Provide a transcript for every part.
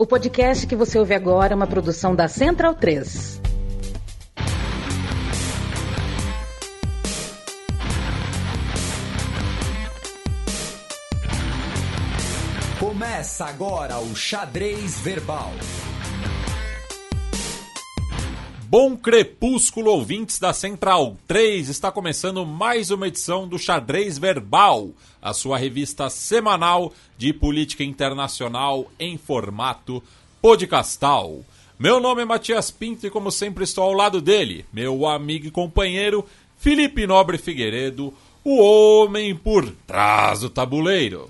O podcast que você ouve agora é uma produção da Central 3. Começa agora o Xadrez Verbal. Bom crepúsculo, ouvintes da Central 3. Está começando mais uma edição do Xadrez Verbal, a sua revista semanal de política internacional em formato podcastal. Meu nome é Matias Pinto e, como sempre, estou ao lado dele, meu amigo e companheiro Felipe Nobre Figueiredo, o homem por trás do tabuleiro.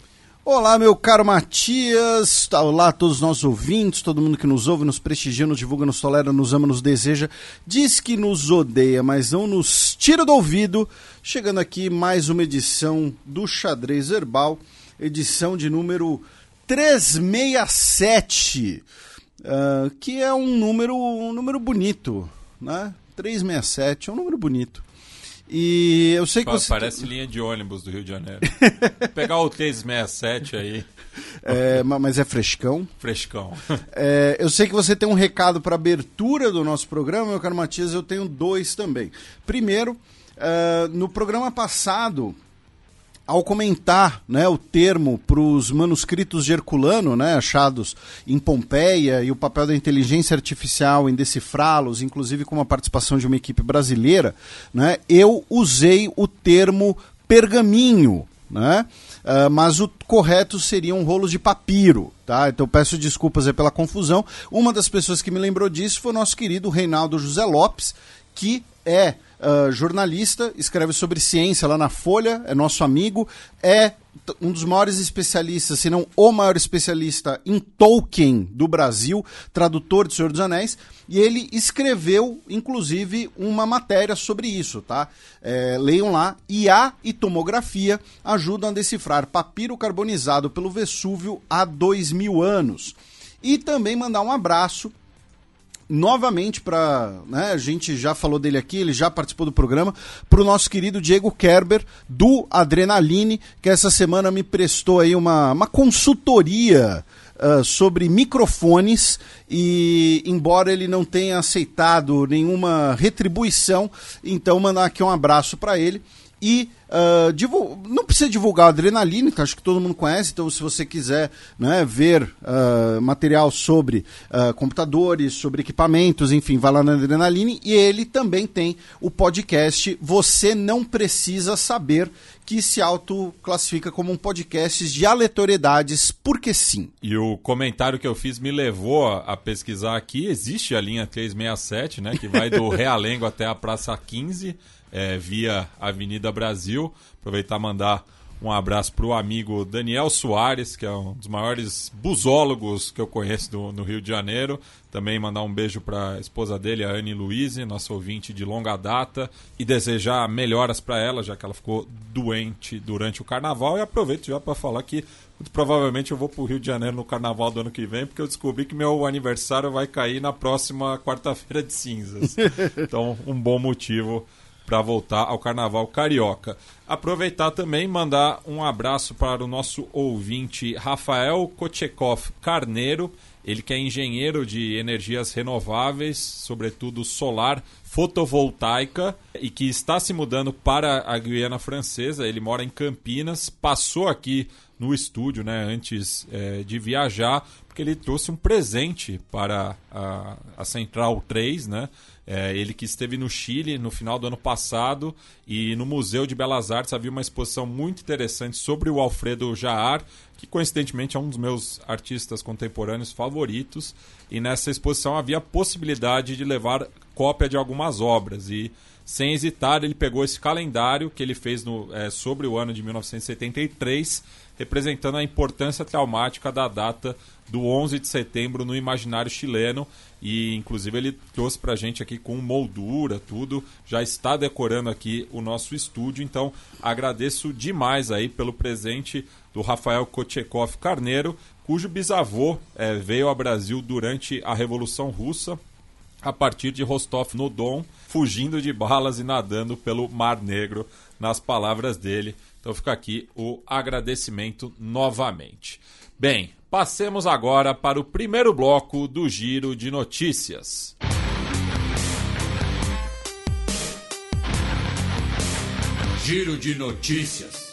Olá, meu caro Matias. Olá a todos os nossos ouvintes, todo mundo que nos ouve, nos prestigia, nos divulga, nos tolera, nos ama, nos deseja. Diz que nos odeia, mas não nos tira do ouvido. Chegando aqui mais uma edição do Xadrez Verbal, edição de número 367, uh, que é um número, um número bonito, né? 367 é um número bonito. E eu sei que você. Parece linha de ônibus do Rio de Janeiro. Pegar o 367 aí. É, mas é frescão. Frescão. É, eu sei que você tem um recado para abertura do nosso programa, meu caro Matias. Eu tenho dois também. Primeiro, uh, no programa passado, ao comentar né, o termo para os manuscritos de Herculano, né, achados em Pompeia, e o papel da inteligência artificial em decifrá-los, inclusive com a participação de uma equipe brasileira, né, eu usei o termo pergaminho. Né? Uh, mas o correto seria um rolo de papiro, tá? Então peço desculpas pela confusão. Uma das pessoas que me lembrou disso foi o nosso querido Reinaldo José Lopes, que é uh, jornalista, escreve sobre ciência lá na Folha, é nosso amigo, é um dos maiores especialistas, se não o maior especialista em Tolkien do Brasil, tradutor de Senhor dos Anéis, e ele escreveu, inclusive, uma matéria sobre isso, tá? É, leiam lá, IA e tomografia ajudam a decifrar papiro carbonizado pelo Vesúvio há dois mil anos. E também mandar um abraço novamente para, né, a gente já falou dele aqui, ele já participou do programa, para o nosso querido Diego Kerber do Adrenaline, que essa semana me prestou aí uma, uma consultoria uh, sobre microfones e embora ele não tenha aceitado nenhuma retribuição, então mandar aqui um abraço para ele e uh, não precisa divulgar a Adrenaline, que acho que todo mundo conhece, então se você quiser né, ver uh, material sobre uh, computadores, sobre equipamentos, enfim, vai lá na Adrenaline. E ele também tem o podcast Você Não Precisa Saber, que se autoclassifica como um podcast de aleatoriedades, porque sim. E o comentário que eu fiz me levou a pesquisar aqui, existe a linha 367, né, que vai do Realengo até a Praça 15, é, via Avenida Brasil. Aproveitar e mandar um abraço para o amigo Daniel Soares, que é um dos maiores busólogos que eu conheço do, no Rio de Janeiro. Também mandar um beijo para a esposa dele, a Anne Luiz, nossa ouvinte de longa data, e desejar melhoras para ela, já que ela ficou doente durante o carnaval. E aproveito já para falar que muito provavelmente eu vou para o Rio de Janeiro no carnaval do ano que vem, porque eu descobri que meu aniversário vai cair na próxima quarta-feira de cinzas. Então, um bom motivo para voltar ao Carnaval Carioca. Aproveitar também mandar um abraço para o nosso ouvinte Rafael Kochekov Carneiro, ele que é engenheiro de energias renováveis, sobretudo solar, fotovoltaica, e que está se mudando para a Guiana Francesa. Ele mora em Campinas, passou aqui no estúdio né, antes é, de viajar, porque ele trouxe um presente para a, a Central 3, né? É, ele que esteve no Chile no final do ano passado e no Museu de Belas Artes havia uma exposição muito interessante sobre o Alfredo Jaar, que coincidentemente é um dos meus artistas contemporâneos favoritos. E nessa exposição havia a possibilidade de levar cópia de algumas obras. E sem hesitar, ele pegou esse calendário que ele fez no, é, sobre o ano de 1973, representando a importância traumática da data do 11 de setembro no imaginário chileno e inclusive ele trouxe para a gente aqui com moldura, tudo, já está decorando aqui o nosso estúdio, então agradeço demais aí pelo presente do Rafael Kochekov Carneiro, cujo bisavô é, veio ao Brasil durante a Revolução Russa, a partir de Rostov-no-Don, fugindo de balas e nadando pelo Mar Negro, nas palavras dele. Então fica aqui o agradecimento novamente. Bem, Passemos agora para o primeiro bloco do Giro de Notícias. Giro de Notícias.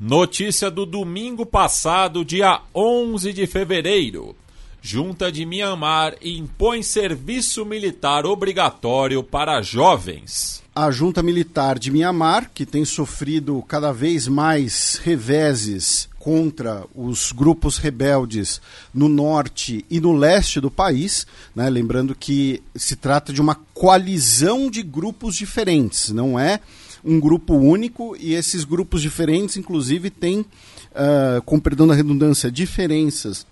Notícia do domingo passado, dia 11 de fevereiro. Junta de Mianmar impõe serviço militar obrigatório para jovens. A junta militar de Mianmar, que tem sofrido cada vez mais reveses contra os grupos rebeldes no norte e no leste do país, né? lembrando que se trata de uma coalizão de grupos diferentes, não é um grupo único e esses grupos diferentes, inclusive, têm, uh, com perdão da redundância, diferenças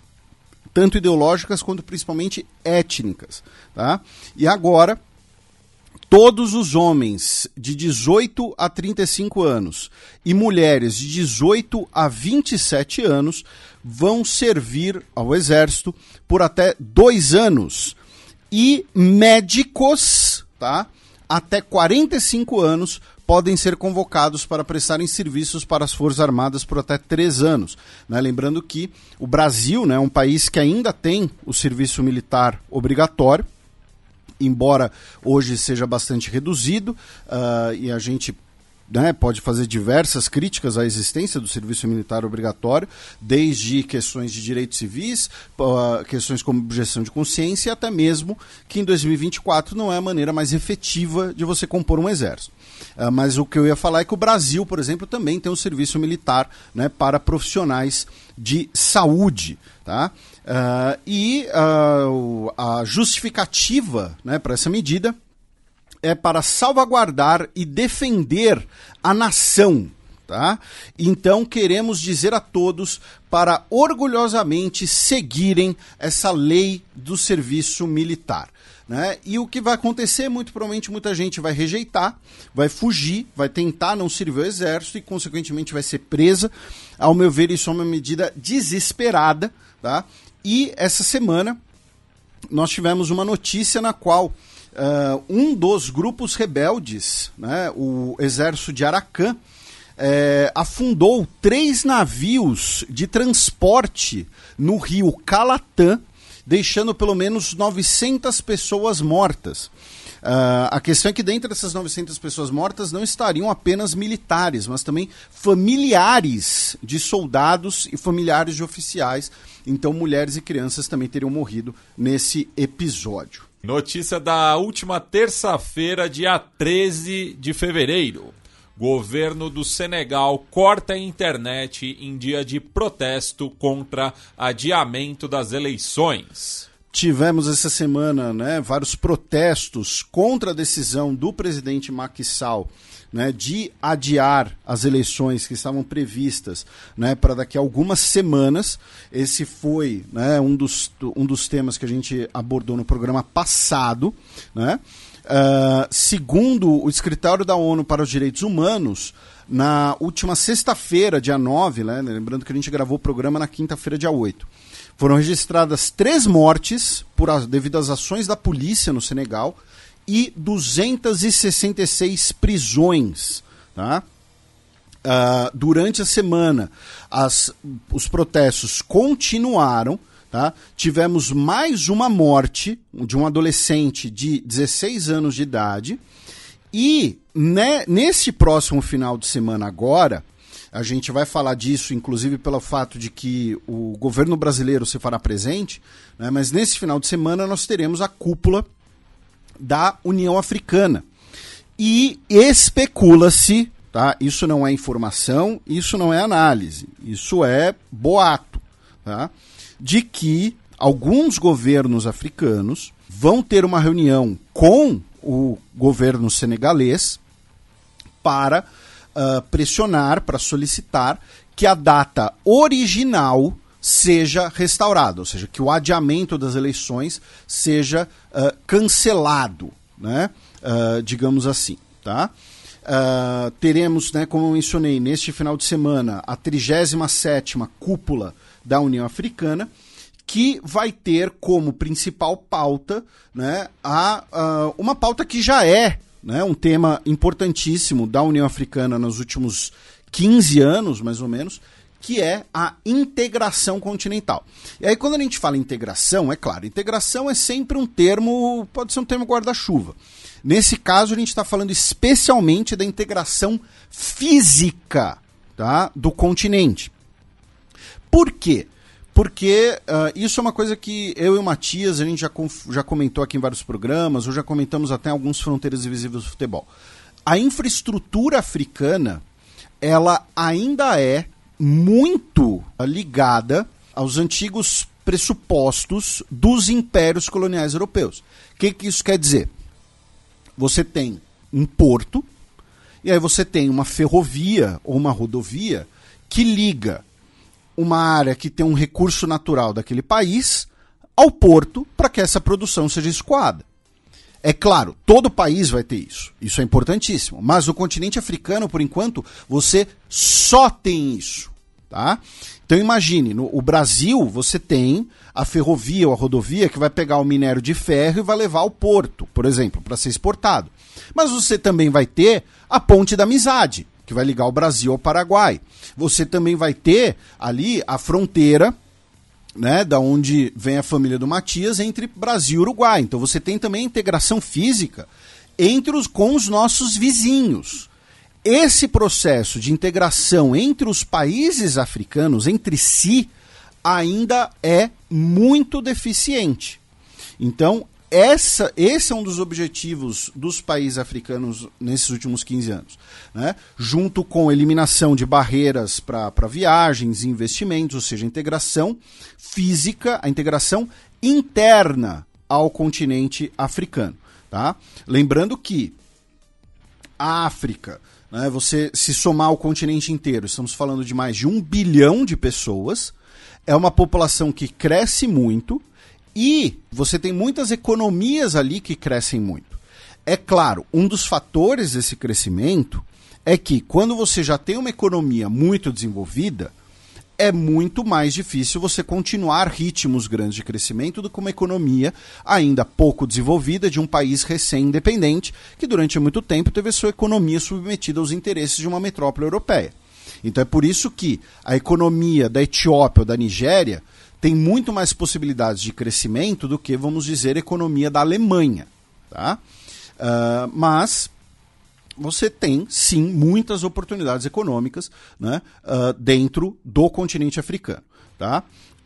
tanto ideológicas quanto principalmente étnicas. Tá? E agora, todos os homens de 18 a 35 anos e mulheres de 18 a 27 anos vão servir ao Exército por até dois anos. E médicos, tá? Até 45 anos podem ser convocados para prestarem serviços para as Forças Armadas por até três anos. Né? Lembrando que o Brasil né, é um país que ainda tem o serviço militar obrigatório, embora hoje seja bastante reduzido, uh, e a gente né, pode fazer diversas críticas à existência do serviço militar obrigatório, desde questões de direitos civis, uh, questões como objeção de consciência, e até mesmo que em 2024 não é a maneira mais efetiva de você compor um exército. Uh, mas o que eu ia falar é que o Brasil, por exemplo, também tem um serviço militar né, para profissionais de saúde. Tá? Uh, e a justificativa né, para essa medida é para salvaguardar e defender a nação. Tá? Então queremos dizer a todos para orgulhosamente seguirem essa lei do serviço militar. Né? E o que vai acontecer, muito provavelmente muita gente vai rejeitar, vai fugir, vai tentar não servir o exército e, consequentemente, vai ser presa. Ao meu ver, isso é uma medida desesperada. Tá? E essa semana nós tivemos uma notícia na qual uh, um dos grupos rebeldes, né, o exército de Arakan, é, afundou três navios de transporte no rio Calatã, deixando pelo menos 900 pessoas mortas. Uh, a questão é que dentro dessas 900 pessoas mortas não estariam apenas militares, mas também familiares de soldados e familiares de oficiais. Então, mulheres e crianças também teriam morrido nesse episódio. Notícia da última terça-feira, dia 13 de fevereiro. Governo do Senegal corta a internet em dia de protesto contra adiamento das eleições. Tivemos essa semana né, vários protestos contra a decisão do presidente Macky Sall né, de adiar as eleições que estavam previstas né, para daqui a algumas semanas. Esse foi né, um, dos, um dos temas que a gente abordou no programa passado. Né? Uh, segundo o Escritório da ONU para os Direitos Humanos, na última sexta-feira, dia 9, né, lembrando que a gente gravou o programa na quinta-feira, dia 8, foram registradas três mortes por, devido às ações da polícia no Senegal e 266 prisões. Tá? Uh, durante a semana, as, os protestos continuaram. Tá? Tivemos mais uma morte de um adolescente de 16 anos de idade. E né, nesse próximo final de semana agora, a gente vai falar disso, inclusive pelo fato de que o governo brasileiro se fará presente, né, mas nesse final de semana nós teremos a cúpula da União Africana. E especula-se, tá? Isso não é informação, isso não é análise, isso é boato, tá? De que alguns governos africanos vão ter uma reunião com o governo senegalês para uh, pressionar, para solicitar que a data original seja restaurado, ou seja, que o adiamento das eleições seja uh, cancelado, né? Uh, digamos assim, tá? Uh, teremos, né, como eu mencionei, neste final de semana, a 37ª cúpula da União Africana, que vai ter como principal pauta né, a, uma pauta que já é né, um tema importantíssimo da União Africana nos últimos 15 anos, mais ou menos, que é a integração continental. E aí, quando a gente fala integração, é claro, integração é sempre um termo, pode ser um termo guarda-chuva. Nesse caso, a gente está falando especialmente da integração física tá, do continente. Por quê? Porque uh, isso é uma coisa que eu e o Matias, a gente já, já comentou aqui em vários programas, ou já comentamos até alguns Fronteiras Invisíveis do Futebol. A infraestrutura africana, ela ainda é muito ligada aos antigos pressupostos dos impérios coloniais europeus. O que, que isso quer dizer? Você tem um porto, e aí você tem uma ferrovia ou uma rodovia que liga uma área que tem um recurso natural daquele país ao porto para que essa produção seja escoada. É claro, todo país vai ter isso. Isso é importantíssimo. Mas no continente africano, por enquanto, você só tem isso. Tá? Então imagine, no o Brasil você tem a ferrovia ou a rodovia que vai pegar o minério de ferro e vai levar ao porto, por exemplo, para ser exportado. Mas você também vai ter a ponte da amizade, que vai ligar o Brasil ao Paraguai. Você também vai ter ali a fronteira, né, da onde vem a família do Matias entre Brasil e Uruguai. Então você tem também a integração física entre os com os nossos vizinhos esse processo de integração entre os países africanos, entre si, ainda é muito deficiente. Então, essa, esse é um dos objetivos dos países africanos nesses últimos 15 anos. Né? Junto com eliminação de barreiras para viagens e investimentos, ou seja, a integração física, a integração interna ao continente africano. Tá? Lembrando que a África né, você se somar o continente inteiro, estamos falando de mais de um bilhão de pessoas. É uma população que cresce muito e você tem muitas economias ali que crescem muito. É claro, um dos fatores desse crescimento é que quando você já tem uma economia muito desenvolvida, é muito mais difícil você continuar ritmos grandes de crescimento do que uma economia ainda pouco desenvolvida de um país recém-independente que durante muito tempo teve sua economia submetida aos interesses de uma metrópole europeia. Então é por isso que a economia da Etiópia ou da Nigéria tem muito mais possibilidades de crescimento do que, vamos dizer, a economia da Alemanha. Tá? Uh, mas você tem sim muitas oportunidades econômicas né, uh, dentro do continente africano. Tá?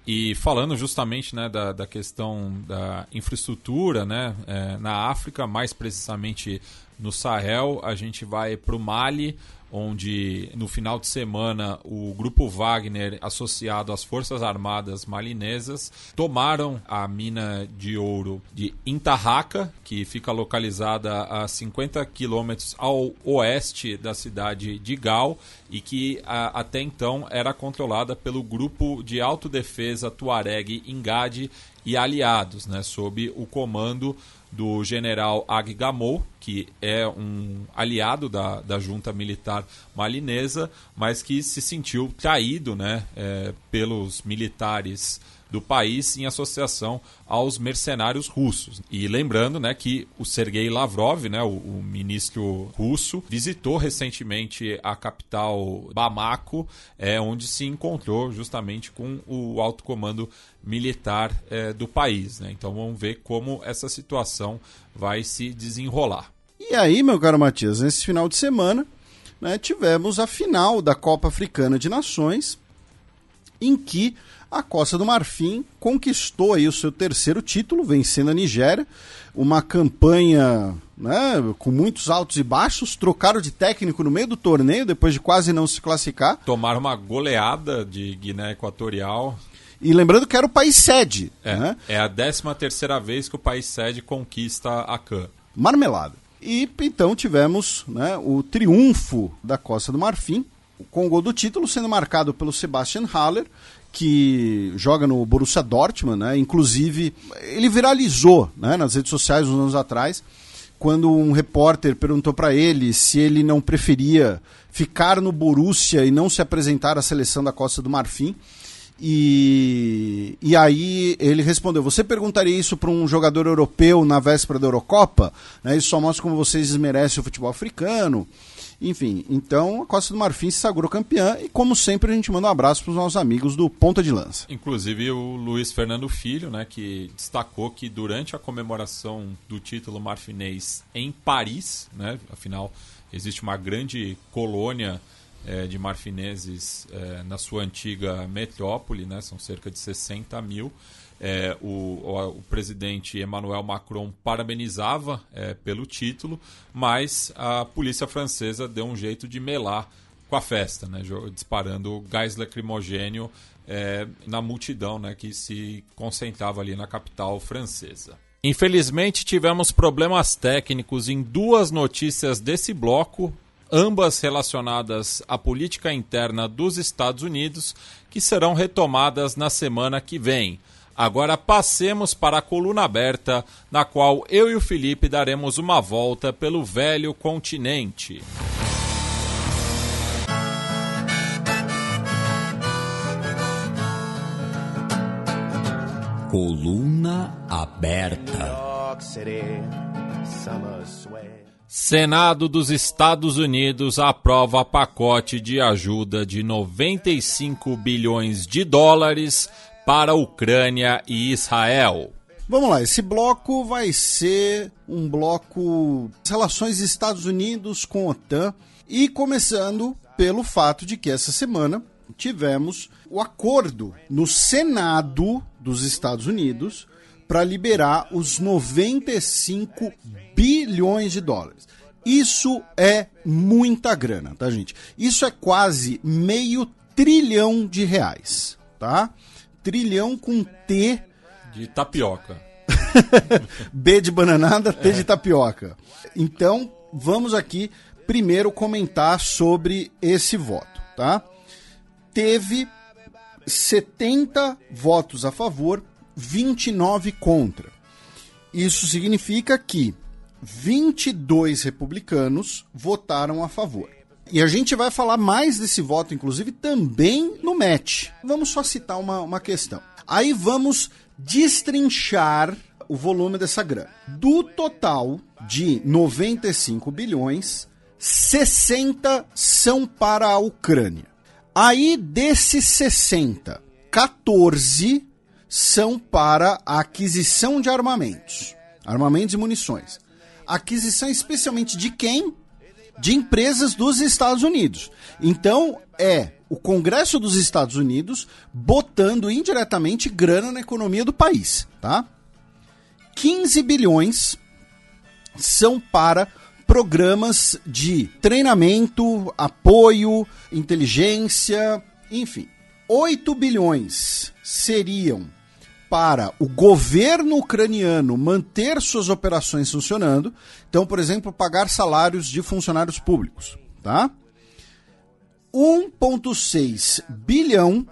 E falando justamente né, da, da questão da infraestrutura né, é, na África, mais precisamente no Sahel, a gente vai para o Mali, onde no final de semana o grupo Wagner, associado às Forças Armadas malinesas, tomaram a mina de ouro de Intarraca, que fica localizada a 50 quilômetros ao oeste da cidade de Gal e que a, até então era controlada pelo grupo de autodefesa Tuareg Ingade e aliados, né, sob o comando do general Ag Gamou, que é um aliado da, da junta militar malinesa, mas que se sentiu traído né, é, pelos militares do país em associação aos mercenários russos. E lembrando né, que o Sergei Lavrov, né, o, o, ministro russo, visitou recentemente a capital Bamako, é, onde se encontrou justamente com o alto comando militar é, do país. Né? Então vamos ver como essa situação vai se desenrolar. E aí, meu caro Matias, nesse final de semana né, tivemos a final da Copa Africana de Nações, em que a Costa do Marfim conquistou aí o seu terceiro título, vencendo a Nigéria. Uma campanha né, com muitos altos e baixos, trocaram de técnico no meio do torneio, depois de quase não se classificar. Tomaram uma goleada de Guiné Equatorial. E lembrando que era o país sede. É, né? é a 13 terceira vez que o país sede conquista a CAN. Marmelada. E então tivemos né, o triunfo da Costa do Marfim, com o gol do título sendo marcado pelo Sebastian Haller, que joga no Borussia Dortmund, né? Inclusive, ele viralizou né, nas redes sociais uns anos atrás, quando um repórter perguntou para ele se ele não preferia ficar no Borussia e não se apresentar à seleção da Costa do Marfim. E, e aí ele respondeu: Você perguntaria isso para um jogador europeu na véspera da Eurocopa? Né, isso só mostra como vocês desmerecem o futebol africano. Enfim, então a Costa do Marfim se sagrou campeã e, como sempre, a gente manda um abraço para os nossos amigos do Ponta de Lança. Inclusive o Luiz Fernando Filho, né, que destacou que durante a comemoração do título marfinês em Paris, né, afinal existe uma grande colônia é, de marfineses é, na sua antiga metrópole, né, são cerca de 60 mil. É, o, o, o, presidente Emmanuel Macron parabenizava é, pelo título, mas a polícia francesa deu um jeito de melar com a festa, né, disparando gás lacrimogênio é, na multidão né, que se concentrava ali na capital francesa. Infelizmente, tivemos problemas técnicos em duas notícias desse bloco, ambas relacionadas à política interna dos Estados Unidos, que serão retomadas na semana que vem. Agora passemos para a coluna aberta, na qual eu e o Felipe daremos uma volta pelo velho continente. Coluna aberta. Senado dos Estados Unidos aprova pacote de ajuda de 95 bilhões de dólares para Ucrânia e Israel. Vamos lá, esse bloco vai ser um bloco relações Estados Unidos com a OTAN e começando pelo fato de que essa semana tivemos o acordo no Senado dos Estados Unidos para liberar os 95 bilhões de dólares. Isso é muita grana, tá, gente? Isso é quase meio trilhão de reais, tá? trilhão com T. De tapioca. B de bananada, T é. de tapioca. Então, vamos aqui primeiro comentar sobre esse voto, tá? Teve 70 votos a favor, 29 contra. Isso significa que 22 republicanos votaram a favor. E a gente vai falar mais desse voto, inclusive, também no match. Vamos só citar uma, uma questão. Aí vamos destrinchar o volume dessa grana. Do total de 95 bilhões, 60 são para a Ucrânia. Aí desses 60, 14 são para a aquisição de armamentos, armamentos e munições. Aquisição especialmente de quem? de empresas dos Estados Unidos. Então, é o Congresso dos Estados Unidos botando indiretamente grana na economia do país, tá? 15 bilhões são para programas de treinamento, apoio, inteligência, enfim. 8 bilhões seriam para o governo ucraniano manter suas operações funcionando. Então, por exemplo, pagar salários de funcionários públicos, tá? 1.6 bilhão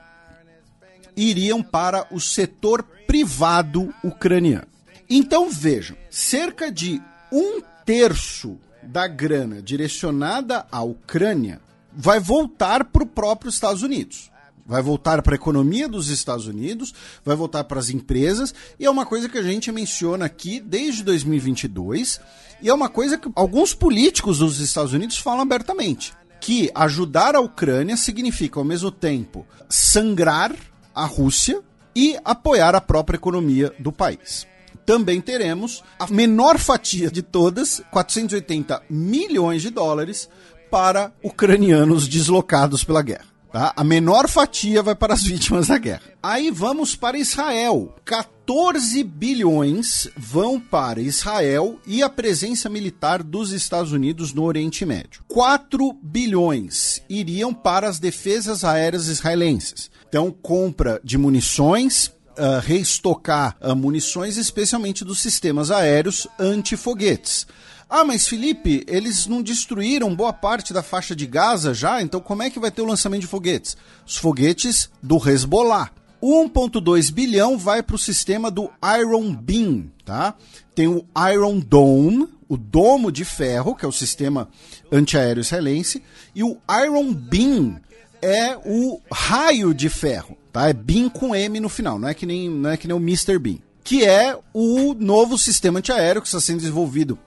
iriam para o setor privado ucraniano. Então vejam, cerca de um terço da grana direcionada à Ucrânia vai voltar para o próprio Estados Unidos vai voltar para a economia dos Estados Unidos, vai voltar para as empresas, e é uma coisa que a gente menciona aqui desde 2022, e é uma coisa que alguns políticos dos Estados Unidos falam abertamente, que ajudar a Ucrânia significa ao mesmo tempo sangrar a Rússia e apoiar a própria economia do país. Também teremos a menor fatia de todas, 480 milhões de dólares para ucranianos deslocados pela guerra. Tá? A menor fatia vai para as vítimas da guerra. Aí vamos para Israel. 14 bilhões vão para Israel e a presença militar dos Estados Unidos no Oriente Médio. 4 bilhões iriam para as defesas aéreas israelenses. Então, compra de munições, uh, reestocar uh, munições, especialmente dos sistemas aéreos antifoguetes. Ah, mas Felipe, eles não destruíram boa parte da faixa de Gaza já, então como é que vai ter o lançamento de foguetes? Os foguetes do Hezbollah. 1.2 bilhão vai para o sistema do Iron Beam, tá? Tem o Iron Dome, o domo de ferro, que é o sistema antiaéreo israelense, e o Iron Beam é o raio de ferro, tá? É Bean com M no final, não é que nem, não é que nem o Mr. Bean. Que é o novo sistema antiaéreo que está sendo desenvolvido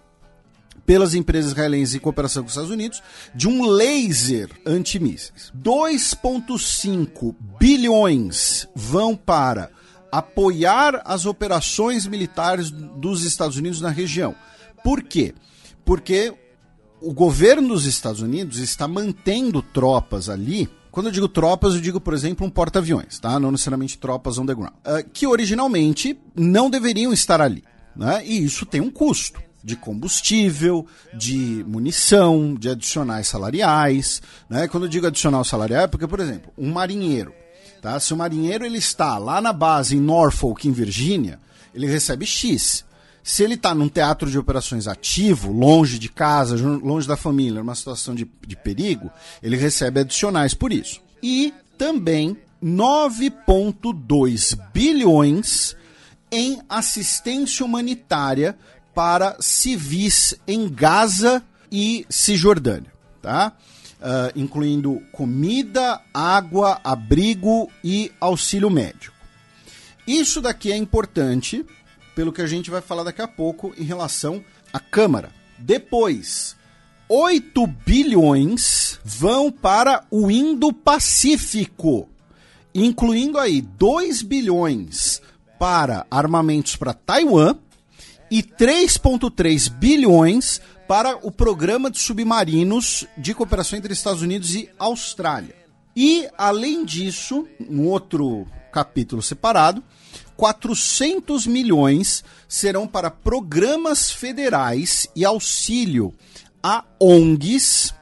pelas empresas israelenses em cooperação com os Estados Unidos, de um laser antimísseis. 2,5 bilhões vão para apoiar as operações militares dos Estados Unidos na região. Por quê? Porque o governo dos Estados Unidos está mantendo tropas ali. Quando eu digo tropas, eu digo, por exemplo, um porta-aviões, tá? Não necessariamente tropas on the ground. Uh, que originalmente não deveriam estar ali. Né? E isso tem um custo de combustível, de munição, de adicionais salariais. Né? Quando eu digo adicional salarial, é porque, por exemplo, um marinheiro. Tá? Se o marinheiro ele está lá na base em Norfolk, em Virgínia, ele recebe X. Se ele está num teatro de operações ativo, longe de casa, longe da família, numa situação de, de perigo, ele recebe adicionais por isso. E também 9,2 bilhões em assistência humanitária para civis em Gaza e Cisjordânia, tá? Uh, incluindo comida, água, abrigo e auxílio médico. Isso daqui é importante, pelo que a gente vai falar daqui a pouco em relação à Câmara. Depois, 8 bilhões vão para o Indo-Pacífico, incluindo aí 2 bilhões para armamentos para Taiwan e 3,3 bilhões para o programa de submarinos de cooperação entre Estados Unidos e Austrália. E, além disso, um outro capítulo separado, 400 milhões serão para programas federais e auxílio a ONGs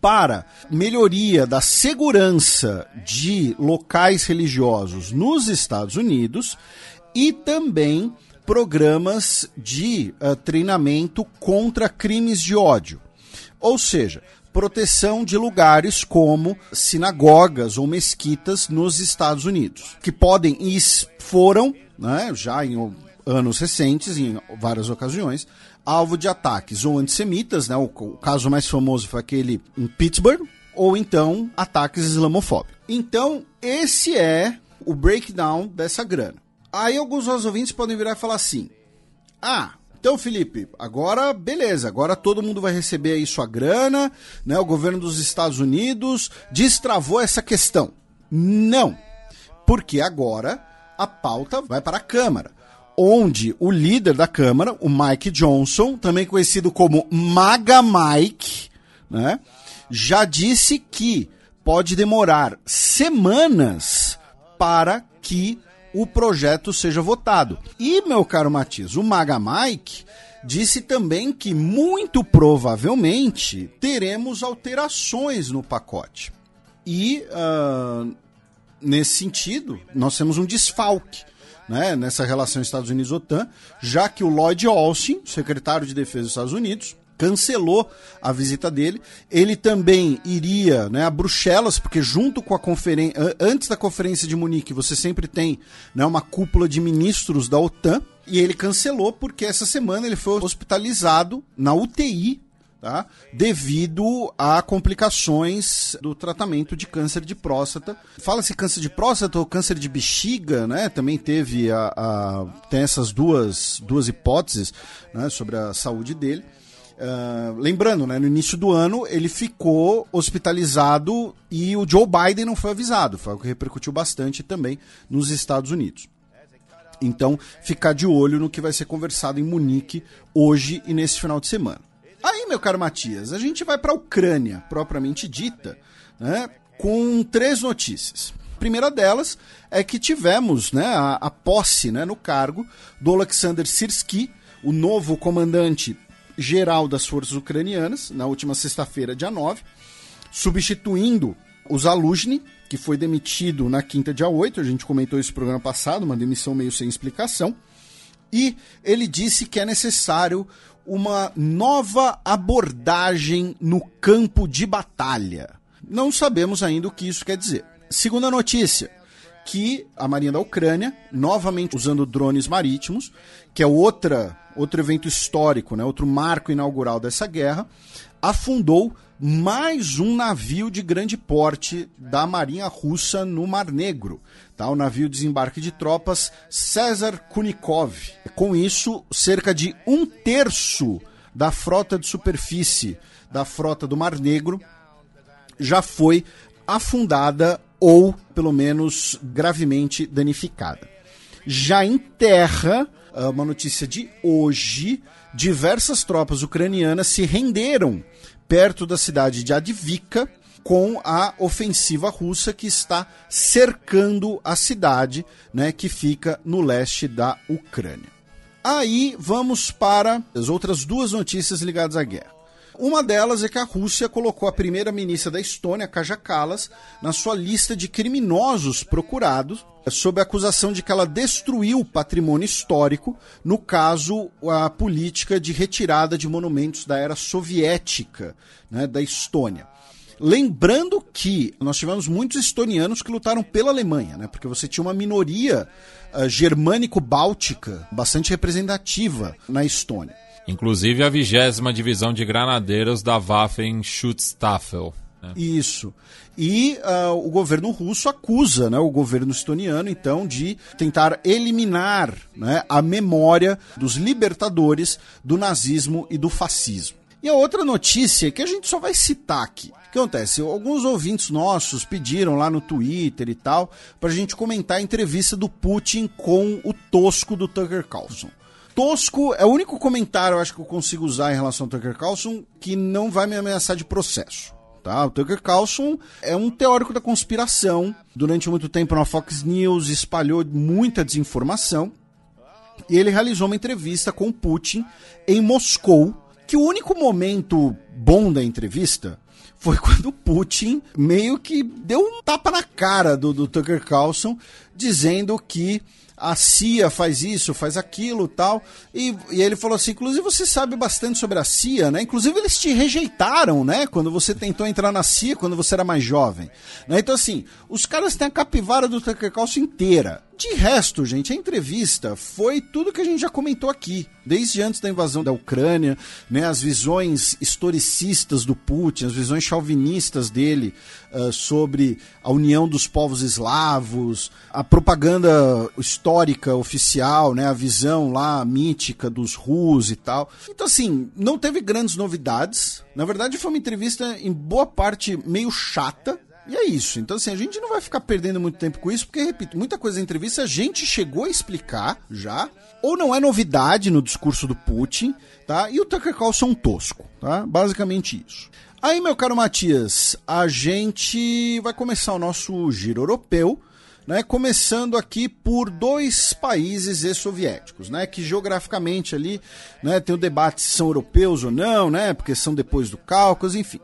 para melhoria da segurança de locais religiosos nos Estados Unidos e também programas de uh, treinamento contra crimes de ódio. Ou seja, proteção de lugares como sinagogas ou mesquitas nos Estados Unidos, que podem e foram, né, já em anos recentes, em várias ocasiões, alvo de ataques ou antissemitas, né, o, o caso mais famoso foi aquele em Pittsburgh, ou então ataques islamofóbicos. Então, esse é o breakdown dessa grana. Aí alguns dos ouvintes podem virar e falar assim: Ah, então, Felipe, agora beleza, agora todo mundo vai receber aí sua grana, né? O governo dos Estados Unidos destravou essa questão. Não, porque agora a pauta vai para a Câmara, onde o líder da Câmara, o Mike Johnson, também conhecido como Maga Mike, né? Já disse que pode demorar semanas para que o projeto seja votado. E, meu caro Matias, o Maga Mike disse também que muito provavelmente teremos alterações no pacote. E, uh, nesse sentido, nós temos um desfalque. Né, nessa relação Estados Unidos-OTAN, já que o Lloyd Austin, secretário de Defesa dos Estados Unidos, cancelou a visita dele. Ele também iria né, a Bruxelas, porque junto com a conferência, antes da conferência de Munique, você sempre tem né, uma cúpula de ministros da OTAN. E ele cancelou porque essa semana ele foi hospitalizado na UTI Tá? devido a complicações do tratamento de câncer de próstata. Fala-se câncer de próstata ou câncer de bexiga, né? Também teve a, a tem essas duas, duas hipóteses né, sobre a saúde dele. Uh, lembrando, né, no início do ano ele ficou hospitalizado e o Joe Biden não foi avisado, foi algo que repercutiu bastante também nos Estados Unidos. Então, ficar de olho no que vai ser conversado em Munique hoje e nesse final de semana. Aí, meu caro Matias, a gente vai para a Ucrânia, propriamente dita, né, com três notícias. A primeira delas é que tivemos né, a, a posse né, no cargo do Alexander Sirsky, o novo comandante geral das forças ucranianas, na última sexta-feira, dia 9, substituindo o Zaluzhny, que foi demitido na quinta, dia 8. A gente comentou isso no programa passado, uma demissão meio sem explicação. E ele disse que é necessário uma nova abordagem no campo de batalha. Não sabemos ainda o que isso quer dizer. Segunda notícia, que a Marinha da Ucrânia, novamente usando drones marítimos, que é outra outro evento histórico, né, outro marco inaugural dessa guerra, afundou mais um navio de grande porte da Marinha Russa no Mar Negro, tá? o navio desembarque de tropas César Kunikov. Com isso, cerca de um terço da frota de superfície da frota do Mar Negro já foi afundada ou, pelo menos, gravemente danificada. Já em terra, uma notícia de hoje, diversas tropas ucranianas se renderam perto da cidade de Advika com a ofensiva russa que está cercando a cidade, né, que fica no leste da Ucrânia. Aí vamos para as outras duas notícias ligadas à guerra. Uma delas é que a Rússia colocou a primeira-ministra da Estônia, Kaja Kallas, na sua lista de criminosos procurados, sob a acusação de que ela destruiu patrimônio histórico, no caso, a política de retirada de monumentos da era soviética né, da Estônia. Lembrando que nós tivemos muitos estonianos que lutaram pela Alemanha, né? Porque você tinha uma minoria uh, germânico-báltica bastante representativa na Estônia. Inclusive a vigésima divisão de granadeiros da Waffen-Schutzstaffel. Né? Isso. E uh, o governo russo acusa né, o governo estoniano, então, de tentar eliminar né, a memória dos libertadores do nazismo e do fascismo. E a outra notícia que a gente só vai citar aqui. O que acontece? Alguns ouvintes nossos pediram lá no Twitter e tal para a gente comentar a entrevista do Putin com o tosco do Tucker Carlson tosco é o único comentário, eu acho que eu consigo usar em relação ao Tucker Carlson que não vai me ameaçar de processo. Tá? O Tucker Carlson é um teórico da conspiração. Durante muito tempo na Fox News espalhou muita desinformação. E ele realizou uma entrevista com Putin em Moscou, que o único momento bom da entrevista foi quando Putin meio que deu um tapa na cara do, do Tucker Carlson, dizendo que a CIA faz isso, faz aquilo tal. E, e ele falou assim: inclusive você sabe bastante sobre a CIA, né? Inclusive eles te rejeitaram, né? Quando você tentou entrar na CIA, quando você era mais jovem. Né? Então, assim, os caras têm a capivara do Tucker Carlson inteira. De resto, gente, a entrevista foi tudo que a gente já comentou aqui, desde antes da invasão da Ucrânia, né, as visões historicistas do Putin, as visões chauvinistas dele uh, sobre a união dos povos eslavos, a propaganda histórica oficial, né, a visão lá mítica dos Rus e tal. Então, assim, não teve grandes novidades. Na verdade, foi uma entrevista em boa parte meio chata, e é isso. Então, assim, a gente não vai ficar perdendo muito tempo com isso, porque, repito, muita coisa da entrevista a gente chegou a explicar já, ou não é novidade no discurso do Putin, tá? E o Tucker Carlson é um tosco, tá? Basicamente isso. Aí, meu caro Matias, a gente vai começar o nosso giro europeu, né? Começando aqui por dois países ex-soviéticos, né? Que geograficamente ali, né? Tem o debate se são europeus ou não, né? Porque são depois do Cáucaso, enfim.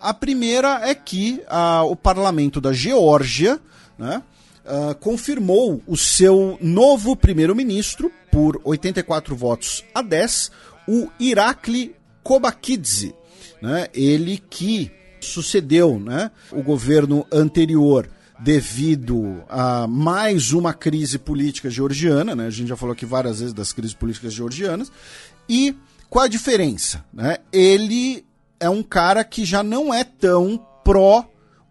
A primeira é que uh, o parlamento da Geórgia né, uh, confirmou o seu novo primeiro-ministro por 84 votos a 10, o Irakli Kobakidze. Né, ele que sucedeu né, o governo anterior devido a mais uma crise política georgiana, né? A gente já falou aqui várias vezes das crises políticas georgianas. E qual a diferença? Né? Ele é um cara que já não é tão pró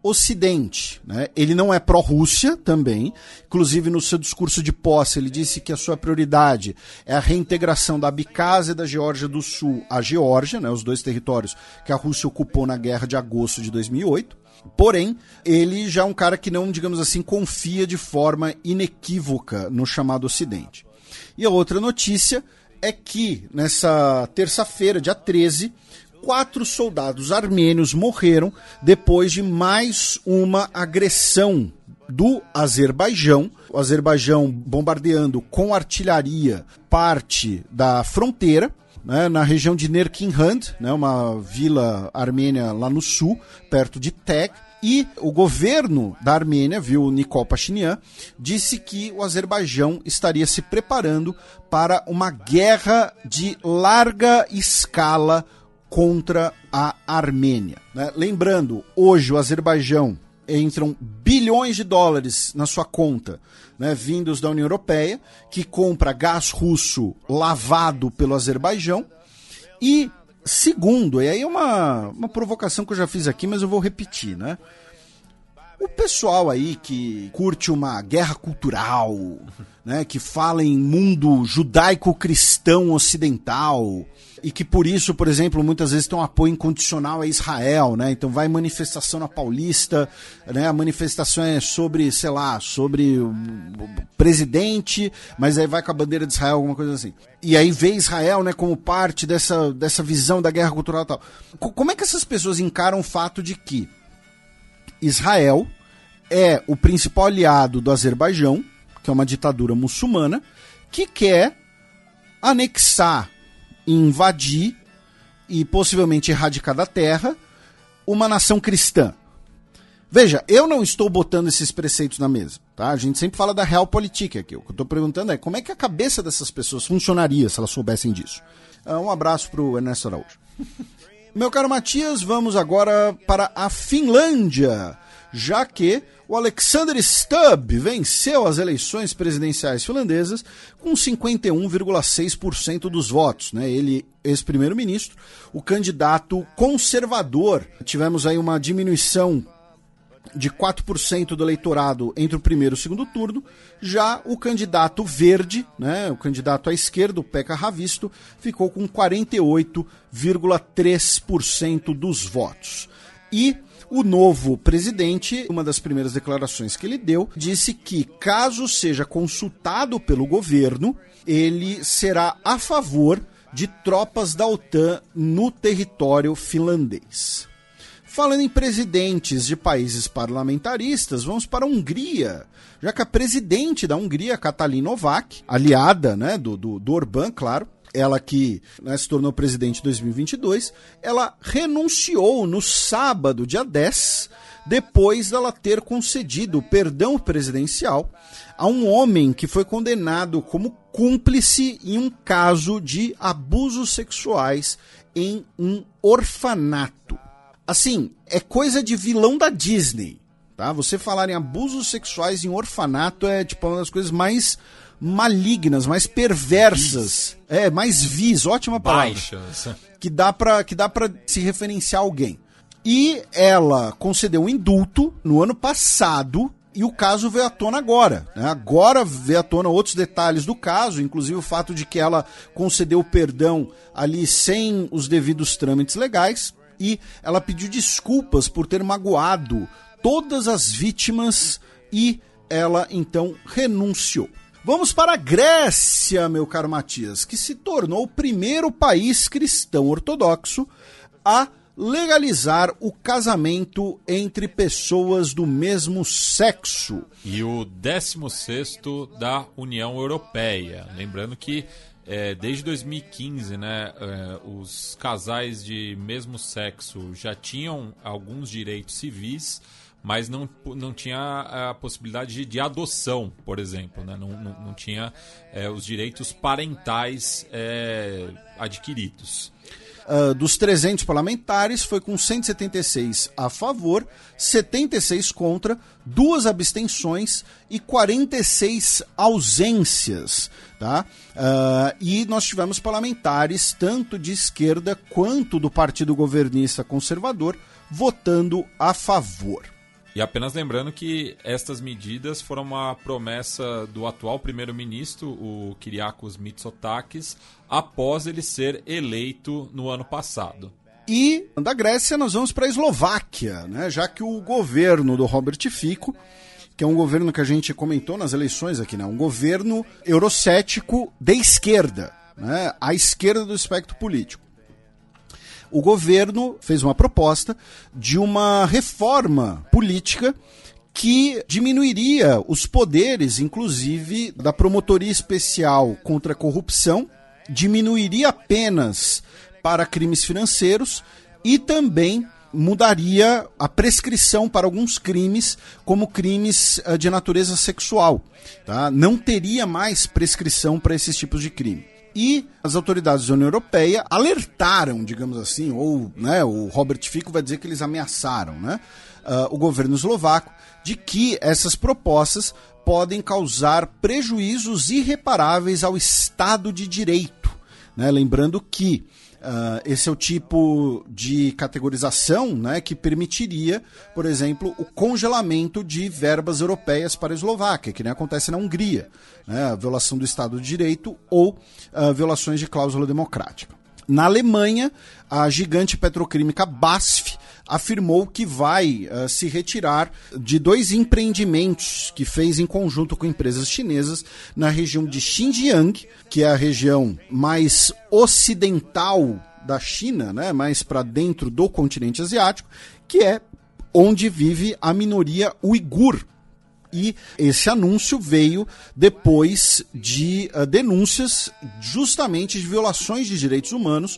Ocidente, né? Ele não é pró-Rússia também. Inclusive, no seu discurso de posse, ele disse que a sua prioridade é a reintegração da Abkhazia e da Geórgia do Sul à Geórgia, né? Os dois territórios que a Rússia ocupou na guerra de agosto de 2008. Porém, ele já é um cara que não, digamos assim, confia de forma inequívoca no chamado Ocidente. E a outra notícia é que nessa terça-feira, dia 13, quatro soldados armênios morreram depois de mais uma agressão do Azerbaijão. O Azerbaijão bombardeando com artilharia parte da fronteira. Né, na região de Nerkinhand, né, uma vila armênia lá no sul, perto de Teg, e o governo da Armênia, viu, Nikol Pashinyan, disse que o Azerbaijão estaria se preparando para uma guerra de larga escala contra a Armênia. Né? Lembrando, hoje o Azerbaijão entram bilhões de dólares na sua conta, né, vindos da União Europeia, que compra gás russo lavado pelo Azerbaijão, e segundo, e aí é uma, uma provocação que eu já fiz aqui, mas eu vou repetir, né? O pessoal aí que curte uma guerra cultural, né, que fala em mundo judaico-cristão ocidental, e que por isso, por exemplo, muitas vezes tem um apoio incondicional a Israel, né? Então vai manifestação na Paulista, né? A manifestação é sobre, sei lá, sobre o presidente, mas aí vai com a bandeira de Israel, alguma coisa assim. E aí vê Israel, né, como parte dessa, dessa visão da guerra cultural e tal. Como é que essas pessoas encaram o fato de que Israel é o principal aliado do Azerbaijão, que é uma ditadura muçulmana, que quer anexar invadir e possivelmente erradicar da terra uma nação cristã. Veja, eu não estou botando esses preceitos na mesa, tá? A gente sempre fala da realpolitik aqui. O que eu estou perguntando é como é que a cabeça dessas pessoas funcionaria se elas soubessem disso. Ah, um abraço para o Ernesto Araújo. Meu caro Matias, vamos agora para a Finlândia, já que o Alexander Stubb venceu as eleições presidenciais finlandesas com 51,6% dos votos. Né? Ele, ex-primeiro-ministro, o candidato conservador. Tivemos aí uma diminuição de 4% do eleitorado entre o primeiro e o segundo turno. Já o candidato verde, né, o candidato à esquerda, o Pekka Ravisto, ficou com 48,3% dos votos. E o novo presidente, uma das primeiras declarações que ele deu, disse que, caso seja consultado pelo governo, ele será a favor de tropas da OTAN no território finlandês. Falando em presidentes de países parlamentaristas, vamos para a Hungria, já que a presidente da Hungria, Katalin Novak, aliada né, do, do, do Orbán, claro, ela que né, se tornou presidente em 2022, ela renunciou no sábado, dia 10, depois dela ter concedido perdão presidencial a um homem que foi condenado como cúmplice em um caso de abusos sexuais em um orfanato. Assim, é coisa de vilão da Disney, tá? Você falar em abusos sexuais em orfanato é tipo uma das coisas mais malignas, mais perversas. Vis. É, mais vis, ótima palavra. Baixas. Que dá para que dá para se referenciar a alguém. E ela concedeu um indulto no ano passado e o caso veio à tona agora. Né? Agora veio à tona outros detalhes do caso, inclusive o fato de que ela concedeu perdão ali sem os devidos trâmites legais e ela pediu desculpas por ter magoado todas as vítimas e ela então renunciou. Vamos para a Grécia, meu caro Matias, que se tornou o primeiro país cristão ortodoxo a legalizar o casamento entre pessoas do mesmo sexo. E o 16 da União Europeia. Lembrando que é, desde 2015, né, é, os casais de mesmo sexo já tinham alguns direitos civis mas não, não tinha a possibilidade de, de adoção, por exemplo, né? não, não, não tinha é, os direitos parentais é, adquiridos. Uh, dos 300 parlamentares, foi com 176 a favor, 76 contra, duas abstenções e 46 ausências. Tá? Uh, e nós tivemos parlamentares, tanto de esquerda quanto do Partido Governista Conservador, votando a favor. E apenas lembrando que estas medidas foram uma promessa do atual primeiro-ministro, o Kyriakos Mitsotakis, após ele ser eleito no ano passado. E da Grécia nós vamos para a Eslováquia, né? já que o governo do Robert Fico, que é um governo que a gente comentou nas eleições aqui, né? um governo eurocético de esquerda, né? à esquerda do espectro político o governo fez uma proposta de uma reforma política que diminuiria os poderes, inclusive, da Promotoria Especial contra a Corrupção, diminuiria apenas para crimes financeiros e também mudaria a prescrição para alguns crimes, como crimes eh, de natureza sexual. Tá? Não teria mais prescrição para esses tipos de crime. E as autoridades da União Europeia alertaram, digamos assim, ou né, o Robert Fico vai dizer que eles ameaçaram né, uh, o governo eslovaco de que essas propostas podem causar prejuízos irreparáveis ao Estado de Direito. Né? Lembrando que Uh, esse é o tipo de categorização né, que permitiria, por exemplo, o congelamento de verbas europeias para a Eslováquia, que nem acontece na Hungria, né, a violação do Estado de Direito ou uh, violações de cláusula democrática. Na Alemanha, a gigante petroquímica BASF afirmou que vai uh, se retirar de dois empreendimentos que fez em conjunto com empresas chinesas na região de Xinjiang, que é a região mais ocidental da China, né, mais para dentro do continente asiático, que é onde vive a minoria uigur. E esse anúncio veio depois de uh, denúncias justamente de violações de direitos humanos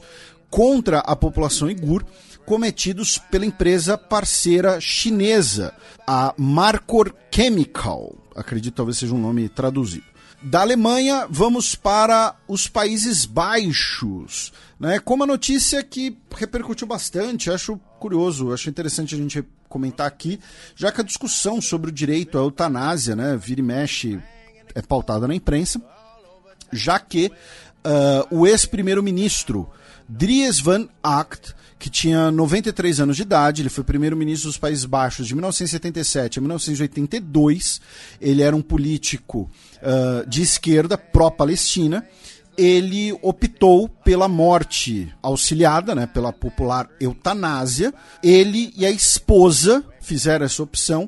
contra a população uigur cometidos pela empresa parceira chinesa, a Marcor Chemical. Acredito talvez seja um nome traduzido. Da Alemanha, vamos para os Países Baixos. Né, com uma notícia que repercutiu bastante, acho curioso, acho interessante a gente comentar aqui, já que a discussão sobre o direito à eutanásia, né, vira e mexe, é pautada na imprensa, já que uh, o ex-primeiro-ministro Dries Van Acht que tinha 93 anos de idade, ele foi primeiro-ministro dos Países Baixos de 1977 a 1982. Ele era um político uh, de esquerda, pró-Palestina. Ele optou pela morte auxiliada, né, pela popular eutanásia. Ele e a esposa fizeram essa opção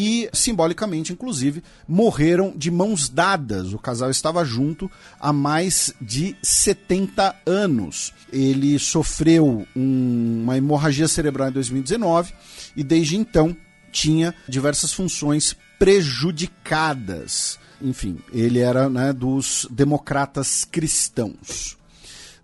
e, simbolicamente, inclusive, morreram de mãos dadas. O casal estava junto há mais de 70 anos. Ele sofreu um, uma hemorragia cerebral em 2019 e, desde então, tinha diversas funções prejudicadas. Enfim, ele era né, dos democratas cristãos.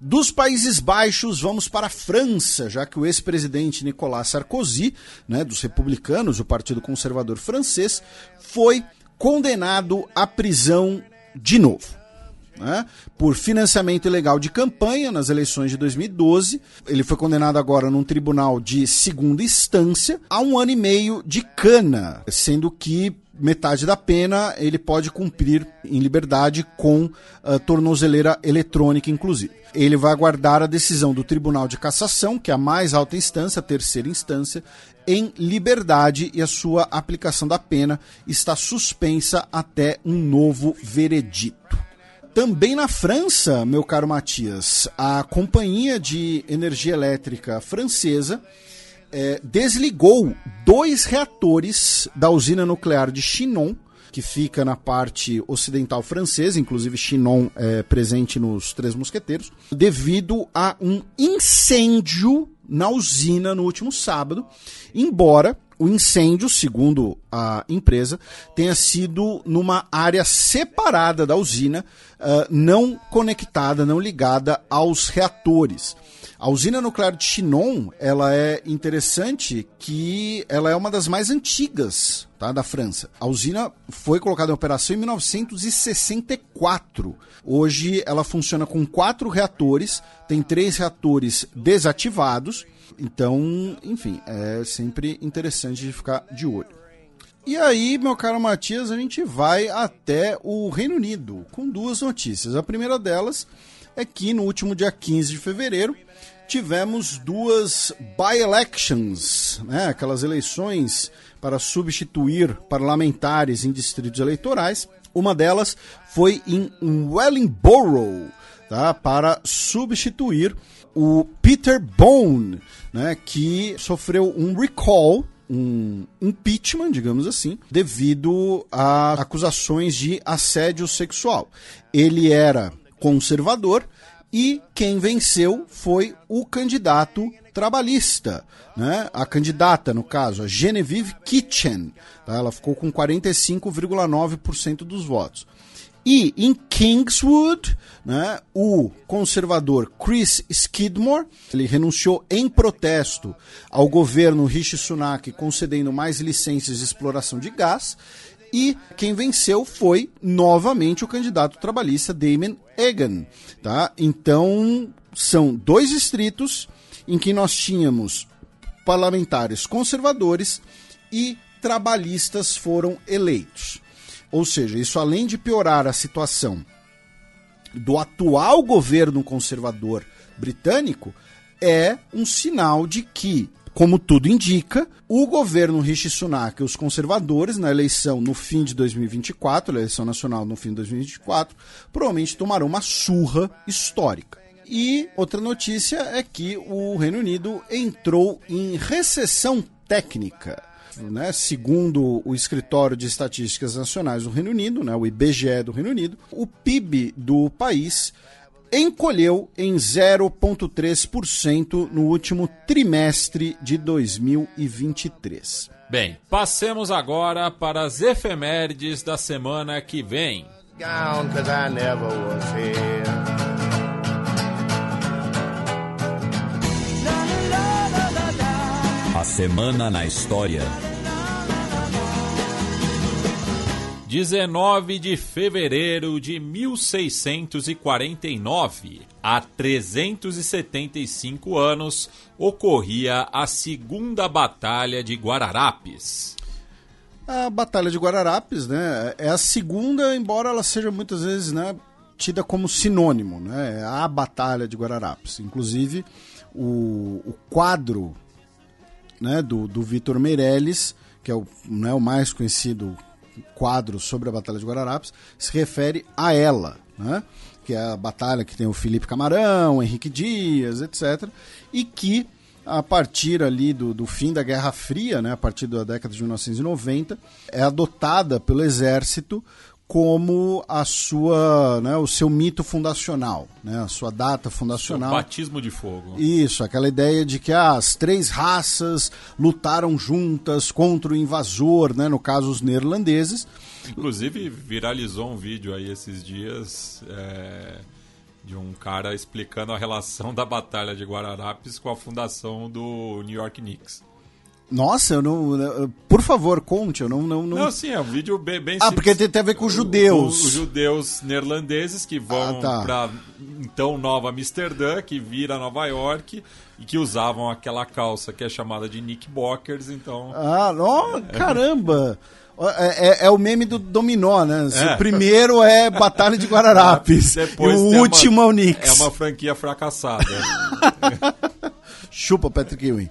Dos Países Baixos, vamos para a França, já que o ex-presidente Nicolas Sarkozy, né, dos republicanos, o Partido Conservador francês, foi condenado à prisão de novo. Né, por financiamento ilegal de campanha nas eleições de 2012. Ele foi condenado agora num tribunal de segunda instância a um ano e meio de cana, sendo que metade da pena ele pode cumprir em liberdade com uh, tornozeleira eletrônica, inclusive. Ele vai aguardar a decisão do Tribunal de Cassação, que é a mais alta instância, a terceira instância, em liberdade e a sua aplicação da pena está suspensa até um novo veredito. Também na França, meu caro Matias, a companhia de energia elétrica francesa é, desligou dois reatores da usina nuclear de Chinon, que fica na parte ocidental francesa, inclusive Chinon é presente nos Três Mosqueteiros, devido a um incêndio na usina no último sábado, embora o incêndio, segundo a empresa, tenha sido numa área separada da usina, uh, não conectada, não ligada aos reatores. A usina nuclear de Chinon, ela é interessante que ela é uma das mais antigas tá, da França. A usina foi colocada em operação em 1964. Hoje ela funciona com quatro reatores, tem três reatores desativados. Então, enfim, é sempre interessante de ficar de olho. E aí, meu caro Matias, a gente vai até o Reino Unido com duas notícias. A primeira delas é que no último dia 15 de fevereiro tivemos duas by-elections, né, aquelas eleições para substituir parlamentares em distritos eleitorais. Uma delas foi em Wellingborough, tá, para substituir o Peter Bone, né, que sofreu um recall um impeachment, digamos assim, devido a acusações de assédio sexual. Ele era conservador e quem venceu foi o candidato trabalhista, né? A candidata, no caso, a Genevieve Kitchen, tá? ela ficou com 45,9% dos votos. E em Kingswood, né, o conservador Chris Skidmore, ele renunciou em protesto ao governo Rishi Sunak concedendo mais licenças de exploração de gás e quem venceu foi novamente o candidato trabalhista Damon Egan. Tá? Então, são dois distritos em que nós tínhamos parlamentares conservadores e trabalhistas foram eleitos. Ou seja, isso além de piorar a situação do atual governo conservador britânico é um sinal de que, como tudo indica, o governo Rishi Sunak e os conservadores, na eleição no fim de 2024, eleição nacional no fim de 2024, provavelmente tomarão uma surra histórica. E outra notícia é que o Reino Unido entrou em recessão técnica. Né, segundo o Escritório de Estatísticas Nacionais do Reino Unido, né, o IBGE do Reino Unido, o PIB do país encolheu em 0,3% no último trimestre de 2023. Bem, passemos agora para as efemérides da semana que vem. A semana na história. 19 de fevereiro de 1649, há 375 anos, ocorria a Segunda Batalha de Guararapes. A Batalha de Guararapes, né, é a segunda, embora ela seja muitas vezes, né, tida como sinônimo, né, é a Batalha de Guararapes. Inclusive, o, o quadro, né, do, do Vitor Meirelles, que é o, né, o mais conhecido quadro sobre a Batalha de Guararapes se refere a ela, né? que é a batalha que tem o Felipe Camarão, Henrique Dias, etc. E que, a partir ali do, do fim da Guerra Fria, né, a partir da década de 1990, é adotada pelo Exército como a sua, né, o seu mito fundacional, né, a sua data fundacional. O batismo de fogo. Isso, aquela ideia de que ah, as três raças lutaram juntas contra o invasor, né, no caso os neerlandeses. Inclusive viralizou um vídeo aí esses dias é, de um cara explicando a relação da batalha de Guararapes com a fundação do New York Knicks. Nossa, eu não. Por favor, conte, eu não. Não, não... não sim, é um vídeo bem. bem ah, porque tem, tem a ver com os judeus. Os, os judeus neerlandeses que vão ah, tá. para então Nova Amsterdã, que vira Nova York, e que usavam aquela calça que é chamada de Knickerbockers, então. Ah, não, caramba! É, é, é, o meme do dominó, né? É. O primeiro é Batalha de Guararapes. Depois o último uma, é o Knicks. É uma franquia fracassada. Chupa Patrick Ewing.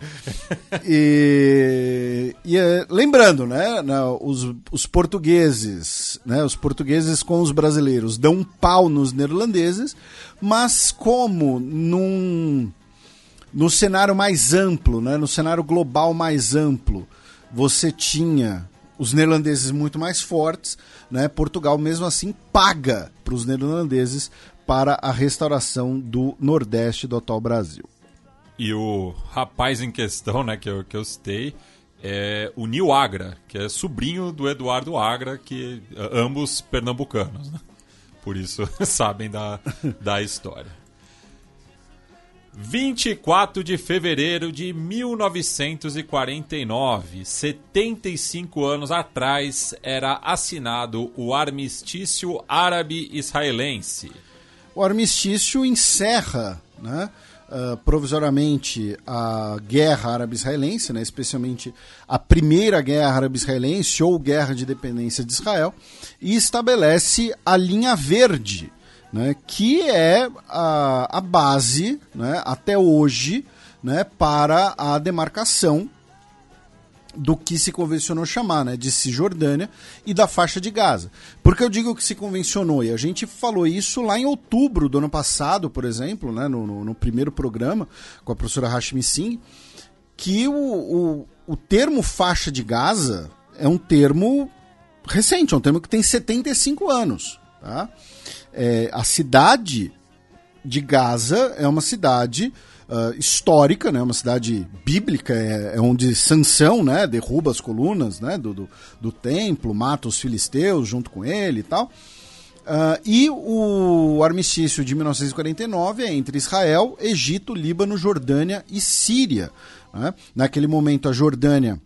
E, e é, lembrando, né, os, os portugueses, né, os portugueses com os brasileiros dão um pau nos neerlandeses, mas como num no cenário mais amplo, né, no cenário global mais amplo, você tinha os neerlandeses muito mais fortes, né? Portugal mesmo assim paga para os neerlandeses para a restauração do Nordeste do atual Brasil. E o rapaz em questão, né, que eu, que eu citei, é o Nil Agra, que é sobrinho do Eduardo Agra, que ambos pernambucanos, né? Por isso sabem da, da história. 24 de fevereiro de 1949, 75 anos atrás, era assinado o Armistício Árabe-Israelense. O armistício encerra, né? Uh, provisoriamente a guerra árabe-israelense, né, especialmente a primeira guerra árabe-israelense ou guerra de dependência de Israel, e estabelece a linha verde, né, que é a, a base, né, até hoje, né, para a demarcação do que se convencionou chamar, né, de Cisjordânia e da faixa de Gaza. Por que eu digo que se convencionou? E a gente falou isso lá em outubro do ano passado, por exemplo, né, no, no, no primeiro programa com a professora Hashmi Singh, que o, o, o termo faixa de Gaza é um termo recente, é um termo que tem 75 anos. Tá? É, a cidade de Gaza é uma cidade uh, histórica, né? Uma cidade bíblica, é, é, onde Sansão, né? Derruba as colunas, né? Do, do, do, templo, mata os filisteus junto com ele e tal. Uh, e o armistício de 1949 é entre Israel, Egito, Líbano, Jordânia e Síria. Né? Naquele momento, a Jordânia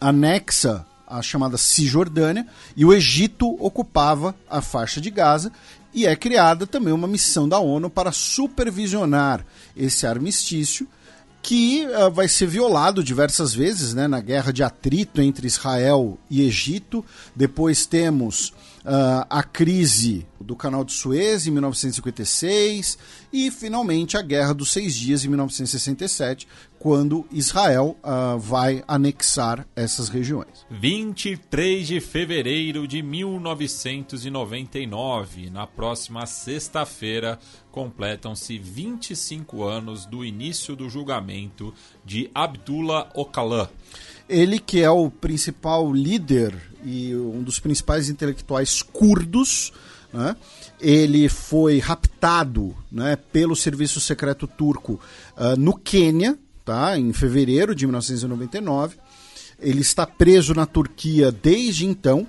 anexa a chamada Cisjordânia e o Egito ocupava a faixa de Gaza e é criada também uma missão da ONU para supervisionar esse armistício que uh, vai ser violado diversas vezes né, na guerra de atrito entre Israel e Egito. Depois temos uh, a crise do Canal de Suez em 1956 e, finalmente, a Guerra dos Seis Dias em 1967, quando Israel uh, vai anexar essas regiões. 23 de fevereiro de 1999, na próxima sexta-feira, completam-se 25 anos do início do julgamento de Abdullah Öcalan. Ele que é o principal líder e um dos principais intelectuais curdos, né? ele foi raptado né, pelo serviço secreto turco uh, no Quênia, tá? em fevereiro de 1999. Ele está preso na Turquia desde então.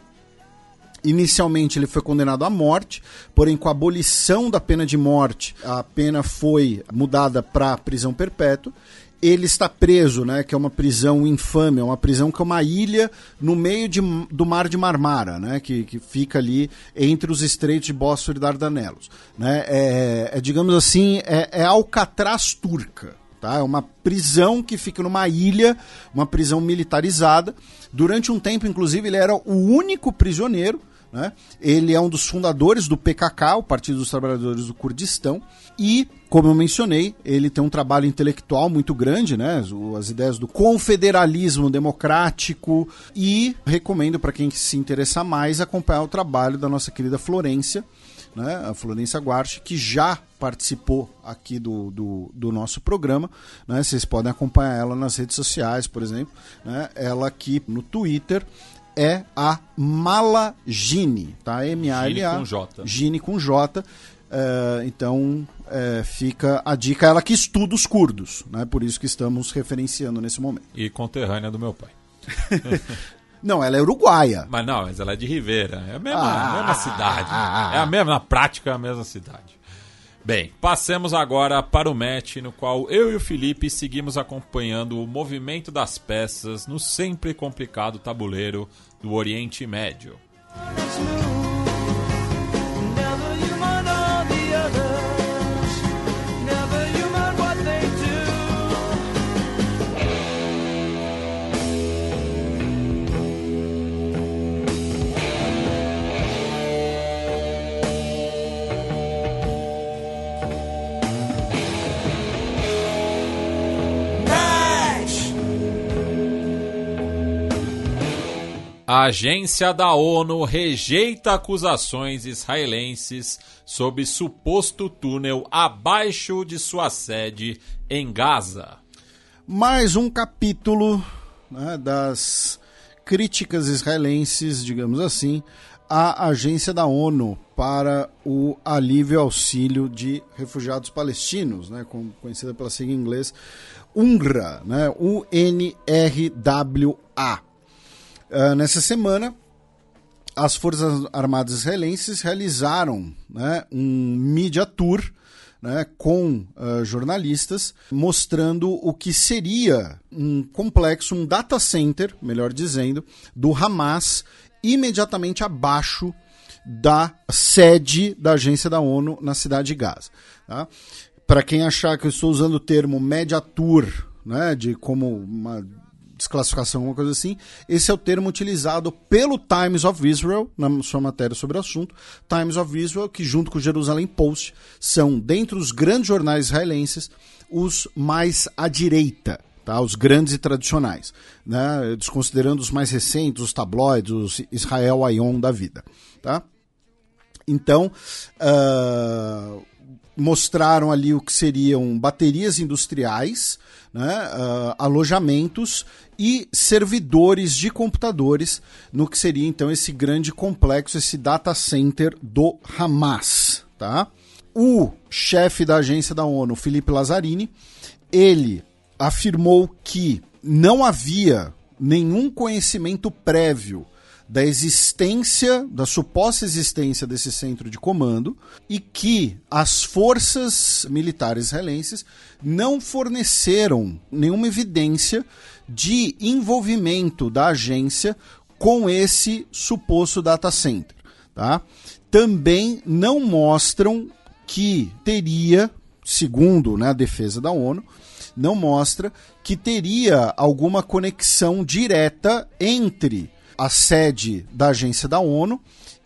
Inicialmente ele foi condenado à morte, porém com a abolição da pena de morte, a pena foi mudada para prisão perpétua ele está preso, né? Que é uma prisão infame, é uma prisão que é uma ilha no meio de, do mar de Marmara, né? Que, que fica ali entre os estreitos de Bósforo e Dardanelos, né? É, é digamos assim, é, é Alcatraz turca, tá? É uma prisão que fica numa ilha, uma prisão militarizada. Durante um tempo, inclusive, ele era o único prisioneiro né? Ele é um dos fundadores do PKK, o Partido dos Trabalhadores do Kurdistão, e, como eu mencionei, ele tem um trabalho intelectual muito grande, né? as ideias do confederalismo democrático, e recomendo para quem se interessar mais acompanhar o trabalho da nossa querida Florência, né, a Florência Guarchi, que já participou aqui do, do, do, nosso programa. Né, vocês podem acompanhar ela nas redes sociais, por exemplo. Né, ela aqui no Twitter é a Malagine, tá? M-A-L-A. Gine com J. Gine com J. Uh, então uh, fica a dica, ela que estuda os curdos, né? Por isso que estamos referenciando nesse momento. E conterrânea do meu pai. Não, ela é uruguaia. Mas não, mas ela é de Ribeira. É a mesma, ah, a mesma cidade. Ah, ah, é a mesma, na prática, é a mesma cidade. Bem, passemos agora para o match no qual eu e o Felipe seguimos acompanhando o movimento das peças no sempre complicado tabuleiro do Oriente Médio. A agência da ONU rejeita acusações israelenses sobre suposto túnel abaixo de sua sede em Gaza. Mais um capítulo né, das críticas israelenses, digamos assim, à agência da ONU para o alívio e auxílio de refugiados palestinos, né, conhecida pela sigla em inglês UNRWA, né, U-N-R-W-A. Uh, nessa semana, as Forças Armadas israelenses realizaram né, um media tour né, com uh, jornalistas mostrando o que seria um complexo, um data center, melhor dizendo, do Hamas imediatamente abaixo da sede da agência da ONU na cidade de Gaza. Tá? Para quem achar que eu estou usando o termo media tour, né, de como uma desclassificação, alguma coisa assim. Esse é o termo utilizado pelo Times of Israel, na sua matéria sobre o assunto. Times of Israel, que junto com o Jerusalem Post, são, dentre os grandes jornais israelenses, os mais à direita. Tá, os grandes e tradicionais, né, desconsiderando os mais recentes, os tabloides, os Israel Ayon da vida. Tá? Então, uh, mostraram ali o que seriam baterias industriais, né, uh, alojamentos e servidores de computadores no que seria então esse grande complexo, esse data center do Hamas. Tá? O chefe da agência da ONU, Felipe Lazzarini, ele afirmou que não havia nenhum conhecimento prévio da existência, da suposta existência desse centro de comando e que as forças militares israelenses não forneceram nenhuma evidência de envolvimento da agência com esse suposto data center. Tá? Também não mostram que teria, segundo né, a defesa da ONU, não mostra que teria alguma conexão direta entre a sede da agência da ONU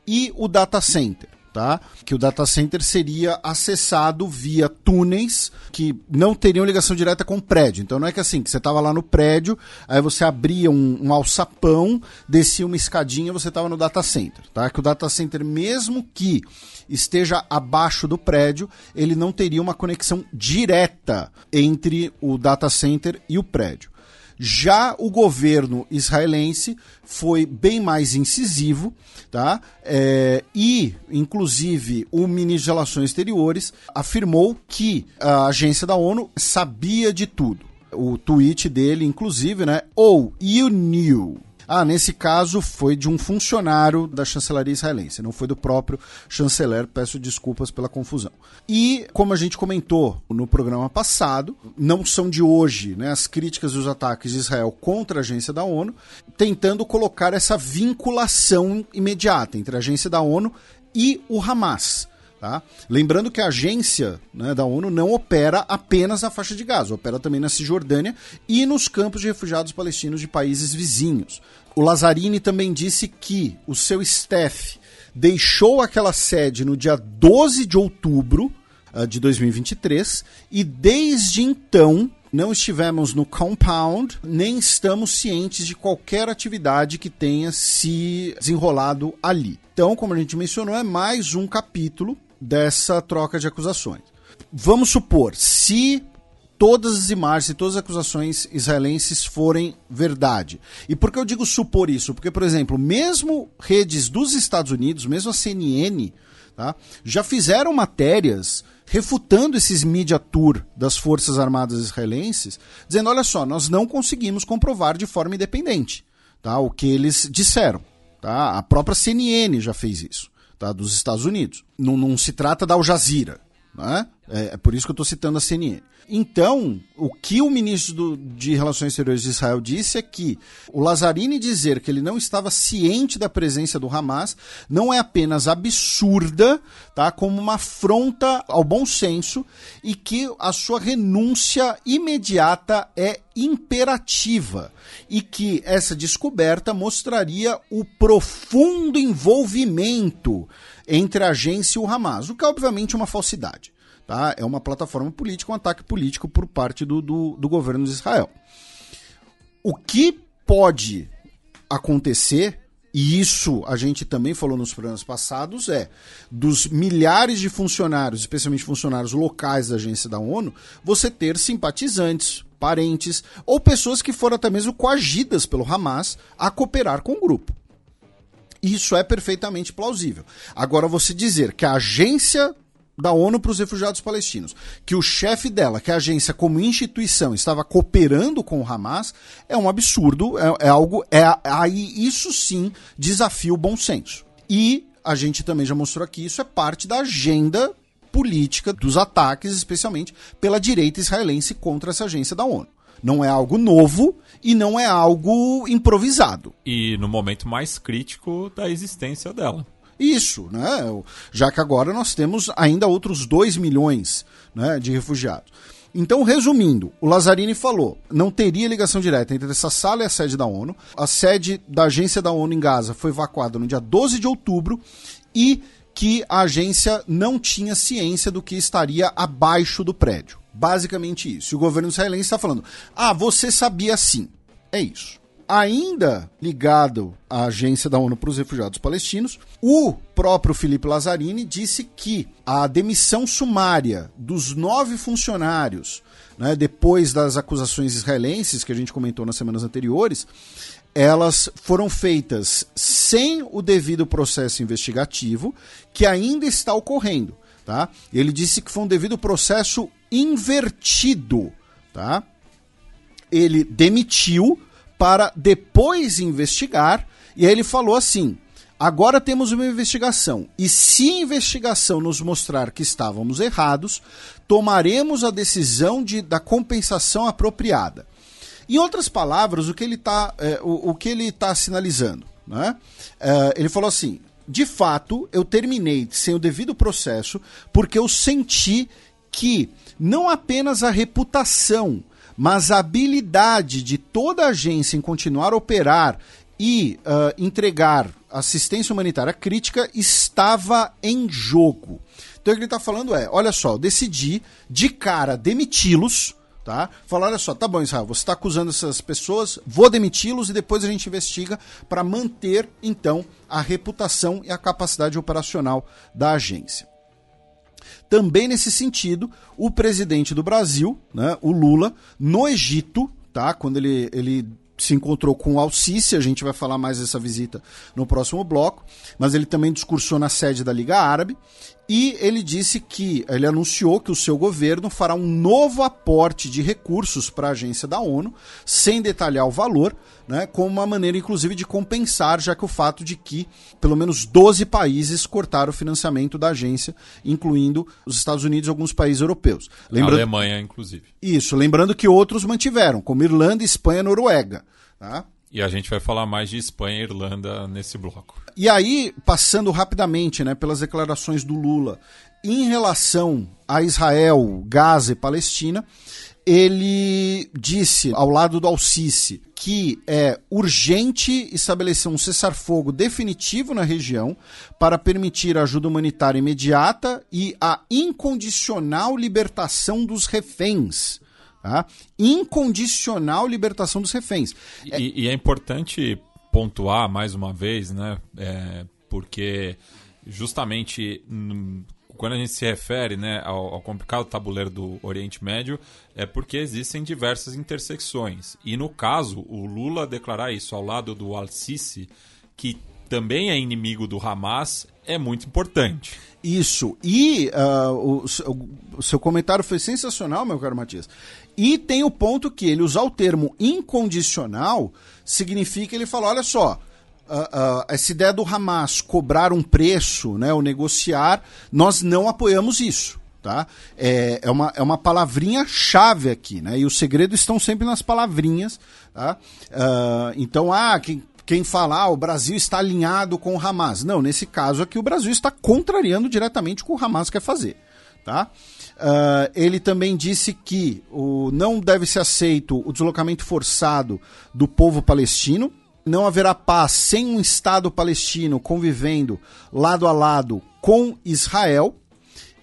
e o data center tá? Que o data center seria acessado via túneis que não teriam ligação direta com o prédio. Então não é que assim, que você estava lá no prédio, aí você abria um, um alçapão, descia uma escadinha, você estava no data center, tá? Que o data center, mesmo que esteja abaixo do prédio, ele não teria uma conexão direta entre o data center e o prédio. Já o governo israelense foi bem mais incisivo, tá? É, e, inclusive, o ministro de Relações Exteriores afirmou que a agência da ONU sabia de tudo. O tweet dele, inclusive, né? Ou oh, you knew. Ah, nesse caso foi de um funcionário da chancelaria israelense, não foi do próprio chanceler. Peço desculpas pela confusão. E, como a gente comentou no programa passado, não são de hoje né, as críticas dos ataques de Israel contra a agência da ONU, tentando colocar essa vinculação imediata entre a agência da ONU e o Hamas. Tá? Lembrando que a agência né, da ONU não opera apenas na faixa de Gaza, opera também na Cisjordânia e nos campos de refugiados palestinos de países vizinhos. O Lazzarini também disse que o seu staff deixou aquela sede no dia 12 de outubro uh, de 2023 e desde então não estivemos no compound, nem estamos cientes de qualquer atividade que tenha se desenrolado ali. Então, como a gente mencionou, é mais um capítulo dessa troca de acusações. Vamos supor, se todas as imagens e todas as acusações israelenses forem verdade. E por que eu digo supor isso? Porque, por exemplo, mesmo redes dos Estados Unidos, mesmo a CNN, tá, já fizeram matérias refutando esses media tour das Forças Armadas israelenses, dizendo: olha só, nós não conseguimos comprovar de forma independente tá, o que eles disseram. Tá? A própria CNN já fez isso tá, dos Estados Unidos. Não, não se trata da Al Jazeera. Né? É, por isso que eu estou citando a CNN. Então, o que o ministro do, de Relações Exteriores de Israel disse é que o Lazzarini dizer que ele não estava ciente da presença do Hamas não é apenas absurda, tá, como uma afronta ao bom senso e que a sua renúncia imediata é imperativa e que essa descoberta mostraria o profundo envolvimento entre a agência e o Hamas, o que é obviamente uma falsidade. Tá? É uma plataforma política, um ataque político por parte do, do, do governo de Israel. O que pode acontecer e isso a gente também falou nos programas passados, é dos milhares de funcionários, especialmente funcionários locais da agência da ONU, você ter simpatizantes, parentes ou pessoas que foram até mesmo coagidas pelo Hamas a cooperar com o grupo. Isso é perfeitamente plausível. Agora, você dizer que a agência da ONU para os refugiados palestinos, que o chefe dela, que a agência como instituição estava cooperando com o Hamas, é um absurdo, é, é algo, é aí isso sim desafia o bom senso. E a gente também já mostrou aqui, isso é parte da agenda política dos ataques, especialmente pela direita israelense contra essa agência da ONU. Não é algo novo e não é algo improvisado. E no momento mais crítico da existência dela. Isso, né? Já que agora nós temos ainda outros 2 milhões né, de refugiados. Então, resumindo, o Lazzarini falou: não teria ligação direta entre essa sala e a sede da ONU. A sede da agência da ONU em Gaza foi evacuada no dia 12 de outubro e que a agência não tinha ciência do que estaria abaixo do prédio. Basicamente isso. E o governo israelense está falando: ah, você sabia sim. É isso ainda ligado à agência da ONU para os refugiados palestinos, o próprio Felipe Lazzarini disse que a demissão sumária dos nove funcionários, né, depois das acusações israelenses que a gente comentou nas semanas anteriores, elas foram feitas sem o devido processo investigativo que ainda está ocorrendo. Tá? Ele disse que foi um devido processo invertido. Tá? Ele demitiu para depois investigar. E aí ele falou assim: agora temos uma investigação. E se a investigação nos mostrar que estávamos errados, tomaremos a decisão de, da compensação apropriada. Em outras palavras, o que ele está é, o, o, que ele tá sinalizando? Né? É, ele falou assim: de fato, eu terminei sem o devido processo porque eu senti que não apenas a reputação mas a habilidade de toda a agência em continuar a operar e uh, entregar assistência humanitária crítica estava em jogo. Então o que ele está falando é: olha só, eu decidi de cara demiti-los. Tá? Falar, olha só, tá bom, Israel, você está acusando essas pessoas, vou demiti-los e depois a gente investiga para manter, então, a reputação e a capacidade operacional da agência. Também nesse sentido, o presidente do Brasil, né, o Lula, no Egito, tá? Quando ele, ele se encontrou com o Alcice, a gente vai falar mais dessa visita no próximo bloco, mas ele também discursou na sede da Liga Árabe e ele disse que ele anunciou que o seu governo fará um novo aporte de recursos para a agência da ONU, sem detalhar o valor, né, como uma maneira inclusive de compensar, já que o fato de que pelo menos 12 países cortaram o financiamento da agência, incluindo os Estados Unidos e alguns países europeus. Lembrando... A Alemanha, inclusive. Isso, lembrando que outros mantiveram, como Irlanda, Espanha e Noruega. Tá? E a gente vai falar mais de Espanha e Irlanda nesse bloco. E aí, passando rapidamente né, pelas declarações do Lula em relação a Israel, Gaza e Palestina, ele disse, ao lado do Alcice, que é urgente estabelecer um cessar-fogo definitivo na região para permitir ajuda humanitária imediata e a incondicional libertação dos reféns. Tá? Incondicional libertação dos reféns. E é, e é importante pontuar mais uma vez, né? É, porque justamente quando a gente se refere né, ao, ao, complicado tabuleiro do Oriente Médio, é porque existem diversas intersecções. E no caso, o Lula declarar isso ao lado do Al-Sisi, que também é inimigo do Hamas, é muito importante. Isso. E uh, o, o, seu comentário foi sensacional, meu caro Matias. E tem o ponto que ele usar o termo incondicional significa ele falar: olha só. Uh, uh, essa ideia do Hamas cobrar um preço, né, ou negociar, nós não apoiamos isso. Tá? É, é, uma, é uma palavrinha chave aqui, né? E os segredos estão sempre nas palavrinhas. Tá? Uh, então, ah, quem, quem fala, ah, o Brasil está alinhado com o Hamas. Não, nesse caso aqui o Brasil está contrariando diretamente o que o Hamas quer fazer. Tá? Uh, ele também disse que o, não deve ser aceito o deslocamento forçado do povo palestino. Não haverá paz sem um Estado palestino convivendo lado a lado com Israel.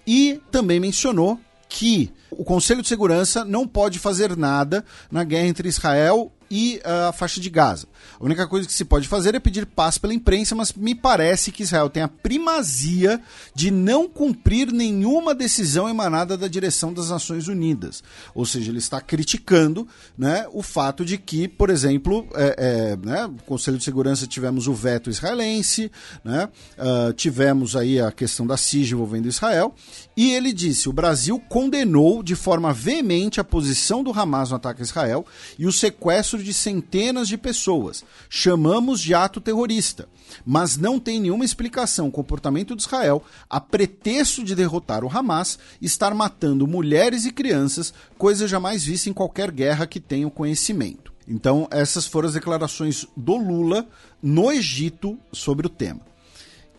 E também mencionou que o Conselho de Segurança não pode fazer nada na guerra entre Israel e uh, a faixa de Gaza. A única coisa que se pode fazer é pedir paz pela imprensa, mas me parece que Israel tem a primazia de não cumprir nenhuma decisão emanada da direção das Nações Unidas. Ou seja, ele está criticando né, o fato de que, por exemplo, é, é, né, no Conselho de Segurança tivemos o veto israelense, né, uh, tivemos aí a questão da CIG envolvendo Israel, e ele disse: o Brasil condenou de forma veemente a posição do Hamas no ataque a Israel e o sequestro de centenas de pessoas. Chamamos de ato terrorista, mas não tem nenhuma explicação o comportamento de Israel a pretexto de derrotar o Hamas estar matando mulheres e crianças, coisa jamais vista em qualquer guerra que tenha conhecimento. Então, essas foram as declarações do Lula no Egito sobre o tema.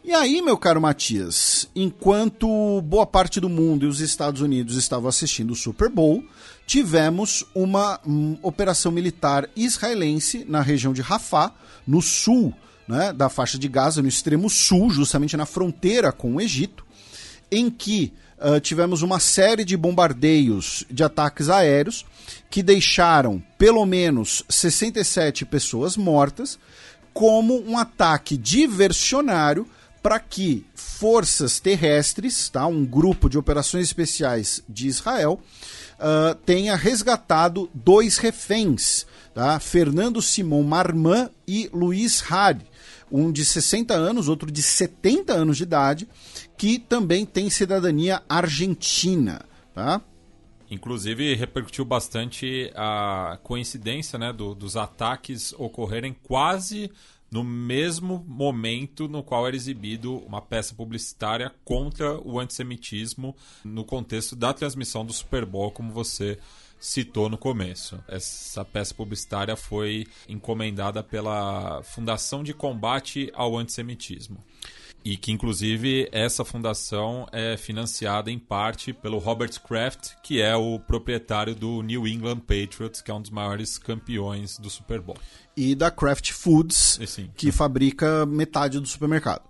E aí, meu caro Matias, enquanto boa parte do mundo e os Estados Unidos estavam assistindo o Super Bowl, tivemos uma um, operação militar israelense na região de Rafah, no sul né, da faixa de Gaza, no extremo sul, justamente na fronteira com o Egito, em que uh, tivemos uma série de bombardeios de ataques aéreos que deixaram pelo menos 67 pessoas mortas, como um ataque diversionário para que forças terrestres, tá, um grupo de operações especiais de Israel, uh, tenha resgatado dois reféns, tá, Fernando Simon Marman e Luiz Hari, um de 60 anos, outro de 70 anos de idade, que também tem cidadania argentina. Tá? Inclusive, repercutiu bastante a coincidência né, do, dos ataques ocorrerem quase no mesmo momento no qual era exibido uma peça publicitária contra o antissemitismo no contexto da transmissão do Super Bowl, como você citou no começo. Essa peça publicitária foi encomendada pela Fundação de Combate ao Antissemitismo. E que, inclusive, essa fundação é financiada em parte pelo Robert Kraft, que é o proprietário do New England Patriots, que é um dos maiores campeões do Super Bowl. E da Kraft Foods, sim. que fabrica metade do supermercado.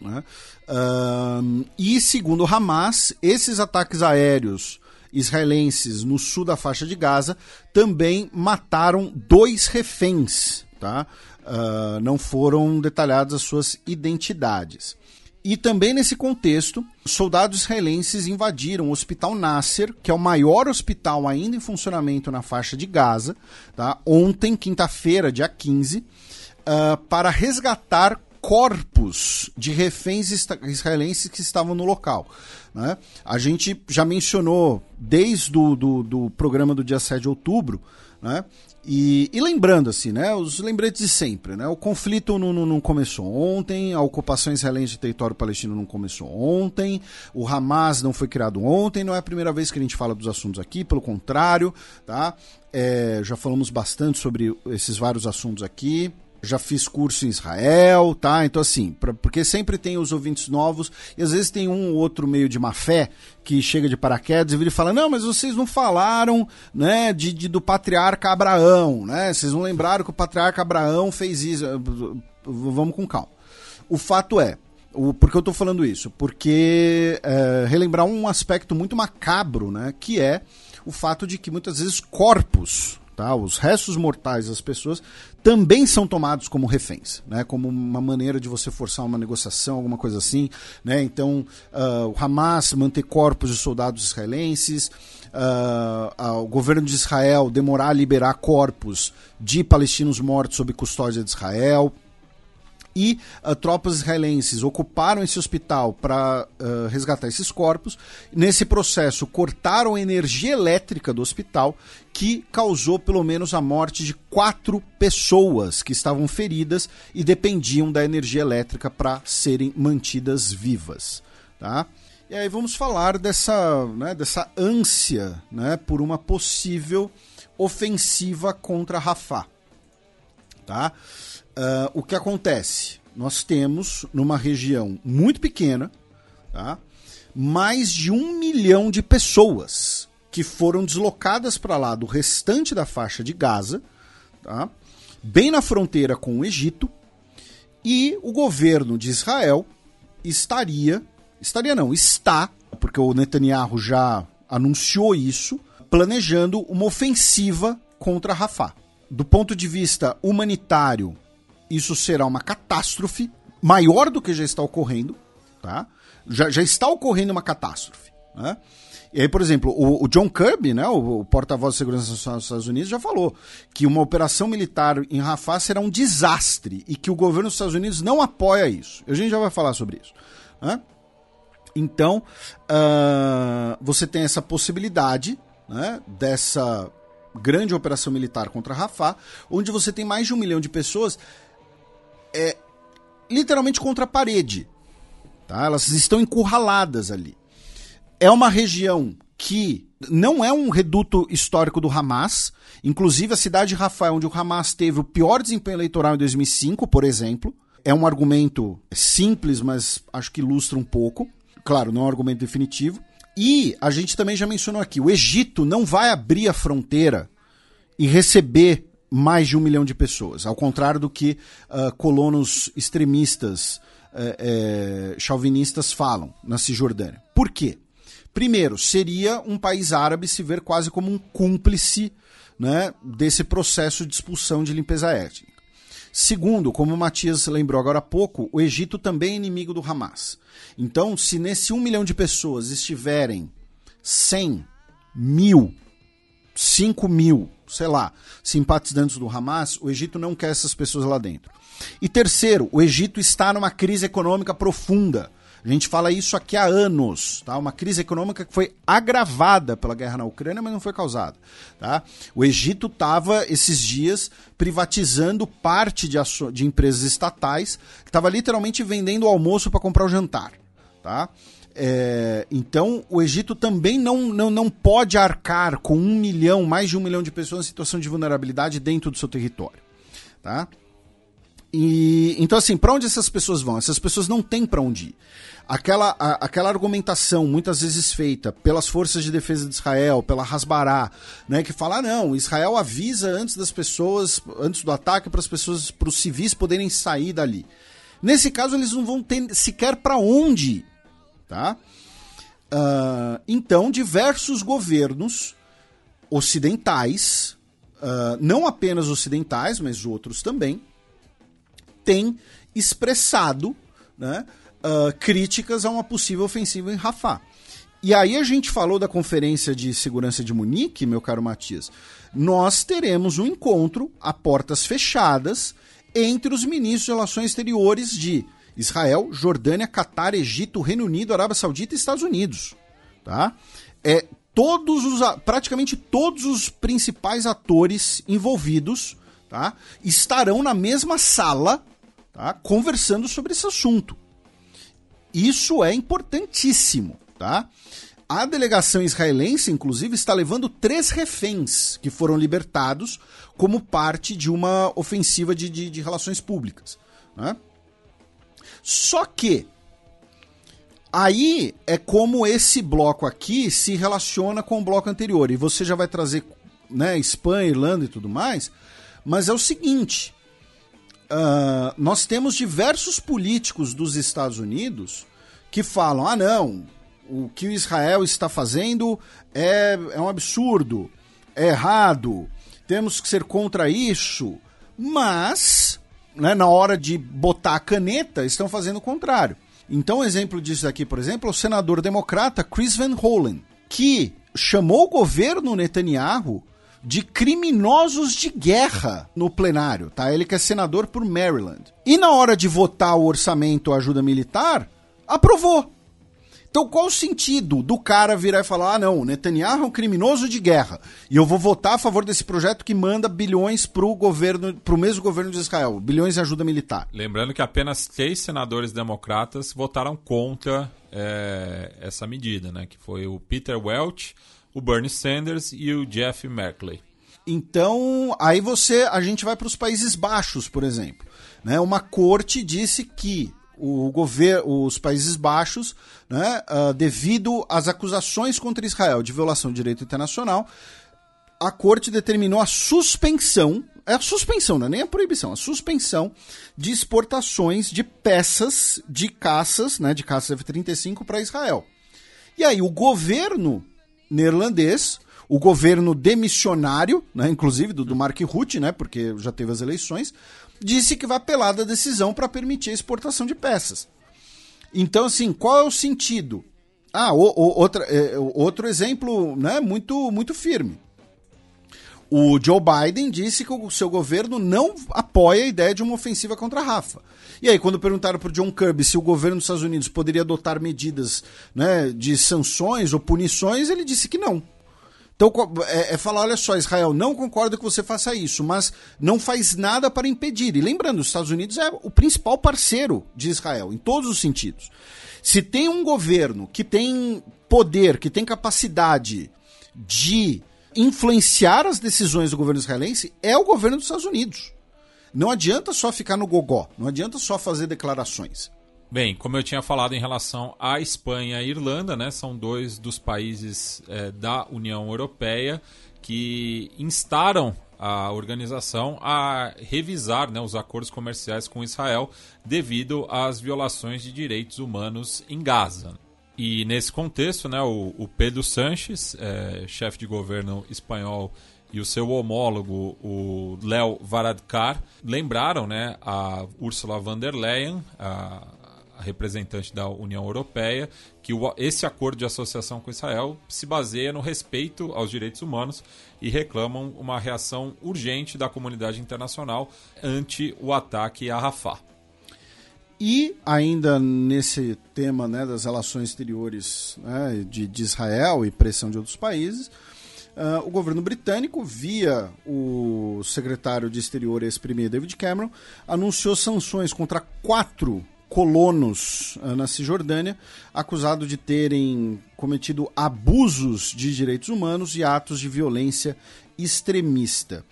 né? Ahn, e segundo o Hamas, esses ataques aéreos israelenses no sul da faixa de Gaza também mataram dois reféns, tá? Ah, não foram detalhadas as suas identidades. E também nesse contexto, soldados israelenses invadiram o Hospital Nasser, que é o maior hospital ainda em funcionamento na faixa de Gaza, tá? ontem, quinta-feira, dia 15, ah, para resgatar corpos de reféns israelenses que estavam no local. né? A gente já mencionou desde o do, do programa do dia 7 de outubro, né? E, e lembrando, assim, né? Os lembretes de sempre, né? O conflito não, não, não começou ontem, a ocupação israelense de território palestino não começou ontem, o Hamas não foi criado ontem, não é a primeira vez que a gente fala dos assuntos aqui, pelo contrário, tá? É, já falamos bastante sobre esses vários assuntos aqui. Já fiz curso em Israel, tá? Então, assim, pra- porque sempre tem os ouvintes novos, e às vezes tem um ou outro meio de má fé que chega de paraquedas e vira e fala: Não, mas vocês não falaram né, de, de- do patriarca Abraão, né? Vocês não lembraram que o patriarca Abraão fez isso. Vamos com calma. O fato é, o, por que eu tô falando isso? Porque é, relembrar um aspecto muito macabro, né? Que é o fato de que muitas vezes corpos, tá? Os restos mortais das pessoas também são tomados como reféns, né? Como uma maneira de você forçar uma negociação, alguma coisa assim, né? Então, ah, o Hamas manter corpos de soldados israelenses, ah, o governo de Israel demorar a liberar corpos de palestinos mortos sob custódia de Israel e ah, tropas israelenses ocuparam esse hospital para resgatar esses corpos. Nesse processo, cortaram a energia elétrica do hospital, que causou pelo menos a morte de quatro pessoas que estavam feridas e dependiam da energia elétrica para serem mantidas vivas. Tá? E aí vamos falar dessa, né, dessa ânsia né, por uma possível ofensiva contra Rafah tá? Ah, o que acontece? Nós temos numa região muito pequena, tá? Mais de um milhão de pessoas que foram deslocadas para lá do restante da faixa de Gaza, tá? Bem na fronteira com o Egito, e o governo de Israel estaria, estaria não, está, porque o Netanyahu já anunciou isso, planejando uma ofensiva contra Rafah. Do ponto de vista humanitário, isso será uma catástrofe maior do que já está ocorrendo, tá? Já, já está ocorrendo uma catástrofe, né? E aí, por exemplo, o, o John Kirby, né, o, o porta-voz de segurança nacional dos Estados Unidos, já falou que uma operação militar em Rafah será um desastre e que o governo dos Estados Unidos não apoia isso. A gente já vai falar sobre isso. Né? Então, ah, você tem essa possibilidade né, dessa grande operação militar contra Rafah, onde você tem mais de um milhão de pessoas é, literalmente contra a parede. Tá? Elas estão encurraladas ali. É uma região que não é um reduto histórico do Hamas. Inclusive, a cidade de Rafah, onde o Hamas teve o pior desempenho eleitoral em 2005, por exemplo. É um argumento simples, mas acho que ilustra um pouco. Claro, não é um argumento definitivo. E a gente também já mencionou aqui: o Egito não vai abrir a fronteira e receber mais de um milhão de pessoas, ao contrário do que ah, colonos extremistas eh, chauvinistas falam na Cisjordânia. Por quê? Primeiro, seria um país árabe se ver quase como um cúmplice né, desse processo de expulsão de limpeza étnica. Segundo, como o Matias lembrou agora há pouco, o Egito também é inimigo do Hamas. Então, se nesse um milhão de pessoas estiverem 100 mil 5 mil, sei lá, simpatizantes do Hamas, o Egito não quer essas pessoas lá dentro. E terceiro, o Egito está numa crise econômica profunda. A gente fala isso aqui há anos, tá? Uma crise econômica que foi agravada pela guerra na Ucrânia, mas não foi causada, tá? O Egito estava esses dias privatizando parte de, de empresas estatais, estava literalmente vendendo o almoço para comprar o jantar, tá? É, então, o Egito também não, não, não pode arcar com um milhão, mais de um milhão de pessoas em situação de vulnerabilidade dentro do seu território. Tá? E então assim, para onde essas pessoas vão? Essas pessoas não têm para onde ir. Aquela, a, aquela argumentação muitas vezes feita pelas forças de defesa de Israel, pela Hasbará, né, que fala ah, não, Israel avisa antes das pessoas, antes do ataque para as pessoas, para os civis poderem sair dali. Nesse caso eles não vão ter sequer para onde, ir, tá? Uh, então diversos governos ocidentais, uh, não apenas ocidentais, mas outros também, têm expressado né, uh, críticas a uma possível ofensiva em Rafah. E aí a gente falou da Conferência de Segurança de Munique, meu caro Matias. Nós teremos um encontro a portas fechadas entre os ministros de Relações Exteriores de Israel, Jordânia, Catar, Egito, Reino Unido, Arábia Saudita e Estados Unidos. Tá? É, todos os, praticamente todos os principais atores envolvidos tá, estarão na mesma sala tá, conversando sobre esse assunto. Isso é importantíssimo, tá? A delegação israelense, inclusive, está levando três reféns que foram libertados como parte de uma ofensiva de, de, de relações públicas. Né? Só que aí é como esse bloco aqui se relaciona com o bloco anterior. E você já vai trazer né, Espanha, Irlanda e tudo mais. Mas é o seguinte: uh, nós temos diversos políticos dos Estados Unidos que falam: ah, não, o que o Israel está fazendo é, é um absurdo, é errado, temos que ser contra isso, mas né, na hora de botar a caneta estão fazendo o contrário. Então, exemplo disso aqui, por exemplo, é o senador democrata Chris Van Hollen, que chamou o governo Netanyahu de criminosos de guerra no plenário, tá? Ele que é senador por Maryland. E na hora de votar o orçamento ajuda militar, aprovou. Então qual o sentido do cara virar e falar: "Ah, não, Netanyahu é um criminoso de guerra e eu vou votar a favor desse projeto que manda bilhões pro governo, pro mesmo governo de Israel, bilhões em ajuda militar". Lembrando que apenas três senadores democratas votaram contra é, essa medida, né? Que foi o Peter Welch, o Bernie Sanders e o Jeff Merkley. Então, aí você, a gente vai para os Países Baixos, por exemplo. Né? Uma corte disse que o governo, os Países Baixos, né, uh, devido às acusações contra Israel de violação de direito internacional, a corte determinou a suspensão, é a suspensão, não é nem a proibição, a suspensão de exportações de peças de caças, né, de caças F-35 para Israel. E aí o governo neerlandês, o governo demissionário, né, inclusive do, do Mark Rutte, né, porque já teve as eleições, disse que vai apelar da decisão para permitir a exportação de peças. Então, assim, qual é o sentido? Ah, o, o, outra, é, outro exemplo né, muito, muito firme. O Joe Biden disse que o seu governo não apoia a ideia de uma ofensiva contra a Rafa. E aí, quando perguntaram para John Kirby se o governo dos Estados Unidos poderia adotar medidas né, de sanções ou punições, ele disse que não. Então é, é, falar, olha só, Israel, não concordo que você faça isso, mas não faz nada para impedir. E lembrando, os Estados Unidos é o principal parceiro de Israel, em todos os sentidos. Se tem um governo que tem poder, que tem capacidade de influenciar as decisões do governo israelense é o governo dos Estados Unidos. Não adianta só ficar no gogó, não adianta só fazer declarações. Bem, como eu tinha falado em relação à Espanha e à Irlanda, né, são dois dos países é, da União Europeia que instaram a organização a revisar né, os acordos comerciais com Israel devido às violações de direitos humanos em Gaza. E nesse contexto, né, o, o Pedro Sanches, é, chefe de governo espanhol, e o seu homólogo, o Léo Varadkar, lembraram né, a Ursula von der Leyen, a representante da União Europeia, que o, esse acordo de associação com Israel se baseia no respeito aos direitos humanos e reclamam uma reação urgente da comunidade internacional ante o ataque a Rafah. E ainda nesse tema né, das relações exteriores né, de, de, Israel e pressão de outros países, uh, o governo britânico, via o secretário de Exterior, ex-premier David Cameron, anunciou sanções contra quatro colonos uh, na Cisjordânia, acusados de terem cometido abusos de direitos humanos e atos de violência extremista.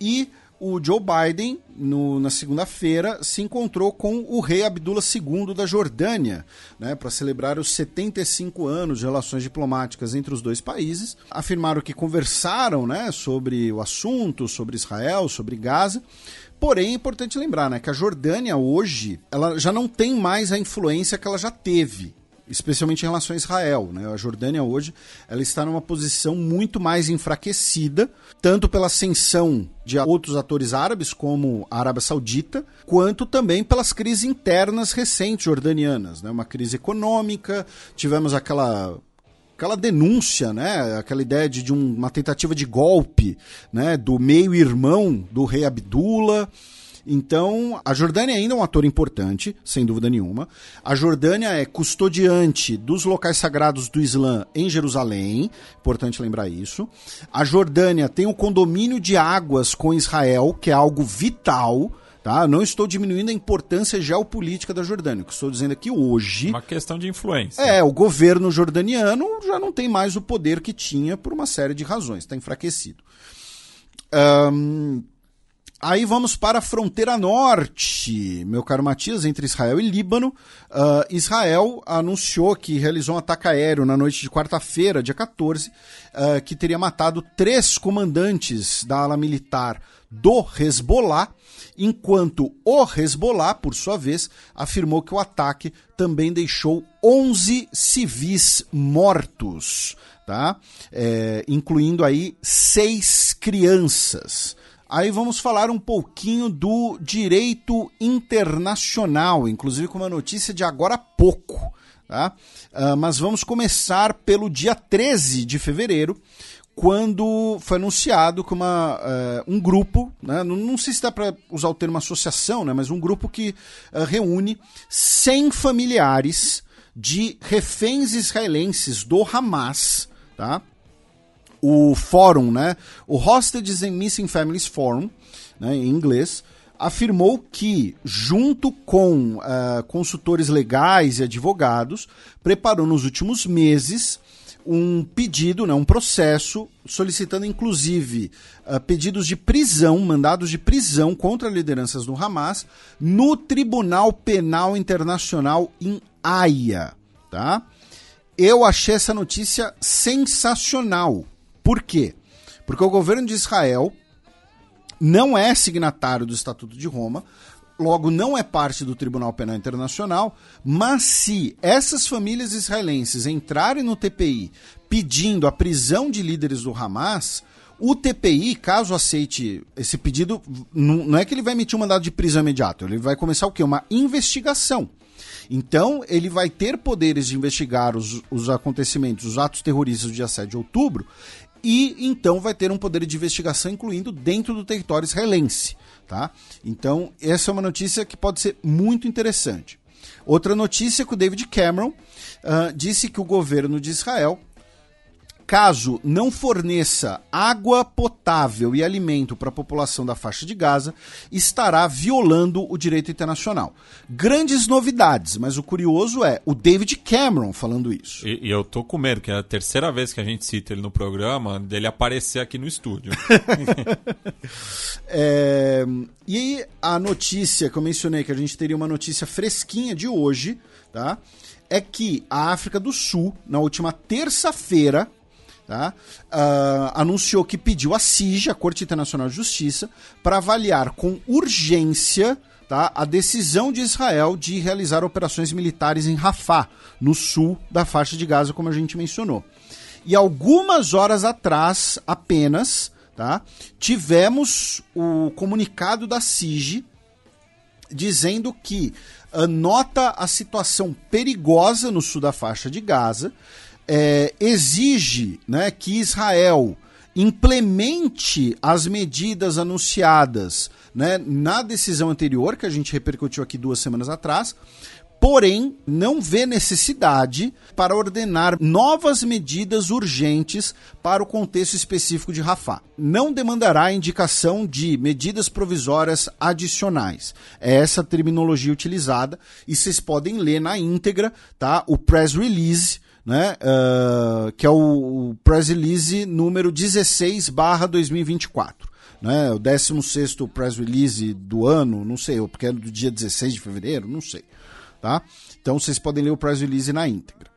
E o Joe Biden, no, na segunda-feira, se encontrou com o rei Abdullah II da Jordânia, né, para celebrar os 75 anos de relações diplomáticas entre os dois países. Afirmaram que conversaram né, sobre o assunto, sobre Israel, sobre Gaza. Porém, é importante lembrar né, que a Jordânia hoje ela já não tem mais a influência que ela já teve especialmente em relação a Israel. Né? A Jordânia hoje ela está numa posição muito mais enfraquecida, tanto pela ascensão de outros atores árabes, como a Arábia Saudita, quanto também pelas crises internas recentes jordanianas. Né? Uma crise econômica, tivemos aquela aquela denúncia, né, aquela ideia de, de um, uma tentativa de golpe, né, do meio-irmão do rei Abdullah. Então, a Jordânia ainda é um ator importante, sem dúvida nenhuma. A Jordânia é custodiante dos locais sagrados do Islã em Jerusalém, importante lembrar isso. A Jordânia tem o um condomínio de águas com Israel, que é algo vital. Tá? Não estou diminuindo a importância geopolítica da Jordânia. O que estou dizendo aqui hoje. Uma questão de influência. É, o governo jordaniano já não tem mais o poder que tinha por uma série de razões, está enfraquecido. Um, Aí vamos para a fronteira norte, meu caro Matias, entre Israel e Líbano. Uh, Israel anunciou que realizou um ataque aéreo na noite de quarta-feira, dia 14, uh, que teria matado três comandantes da ala militar do Hezbollah, enquanto o Hezbollah, por sua vez, afirmou que o ataque também deixou 11 civis mortos, tá? É, incluindo aí seis crianças. Aí vamos falar um pouquinho do direito internacional, inclusive com uma notícia de agora há pouco. Tá? Uh, mas vamos começar pelo dia 13 de fevereiro, quando foi anunciado que uma, uh, um grupo, né, não, não, sei se dá para usar o termo associação, né, mas um grupo que uh, reúne 100 familiares de reféns israelenses do Hamas, tá? o fórum, né, o Hostages and Missing Families Forum, né, em inglês, afirmou que, junto com uh, consultores legais e advogados, preparou nos últimos meses um pedido, né, um processo, solicitando inclusive uh, pedidos de prisão, mandados de prisão contra lideranças do Hamas, no Tribunal Penal Internacional em Haia. Tá? Eu achei essa notícia sensacional. Por quê? Porque o governo de Israel não é signatário do Estatuto de Roma, logo não é parte do Tribunal Penal Internacional, mas se essas famílias israelenses entrarem no TPI pedindo a prisão de líderes do Hamas, o TPI, caso aceite esse pedido, não é que ele vai emitir um mandado de prisão imediato, ele vai começar o quê? Uma investigação. Então, ele vai ter poderes de investigar os, os acontecimentos, os atos terroristas do dia 7 de outubro, e então vai ter um poder de investigação incluindo dentro do território israelense. Tá? Então, essa é uma notícia que pode ser muito interessante. Outra notícia é que o David Cameron uh, disse que o governo de Israel caso não forneça água potável e alimento para a população da faixa de Gaza, estará violando o direito internacional. Grandes novidades, mas o curioso é o David Cameron falando isso. E, e eu tô com medo, que é a terceira vez que a gente cita ele no programa, dele aparecer aqui no estúdio. é, e aí, a notícia que eu mencionei, que a gente teria uma notícia fresquinha de hoje, tá? É que a África do Sul, na última terça-feira, tá? Uh, anunciou que pediu a CIJ, a Corte Internacional de Justiça, para avaliar com urgência tá, a decisão de Israel de realizar operações militares em Rafah, no sul da faixa de Gaza, como a gente mencionou. E algumas horas atrás, apenas, tá, tivemos o comunicado da CIJ dizendo que uh, nota a situação perigosa no sul da faixa de Gaza é, exige né, que Israel implemente as medidas anunciadas né, na decisão anterior, que a gente repercutiu aqui duas semanas atrás, porém não vê necessidade para ordenar novas medidas urgentes para o contexto específico de Rafah. Não demandará indicação de medidas provisórias adicionais. É essa terminologia utilizada e vocês podem ler na íntegra, tá? O press release né, uh, que é o, o press release número 16 barra 2024. né? O 16 press release do ano, não sei, porque é do dia 16 de fevereiro, não sei, tá? Então vocês podem ler o press release na íntegra.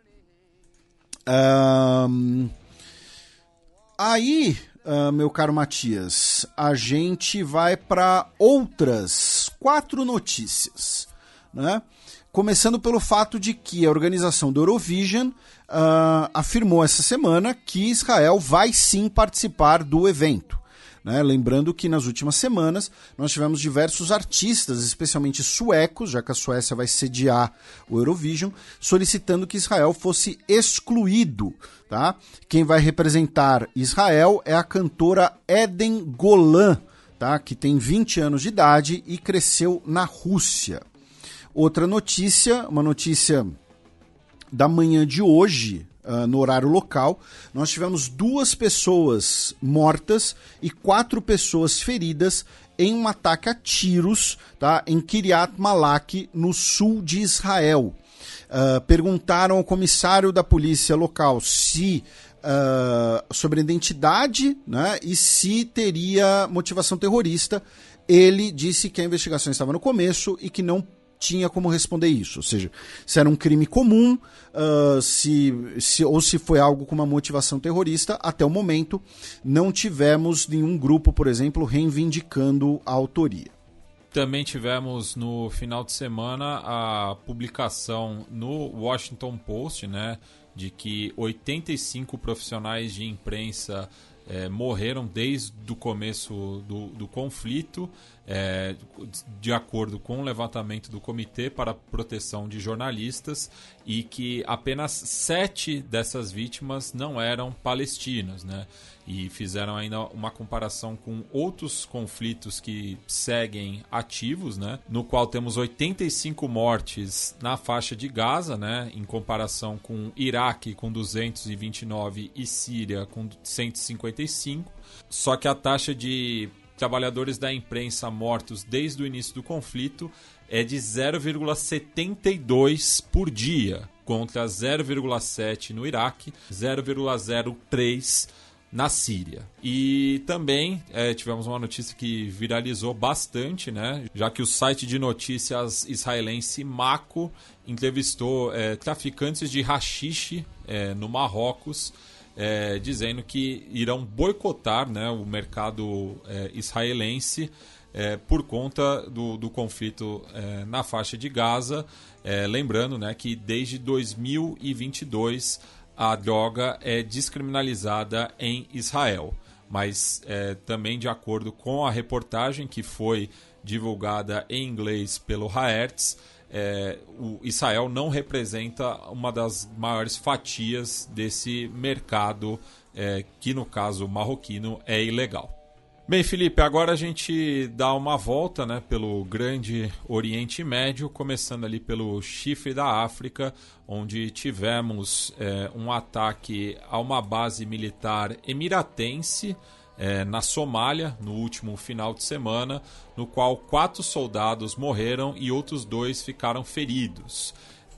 Um, aí, uh, meu caro Matias, a gente vai para outras quatro notícias, né? Começando pelo fato de que a organização do Eurovision uh, afirmou essa semana que Israel vai sim participar do evento. Né? Lembrando que nas últimas semanas nós tivemos diversos artistas, especialmente suecos, já que a Suécia vai sediar o Eurovision, solicitando que Israel fosse excluído. Tá? Quem vai representar Israel é a cantora Eden Golan, tá? que tem 20 anos de idade e cresceu na Rússia. Outra notícia, uma notícia da manhã de hoje, uh, no horário local, nós tivemos duas pessoas mortas e quatro pessoas feridas em um ataque a tiros tá, em Kiryat Malak, no sul de Israel. Uh, perguntaram ao comissário da polícia local se uh, sobre a identidade né, e se teria motivação terrorista. Ele disse que a investigação estava no começo e que não tinha como responder isso. Ou seja, se era um crime comum, uh, se, se, ou se foi algo com uma motivação terrorista. Até o momento, não tivemos nenhum grupo, por exemplo, reivindicando a autoria. Também tivemos no final de semana a publicação no Washington Post, né, de que 85 profissionais de imprensa é, morreram desde o começo do, do conflito, é, de acordo com o levantamento do Comitê para a Proteção de Jornalistas, e que apenas sete dessas vítimas não eram palestinas. Né? e fizeram ainda uma comparação com outros conflitos que seguem ativos, né? No qual temos 85 mortes na faixa de Gaza, né? Em comparação com Iraque com 229 e Síria com 155. Só que a taxa de trabalhadores da imprensa mortos desde o início do conflito é de 0,72 por dia, contra 0,7 no Iraque, 0,03 na Síria. E também é, tivemos uma notícia que viralizou bastante, né? Já que o site de notícias israelense Mako entrevistou é, traficantes de rachixe é, no Marrocos, é, dizendo que irão boicotar né, o mercado é, israelense é, por conta do, do conflito na faixa de Gaza. lembrando né, que desde 2022 a droga é descriminalizada em Israel. Mas é, também de acordo com a reportagem que foi divulgada em inglês pelo Haaretz, é, o Israel não representa uma das maiores fatias desse mercado, é, que no caso marroquino é ilegal. Bem, Felipe, agora a gente dá uma volta né, pelo grande Oriente Médio, começando ali pelo chifre da África, onde tivemos é, um ataque a uma base militar emiratense é, na Somália no último final de semana, no qual quatro soldados morreram e outros dois ficaram feridos.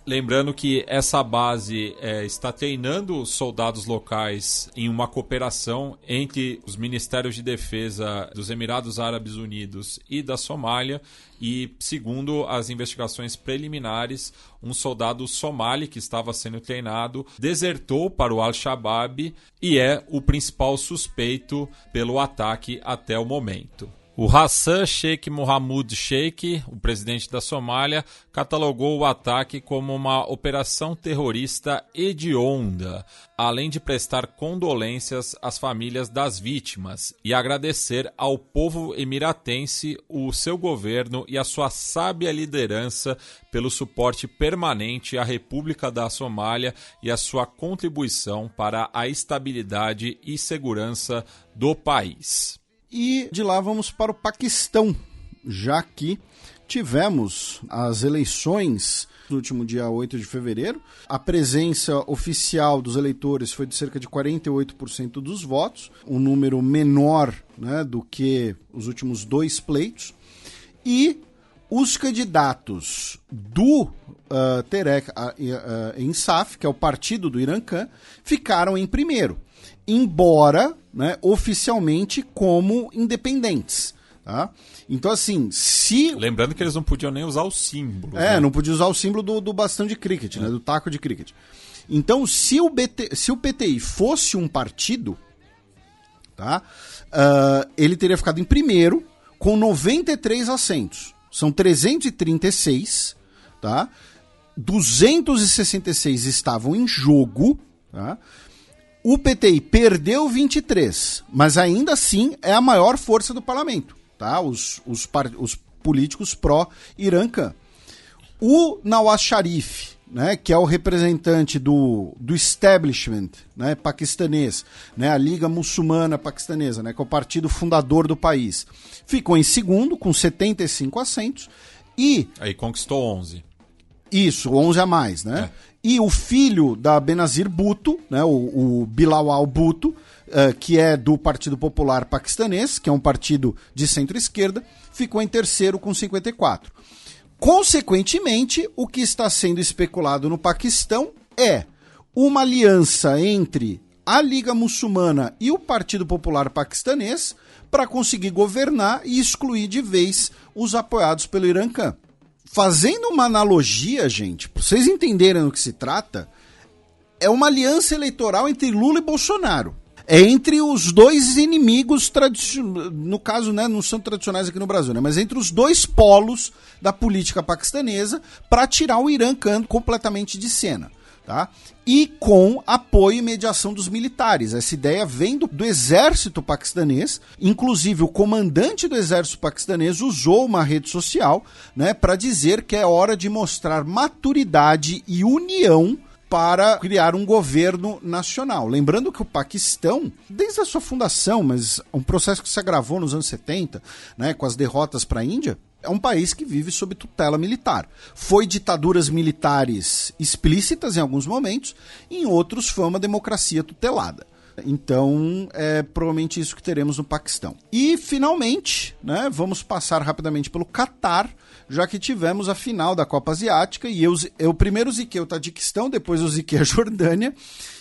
Lembrando que essa base é, está treinando soldados locais em uma cooperação entre os Ministérios de Defesa dos Emirados Árabes Unidos e da Somália. E, segundo as investigações preliminares, um soldado somali que estava sendo treinado desertou para o Al-Shabaab e é o principal suspeito pelo ataque até o momento. O Hassan Sheikh Mohamud Sheikh, o presidente da Somália, catalogou o ataque como uma operação terrorista hedionda, além de prestar condolências às famílias das vítimas e agradecer ao povo emiratense, o seu governo e a sua sábia liderança pelo suporte permanente à República da Somália e a sua contribuição para a estabilidade e segurança do país. E de lá vamos para o Paquistão, já que tivemos as eleições no último dia 8 de fevereiro. A presença oficial dos eleitores foi de cerca de 48% dos votos, um número menor né, do que os últimos dois pleitos. E os candidatos do uh, Terek uh, uh, Insaf, que é o partido do Irã ficaram em primeiro. Embora né, oficialmente como independentes. Tá? Então, assim, se. Lembrando que eles não podiam nem usar o símbolo. É, né? não podia usar o símbolo do, do bastão de cricket, né? Do taco de cricket. Então, se o, BT, se o PTI fosse um partido, tá? Ah, ele teria ficado em primeiro com 93 assentos. São 336, tá? 266 estavam em jogo, tá? O PTI perdeu 23, mas ainda assim é a maior força do parlamento, tá? Os, os, os políticos pró-Irã Khan. O Nawaz Sharif, né, que é o representante do, do establishment né, paquistanês, né, a Liga Muçulmana Paquistanesa, né, que é o partido fundador do país, ficou em segundo, com 75 assentos, e Aí conquistou 11. isso, 11 a mais, né? E o filho da Benazir Bhutto, né, o, o Bilawal Bhutto, eh, que é do Partido Popular Paquistanês, que é um partido de centro-esquerda, ficou em terceiro com 54. Consequentemente, o que está sendo especulado no Paquistão é uma aliança entre a Liga Muçulmana e o Partido Popular Paquistanês para conseguir governar e excluir de vez os apoiados pelo Irã Khan. Fazendo uma analogia, gente, para vocês entenderem do que se trata, é uma aliança eleitoral entre Lula e Bolsonaro. É entre os dois inimigos no caso, né, não são tradicionais aqui no Brasil, né, mas entre os dois polos da política paquistanesa para tirar o Irã completamente de cena. Tá? E com apoio e mediação dos militares. Essa ideia vem do, do exército paquistanês. Inclusive, o comandante do exército paquistanês usou uma rede social né, para dizer que é hora de mostrar maturidade e união para criar um governo nacional. Lembrando que o Paquistão, desde a sua fundação, mas um processo que se agravou nos anos 70, né, com as derrotas para a Índia, é um país que vive sob tutela militar. Foi ditaduras militares explícitas em alguns momentos, em outros foi uma democracia tutelada. Então, é provavelmente isso que teremos no Paquistão. E, finalmente, né, vamos passar rapidamente pelo Catar, já que tivemos a final da Copa Asiática e eu, eu primeiro ziquei o Tadiquistão, depois eu ziquei a Jordânia,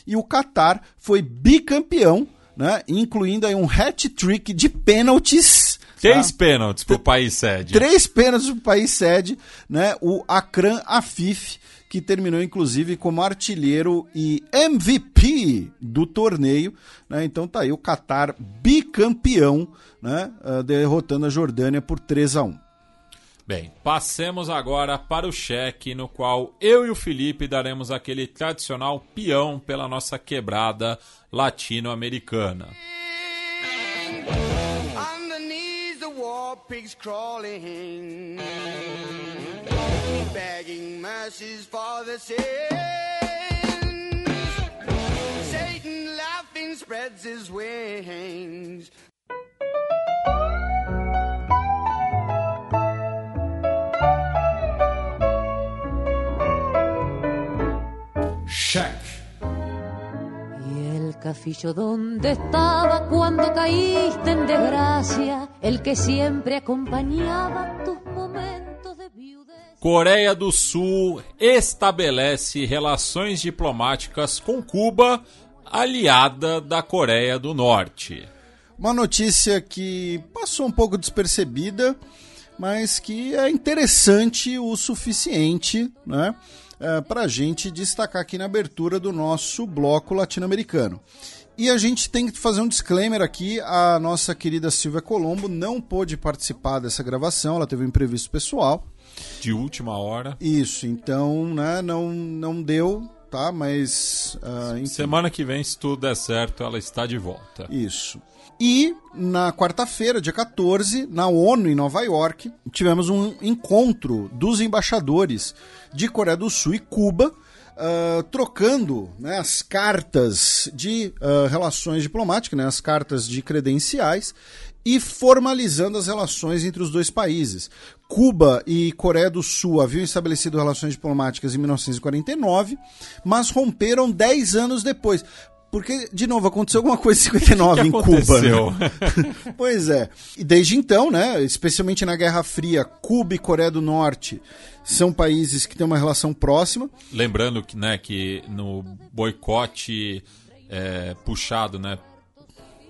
e o Catar foi bicampeão, né, incluindo aí um hat-trick de pênaltis. Três pênaltis pro país sede. Três pênaltis pro país sede, né? O Akran Afif, que terminou inclusive como artilheiro e MVP do torneio, né? Então tá aí o Qatar bicampeão, né? ah, derrotando a Jordânia por 3 a 1. Bem, passemos agora para o cheque, no qual eu e o Felipe daremos aquele tradicional peão pela nossa quebrada latino-americana. Satan laughing spreads his wings. Cheque. Y el cafillo donde estaba cuando caíste en desgracia, el que siempre acompañaba tus momentos de viudez. Coreia do Sul estabelece relações diplomáticas com Cuba, aliada da Coreia do Norte. Uma notícia que passou um pouco despercebida, mas que é interessante o suficiente, né? Para a gente destacar aqui na abertura do nosso bloco latino-americano. E a gente tem que fazer um disclaimer aqui: a nossa querida Silvia Colombo não pôde participar dessa gravação, ela teve um imprevisto pessoal. De última hora. Isso, então, né, não, não deu, tá? Mas. enfim. Semana que vem, se tudo der certo, ela está de volta. Isso. E na quarta-feira, dia 14, na ONU em Nova York, tivemos um encontro dos embaixadores de Coreia do Sul e Cuba, ah, trocando né, as cartas de ah, relações diplomáticas, né, as cartas de credenciais, e formalizando as relações entre os dois países. Cuba e Coreia do Sul haviam estabelecido relações diplomáticas em 1949, mas romperam 10 anos depois. Porque, de novo, aconteceu alguma coisa em 59 O que em? Cuba. Né? pois é. E desde então, né, especialmente na Guerra Fria, Cuba e Coreia do Norte são países que têm uma relação próxima. Lembrando que, né, que no boicote é, puxado né,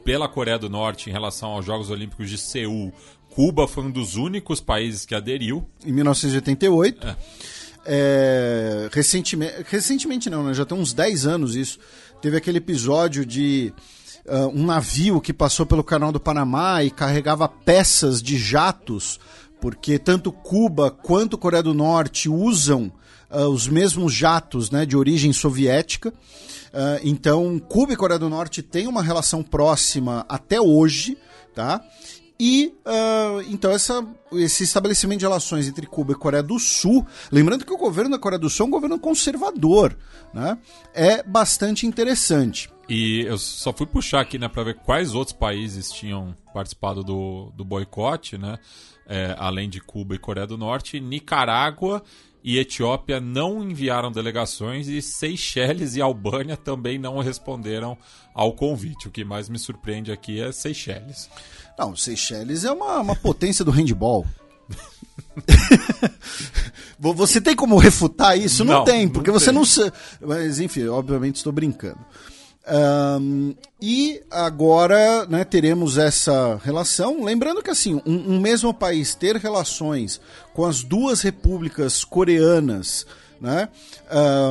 pela Coreia do Norte em relação aos Jogos Olímpicos de Seul, Cuba foi um dos únicos países que aderiu. Em 1988. É. É, recentemente, recentemente não, né? já tem uns 10 anos isso. Teve aquele episódio de uh, um navio que passou pelo canal do Panamá e carregava peças de jatos, porque tanto Cuba quanto Coreia do Norte usam uh, os mesmos jatos né, de origem soviética. Uh, então, Cuba e Coreia do Norte têm uma relação próxima até hoje, tá? E uh, então essa, esse estabelecimento de relações entre Cuba e Coreia do Sul, lembrando que o governo da Coreia do Sul é um governo conservador, né? É bastante interessante. E eu só fui puxar aqui, né, para ver quais outros países tinham participado do, do boicote, né? É, além de Cuba e Coreia do Norte, Nicarágua e Etiópia não enviaram delegações e Seychelles e Albânia também não responderam ao convite. O que mais me surpreende aqui é Seychelles. Não, Seychelles é uma, uma potência do handball. você tem como refutar isso? Não, não tem, porque não você tem. não. Mas enfim, obviamente estou brincando. Um, e agora né, teremos essa relação. Lembrando que assim, um, um mesmo país ter relações com as duas repúblicas coreanas né?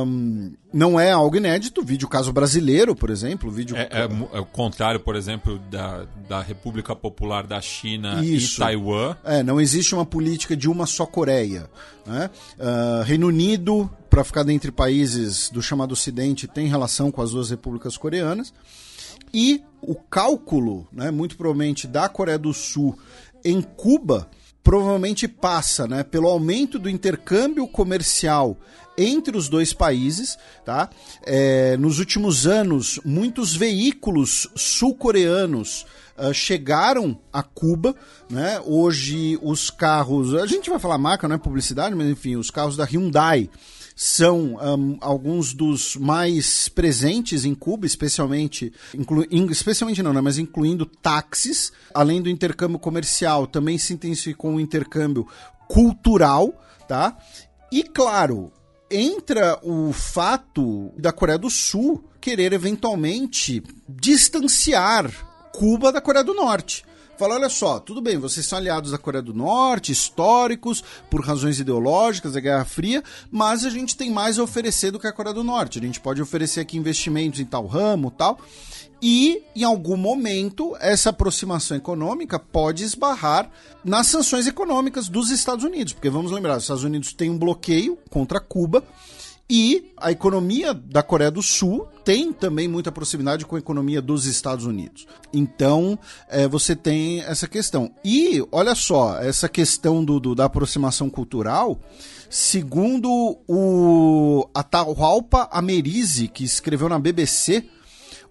Um, não é algo inédito, vídeo caso brasileiro, por exemplo. Vídeo... É, é, é, o contrário, por exemplo, da, da República Popular da China Isso. e Taiwan. É, não existe uma política de uma só Coreia. Né? Uh, Reino Unido, para ficar dentre países do chamado Ocidente, tem relação com as duas repúblicas coreanas. E o cálculo, né, muito provavelmente, da Coreia do Sul em Cuba provavelmente passa né, pelo aumento do intercâmbio comercial entre os dois países. Tá? É, nos últimos anos, muitos veículos sul-coreanos uh, chegaram a Cuba. Né? Hoje, os carros. A gente vai falar marca, não é publicidade, mas enfim, os carros da Hyundai são um, alguns dos mais presentes em Cuba, especialmente, especialmente não, né, mas incluindo táxis. Além do intercâmbio comercial, também se intensificou o intercâmbio cultural, tá? E claro, entra o fato da Coreia do Sul querer eventualmente distanciar Cuba da Coreia do Norte fala: olha só, tudo bem, vocês são aliados da Coreia do Norte, históricos, por razões ideológicas da Guerra Fria, mas a gente tem mais a oferecer do que a Coreia do Norte. A gente pode oferecer aqui investimentos em tal ramo tal. E, em algum momento, essa aproximação econômica pode esbarrar nas sanções econômicas dos Estados Unidos. Porque vamos lembrar, os Estados Unidos têm um bloqueio contra Cuba e a economia da Coreia do Sul tem também muita proximidade com a economia dos Estados Unidos. Então, é, você tem essa questão. E, olha só, essa questão do, do da aproximação cultural, segundo o Atahualpa Amerizi, que escreveu na BBC,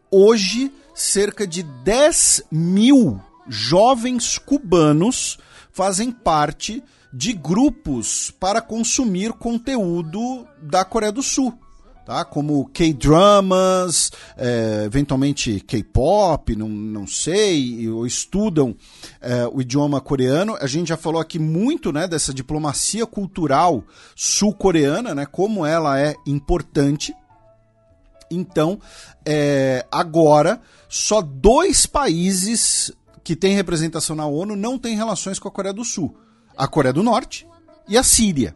hoje cerca de 10 mil jovens cubanos fazem parte de grupos para consumir conteúdo da Coreia do Sul. Tá? Como K-dramas, é, eventualmente K-pop, não, não sei, ou estudam é, o idioma coreano. A gente já falou aqui muito né, dessa diplomacia cultural sul-coreana, né, como ela é importante. Então, é, agora, só dois países que têm representação na ONU não têm relações com a Coreia do Sul a Coreia do Norte e a Síria.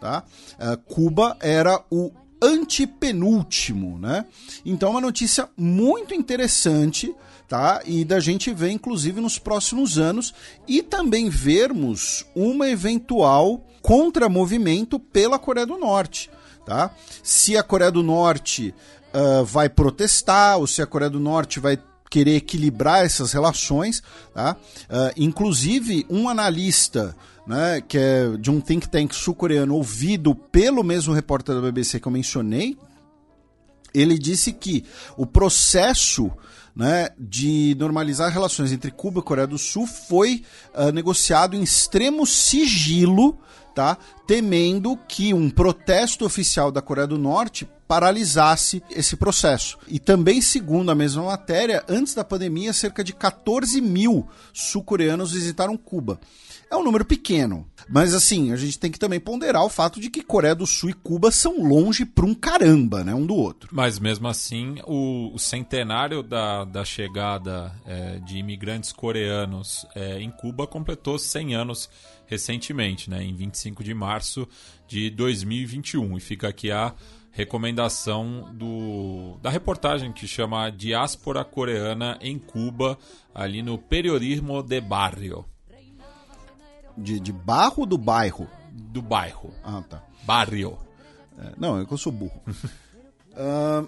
Tá? Uh, Cuba era o antepenúltimo, né? Então, uma notícia muito interessante, tá? E da gente ver, inclusive, nos próximos anos e também vermos uma eventual contramovimento pela Coreia do Norte, tá? Se a Coreia do Norte uh, vai protestar ou se a Coreia do Norte vai querer equilibrar essas relações, tá? Uh, inclusive, um analista né, que é de um think tank sul-coreano ouvido pelo mesmo repórter da BBC que eu mencionei, ele disse que o processo né, de normalizar relações entre Cuba e Coreia do Sul foi uh, negociado em extremo sigilo tá? Temendo que um protesto oficial da Coreia do Norte paralisasse esse processo. E também, segundo a mesma matéria, antes da pandemia, cerca de 14 mil sul-coreanos visitaram Cuba. É um número pequeno, mas assim, a gente tem que também ponderar o fato de que Coreia do Sul e Cuba são longe pra um caramba, né, um do outro. Mas mesmo assim, o, o centenário da, da chegada é, de imigrantes coreanos é, em Cuba completou 100 anos recentemente, né, em 25 de março de 2021. E fica aqui a recomendação do, da reportagem que chama Diáspora Coreana em Cuba, ali no Periodismo de Barrio, De, de barro do bairro? do bairro. Ah, tá. Barrio. É, não, é que eu sou burro.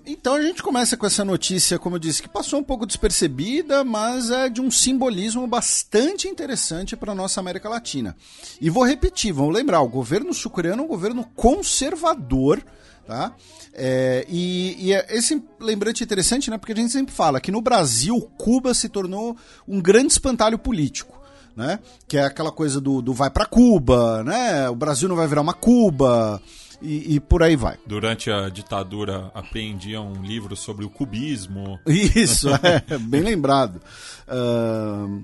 Então a gente começa com essa notícia, como eu disse, que passou um pouco despercebida, mas é de um simbolismo bastante interessante para nossa América Latina. E vou repetir, vamos lembrar, o governo sul-coreano é um governo conservador, tá? É, e, e é esse lembrante interessante, né? Porque a gente sempre fala que no Brasil, Cuba se tornou um grande espantalho político. Né? Que é aquela coisa do, do vai para Cuba, né? O Brasil não vai virar uma Cuba e, e por aí vai. Durante a ditadura, apreendiam um livro sobre o cubismo. Isso, é, bem lembrado. Ahn,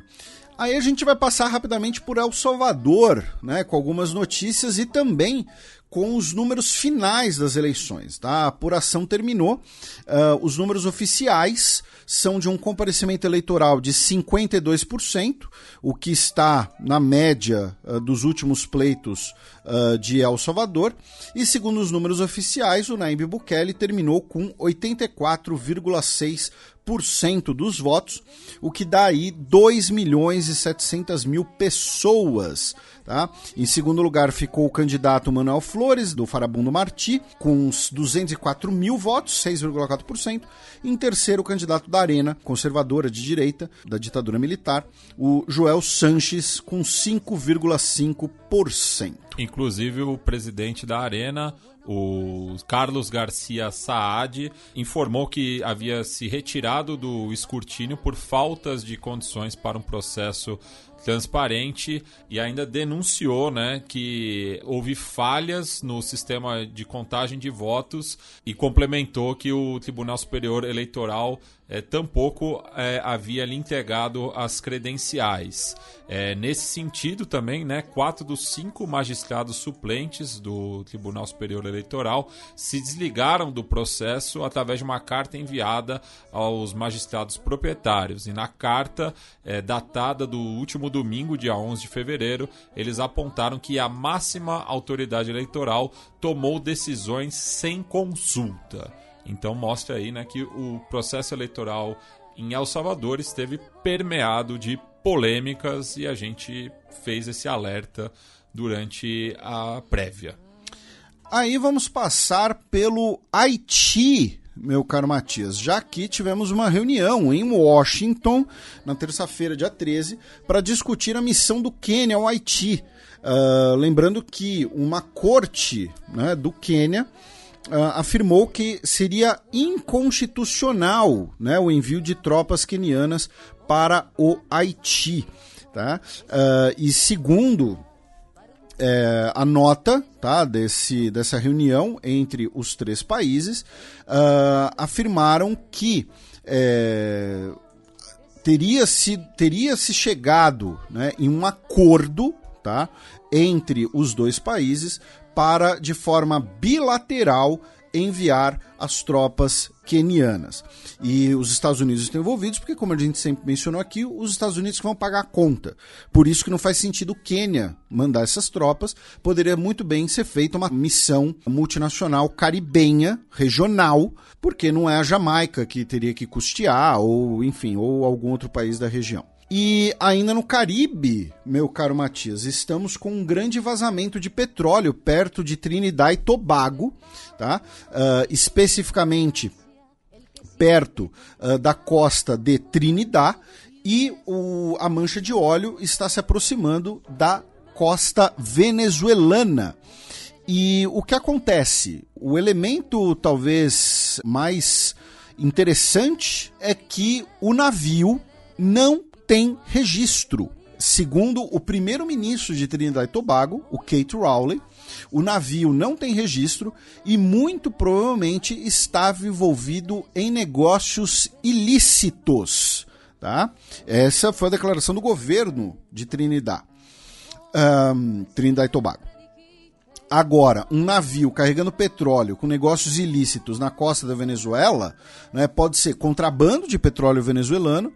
aí a gente vai passar rapidamente por El Salvador, né, com algumas notícias e também com os números finais das eleições. Tá? A apuração terminou, ah, os números oficiais são de um comparecimento eleitoral de 52%, o que está na média ah, dos últimos pleitos ah, de El Salvador, e segundo os números oficiais, o Naib Bukele terminou com 84,6% dos votos, o que dá aí 2 milhões e 700 mil pessoas. Tá? Em segundo lugar ficou o candidato Manuel Flores, do Farabundo Martí, com uns 204 mil votos, 6,4%. Em terceiro, o candidato da Arena, conservadora de direita, da ditadura militar, o Joel Sanches, com 5,5%. Inclusive, o presidente da Arena, o Carlos Garcia Saad, informou que havia se retirado do escrutínio por faltas de condições para um processo transparente e ainda denunciou né, que houve falhas no sistema de contagem de votos e complementou que o Tribunal Superior Eleitoral eh, tampouco eh, havia lhe entregado as credenciais. Eh, nesse sentido também, né, quatro dos cinco magistrados suplentes do Tribunal Superior Eleitoral se desligaram do processo através de uma carta enviada aos magistrados proprietários. E na carta, eh, datada do último domingo, dia 11 de fevereiro, eles apontaram que a máxima autoridade eleitoral tomou decisões sem consulta. Então mostra aí né, que o processo eleitoral em El Salvador esteve permeado de polêmicas e a gente fez esse alerta durante a prévia. Aí vamos passar pelo Haiti, meu caro Matias. Já que tivemos uma reunião em Washington, na terça-feira, dia 13, para discutir a missão do Quênia ao Haiti. Ah, lembrando que uma corte né, do Quênia ah, afirmou que seria inconstitucional né, o envio de tropas quenianas para o Haiti. Tá? Ah, e segundo é, a nota tá, desse, dessa reunião entre os três países, ah, afirmaram que é, teria se, teria se chegado né, em um acordo tá, entre os dois países para, de forma bilateral, enviar as tropas quenianas. E os Estados Unidos estão envolvidos porque, como a gente sempre mencionou aqui, os Estados Unidos vão pagar a conta. Por isso que não faz sentido o Quênia mandar essas tropas. Poderia muito bem ser feita uma missão multinacional caribenha, regional, porque não é a Jamaica que teria que custear, ou enfim, ou algum outro país da região. E ainda no Caribe, meu caro Matias, estamos com um grande vazamento de petróleo perto de Trinidad e Tobago, tá? Ah, especificamente perto ah, da costa de Trinidad e o- a mancha de óleo está se aproximando da costa venezuelana. E o que acontece? O elemento talvez mais interessante é que o navio não tem registro. segundo o primeiro-ministro de Trinidad e Tobago, o Kate Rowley, o navio não tem registro e muito provavelmente estava envolvido em negócios ilícitos. Tá? Essa foi a declaração do governo de Trinidad, um, Trinidad e Tobago. Agora, um navio carregando petróleo com negócios ilícitos na costa da Venezuela né, pode ser contrabando de petróleo venezuelano,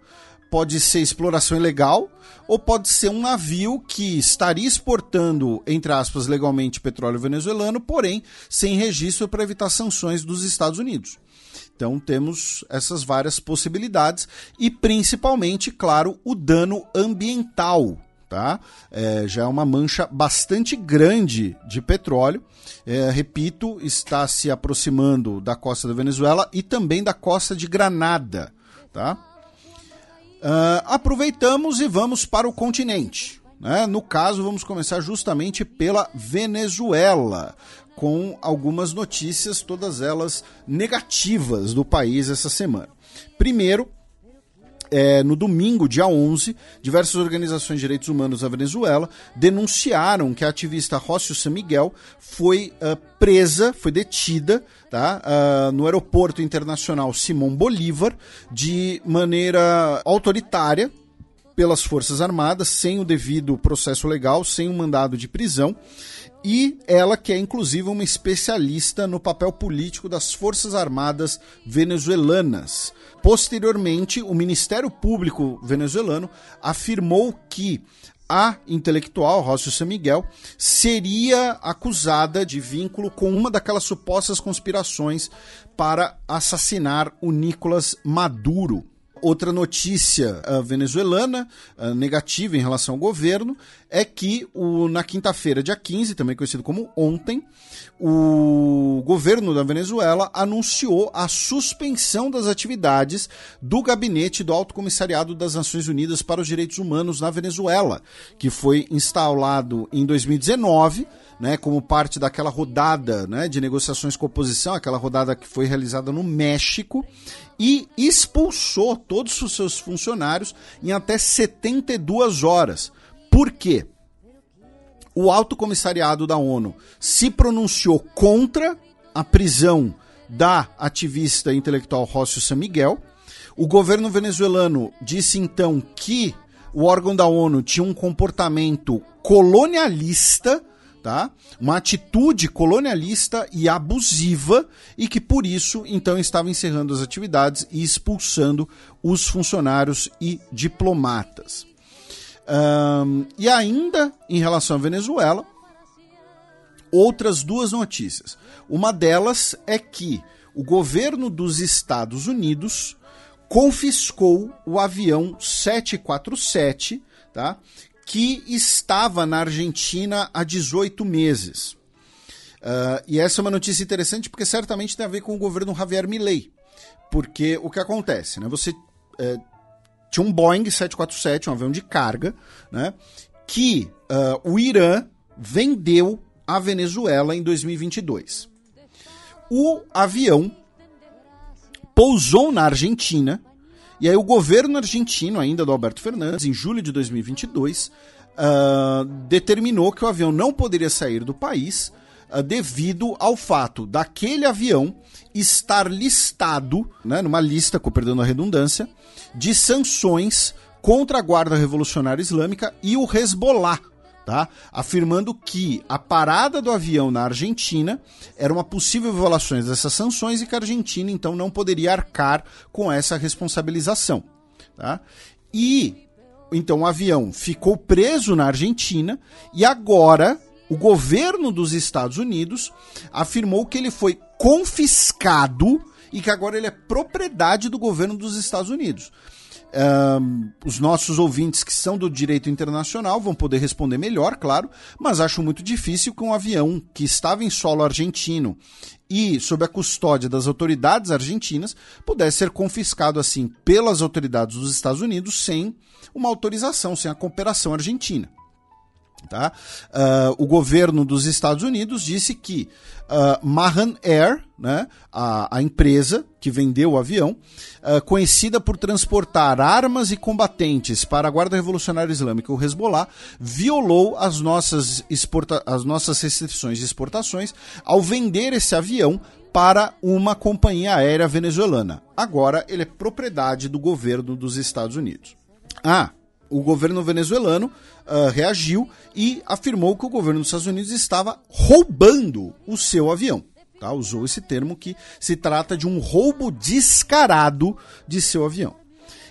pode ser exploração ilegal, ou pode ser um navio que estaria exportando, entre aspas, legalmente petróleo venezuelano, porém sem registro para evitar sanções dos Estados Unidos. Então temos essas várias possibilidades e principalmente, claro, o dano ambiental. Tá? É, já é uma mancha bastante grande de petróleo. É, repito, está se aproximando da costa da Venezuela e também da costa de Granada. Tá? Uh, aproveitamos e vamos para o continente. Né? No caso, vamos começar justamente pela Venezuela, com algumas notícias, todas elas negativas do país essa semana. Primeiro, é, no domingo, dia 11, diversas organizações de direitos humanos da Venezuela denunciaram que a ativista Rócio San Miguel foi uh, presa, foi detida tá, uh, no aeroporto internacional Simão Bolívar de maneira autoritária pelas Forças Armadas, sem o devido processo legal, sem um mandado de prisão e ela que é inclusive uma especialista no papel político das Forças Armadas venezuelanas. Posteriormente, o Ministério Público venezuelano afirmou que a intelectual, Rócio San Miguel, seria acusada de vínculo com uma daquelas supostas conspirações para assassinar o Nicolás Maduro. Outra notícia uh, venezuelana uh, negativa em relação ao governo é que o, na quinta-feira, dia 15, também conhecido como ontem, o governo da Venezuela anunciou a suspensão das atividades do gabinete do Alto Comissariado das Nações Unidas para os Direitos Humanos na Venezuela, que foi instalado em 2019 né, como parte daquela rodada né, de negociações com a oposição, aquela rodada que foi realizada no México, e expulsou todos os seus funcionários em até 72 horas. Por quê? O Alto Comissariado da ONU se pronunciou contra a prisão da ativista intelectual Rócio San Miguel. O governo venezuelano disse então que o órgão da ONU tinha um comportamento colonialista tá? Uma atitude colonialista e abusiva e que por isso então estava encerrando as atividades e expulsando os funcionários e diplomatas. Um, e ainda em relação à Venezuela, outras duas notícias. Uma delas é que o governo dos Estados Unidos confiscou o avião 747, tá? Que estava na Argentina há 18 meses. Uh, e essa é uma notícia interessante porque certamente tem a ver com o governo Javier Milei. Porque o que acontece? Né? Você uh, tinha um Boeing 747, um avião de carga, né? que uh, o Irã vendeu à Venezuela em 2022. O avião pousou na Argentina e aí o governo argentino, ainda do Alberto Fernandes, em julho de 2022, uh, determinou que o avião não poderia sair do país uh, devido ao fato daquele avião estar listado, né, numa lista, com perdão a redundância, de sanções contra a Guarda Revolucionária Islâmica e o Hezbollah, tá? afirmando que a parada do avião na Argentina era uma possível violação dessas sanções e que a Argentina então não poderia arcar com essa responsabilização. Tá? E então o avião ficou preso na Argentina e agora o governo dos Estados Unidos afirmou que ele foi confiscado e que agora ele é propriedade do governo dos Estados Unidos. Os nossos ouvintes que são do direito internacional vão poder responder melhor, claro, mas acho muito difícil que um avião que estava em solo argentino e sob a custódia das autoridades argentinas pudesse ser confiscado assim pelas autoridades dos Estados Unidos sem uma autorização, sem a cooperação argentina. Tá? Ah, o governo dos Estados Unidos disse que uh, Mahan Air, né, a, a, empresa que vendeu o avião, uh, conhecida por transportar armas e combatentes para a Guarda Revolucionária Islâmica, o Hezbollah, violou as nossas, exporta as nossas restrições de exportações ao vender esse avião para uma companhia aérea venezuelana. Agora ele é propriedade do governo dos Estados Unidos. Ah, o governo venezuelano uh, reagiu e afirmou que o governo dos Estados Unidos estava roubando o seu avião. Tá? Usou esse termo que se trata de um roubo descarado de seu avião.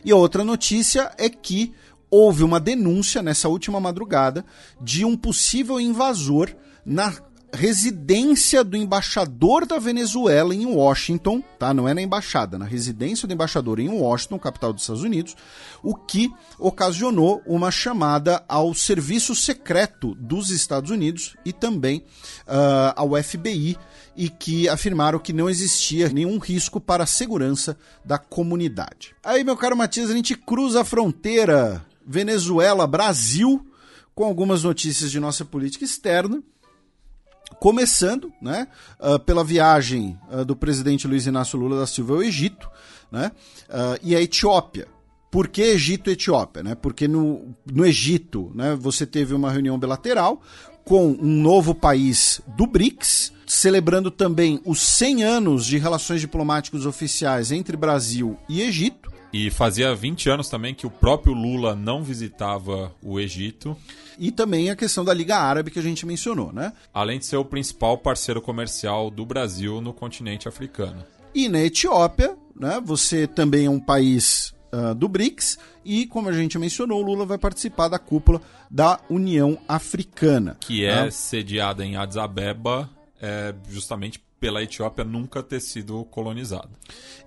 E a outra notícia é que houve uma denúncia nessa última madrugada de um possível invasor na residência do embaixador da Venezuela em Washington, tá? Não é na embaixada, na residência do embaixador em Washington, capital dos Estados Unidos, o que ocasionou uma chamada ao serviço secreto dos Estados Unidos e também uh, ao FBI e que afirmaram que não existia nenhum risco para a segurança da comunidade. Aí, meu caro Matias, a gente cruza a fronteira Venezuela-Brasil com algumas notícias de nossa política externa começando né, uh, pela viagem uh, do presidente Luiz Inácio Lula da Silva ao Egito né, uh, e a Etiópia. Por que Egito e Etiópia? Né? Porque no, no Egito né, você teve uma reunião bilateral com um novo país do BRICS, celebrando também os 100 anos de relações diplomáticas oficiais entre Brasil e Egito. E fazia 20 anos também que o próprio Lula não visitava o Egito. E também a questão da Liga Árabe que a gente mencionou, né? Além de ser o principal parceiro comercial do Brasil no continente africano. E na Etiópia, né, você também é um país uh, do BRICS e, como a gente mencionou, o Lula vai participar da cúpula da União Africana. Que é né? sediada em Addis Abeba, é, justamente pela Etiópia nunca ter sido colonizada.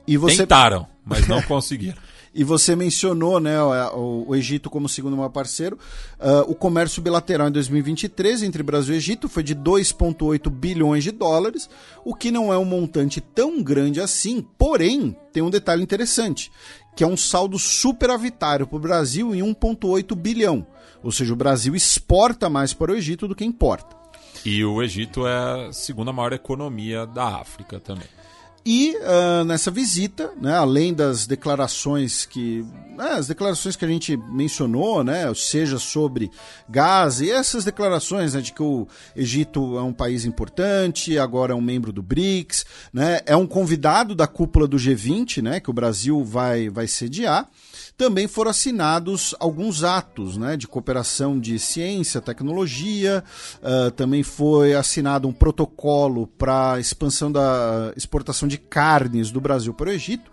E você... Tentaram, mas não conseguiram. E você mencionou né, o, Egito como segundo maior parceiro. Uh, o comércio bilateral em 2023 entre Brasil e Egito foi de 2,8 bilhões de dólares, o que não é um montante tão grande assim, porém tem um detalhe interessante, que é um saldo superavitário para o Brasil em 1,8 bilhão. Ou seja, o Brasil exporta mais para o Egito do que importa. E o Egito é a segunda maior economia da África também. E uh, nessa visita, né, além das declarações que. Né, as declarações que a gente mencionou, né, seja sobre gás, e essas declarações né, de que o Egito é um país importante, agora é um membro do BRICS, né, é um convidado da cúpula do G20, né, que o Brasil vai, vai sediar também foram assinados alguns atos né, de cooperação de ciência, tecnologia, uh, também foi assinado um protocolo para expansão da exportação de carnes do Brasil para o Egito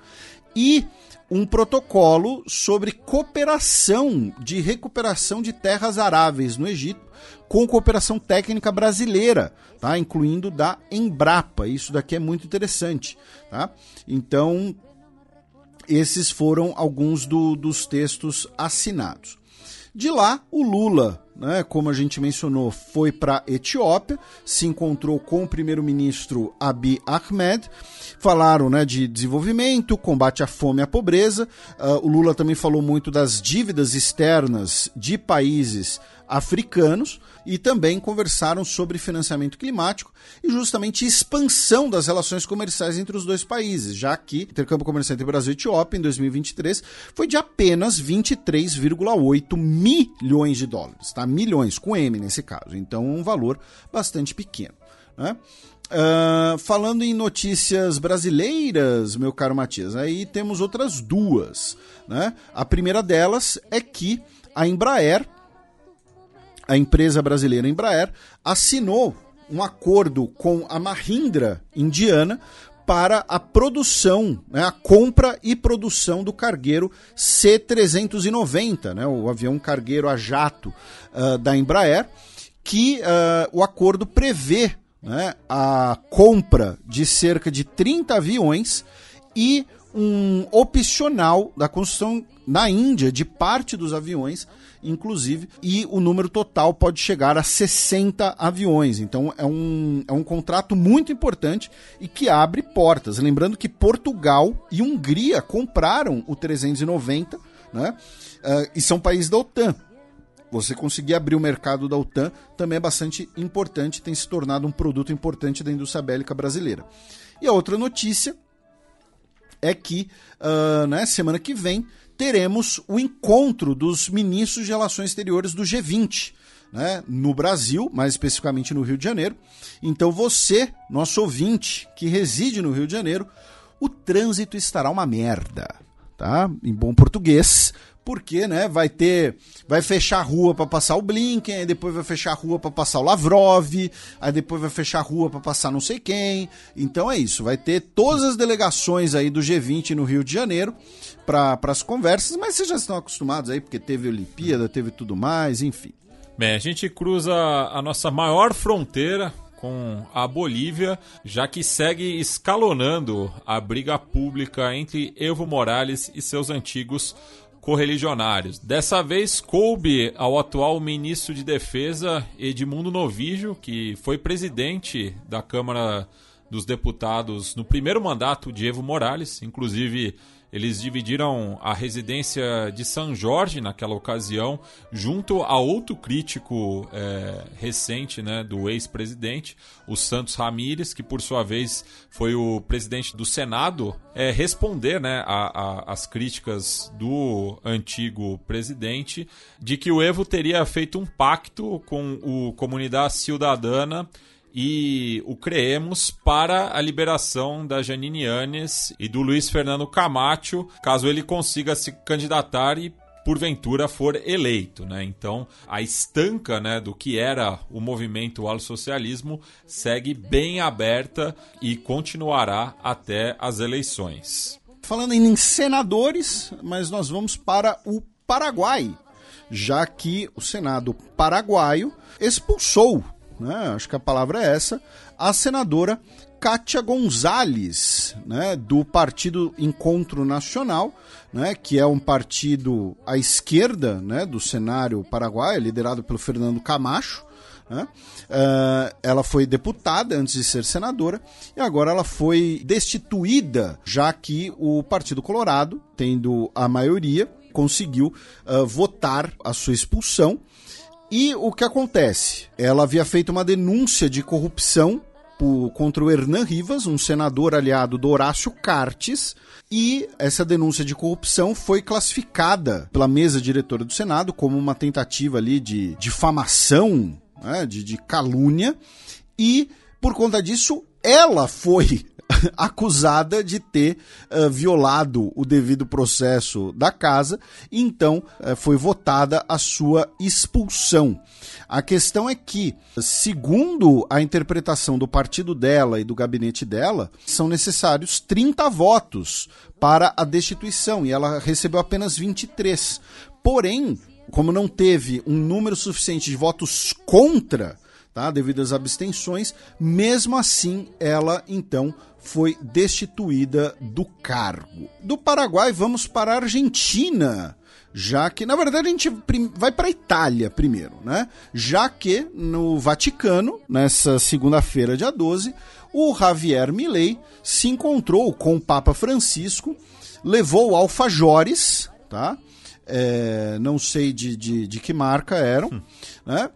e um protocolo sobre cooperação de recuperação de terras aráveis no Egito com cooperação técnica brasileira, tá? incluindo da Embrapa. Isso daqui é muito interessante. Tá? Então, esses foram alguns do, dos textos assinados. De lá, o Lula, né, como a gente mencionou, foi para Etiópia, se encontrou com o primeiro-ministro Abiy Ahmed, falaram né, de desenvolvimento, combate à fome e à pobreza. Uh, o Lula também falou muito das dívidas externas de países africanos e também conversaram sobre financiamento climático e justamente expansão das relações comerciais entre os dois países, já que o intercâmbio comercial entre Brasil e Etiópia em 2023 foi de apenas 23,8 milhões de dólares, tá? Milhões, com M nesse caso, então um valor bastante pequeno. Né? Uh, falando em notícias brasileiras, meu caro Matias, aí temos outras duas. Né? A primeira delas é que a Embraer a empresa brasileira Embraer assinou um acordo com a Mahindra indiana para a produção, né, a compra e produção do cargueiro C-390, né, o avião cargueiro a jato uh, da Embraer, que uh, o acordo prevê né, a compra de cerca de 30 aviões e um opcional da construção na Índia de parte dos aviões inclusive, e o número total pode chegar a 60 aviões. Então é um, é um contrato muito importante e que abre portas. Lembrando que Portugal e Hungria compraram o 390 né, uh, e são países da OTAN. você conseguir abrir o mercado da OTAN também é bastante importante, tem se tornado um produto importante da indústria bélica brasileira. E a outra notícia é que uh, né, semana que vem teremos o encontro dos ministros de relações exteriores do G20. Né, no Brasil, mais especificamente no Rio de Janeiro. Então, você, nosso ouvinte que reside no Rio de Janeiro, o trânsito estará uma merda, tá? Em bom português, porque, né, vai ter, vai fechar a rua para passar o Blinken, aí depois vai fechar a rua para passar o Lavrov, aí depois vai fechar a rua para passar não sei quem. Então é isso, vai ter todas as delegações aí do G20 no Rio de Janeiro para as conversas, mas vocês já estão acostumados aí porque teve Olimpíada, teve tudo mais, enfim. Bem, a gente cruza a nossa maior fronteira com a Bolívia, já que segue escalonando a briga pública entre Evo Morales e seus antigos correligionários. Dessa vez coube ao atual ministro de Defesa Edmundo Novijo, que foi presidente da Câmara dos Deputados no primeiro mandato de Evo Morales, inclusive eles dividiram a residência de São Jorge naquela ocasião, junto a outro crítico é, recente né, do ex-presidente, o Santos Ramírez, que por sua vez foi o presidente do Senado, é, responder né, às críticas do antigo presidente de que o Evo teria feito um pacto com o Comunidade Cidadana e o Creemos para a liberação da Janine Yanes e do Luiz Fernando Camacho, caso ele consiga se candidatar e porventura for eleito, né? Então, a estanca, né, do que era o movimento ao socialismo segue bem aberta e continuará até as eleições. Falando em senadores, mas nós vamos para o Paraguai, já que o Senado paraguaio expulsou né, acho que a palavra é essa, a senadora Kátia Gonzalez, né, do Partido Encontro Nacional, né, que é um partido à esquerda né, do cenário paraguaio, liderado pelo Fernando Camacho. Né? Uh, ela foi deputada antes de ser senadora e agora ela foi destituída, já que o Partido Colorado, tendo a maioria, conseguiu uh, votar a sua expulsão e o que acontece? Ela havia feito uma denúncia de corrupção por, contra o Hernan Rivas, um senador aliado do Horácio Cartes, e essa denúncia de corrupção foi classificada pela mesa diretora do Senado como uma tentativa ali de difamação, né, de, de calúnia, e por conta disso ela foi acusada de ter uh, violado o devido processo da casa, então uh, foi votada a sua expulsão. A questão é que, segundo a interpretação do partido dela e do gabinete dela, são necessários 30 votos para a destituição e ela recebeu apenas 23. Porém, como não teve um número suficiente de votos contra, tá, devido às abstenções, mesmo assim ela então foi destituída do cargo. Do Paraguai, vamos para a Argentina. Já que, na verdade, a gente vai para a Itália primeiro, né? Já que no Vaticano, nessa segunda-feira, dia 12, o Javier Milei se encontrou com o Papa Francisco, levou alfajores, tá? É, não sei de, de, de que marca eram, hum. né?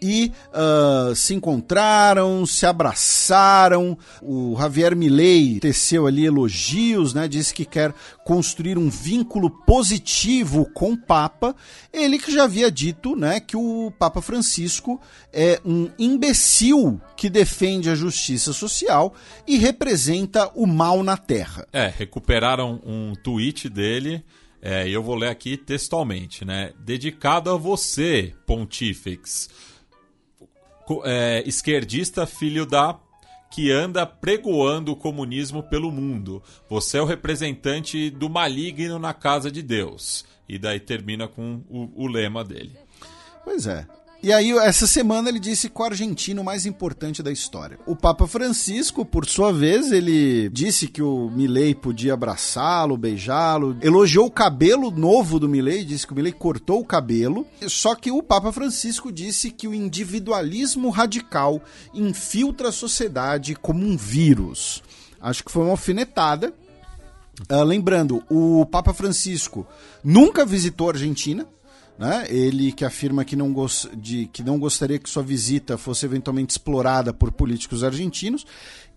E uh, se encontraram, se abraçaram. O Javier Milei teceu ali elogios, né? Disse que quer construir um vínculo positivo com o Papa. Ele que já havia dito, né, que o Papa Francisco é um imbecil que defende a justiça social e representa o mal na Terra. É, recuperaram um tweet dele. É, eu vou ler aqui textualmente, né? Dedicado a você, Pontífex é, esquerdista filho da que anda pregoando o comunismo pelo mundo. Você é o representante do maligno na casa de Deus. E daí termina com o, o lema dele. Pois é. E aí, essa semana ele disse que o argentino mais importante da história. O Papa Francisco, por sua vez, ele disse que o Milley podia abraçá-lo, beijá-lo, elogiou o cabelo novo do Milley, disse que o Milley cortou o cabelo. Só que o Papa Francisco disse que o individualismo radical infiltra a sociedade como um vírus. Acho que foi uma alfinetada. Uh, lembrando, o Papa Francisco nunca visitou a Argentina, né? Ele que afirma que não, de, que não gostaria que sua visita fosse eventualmente explorada por políticos argentinos.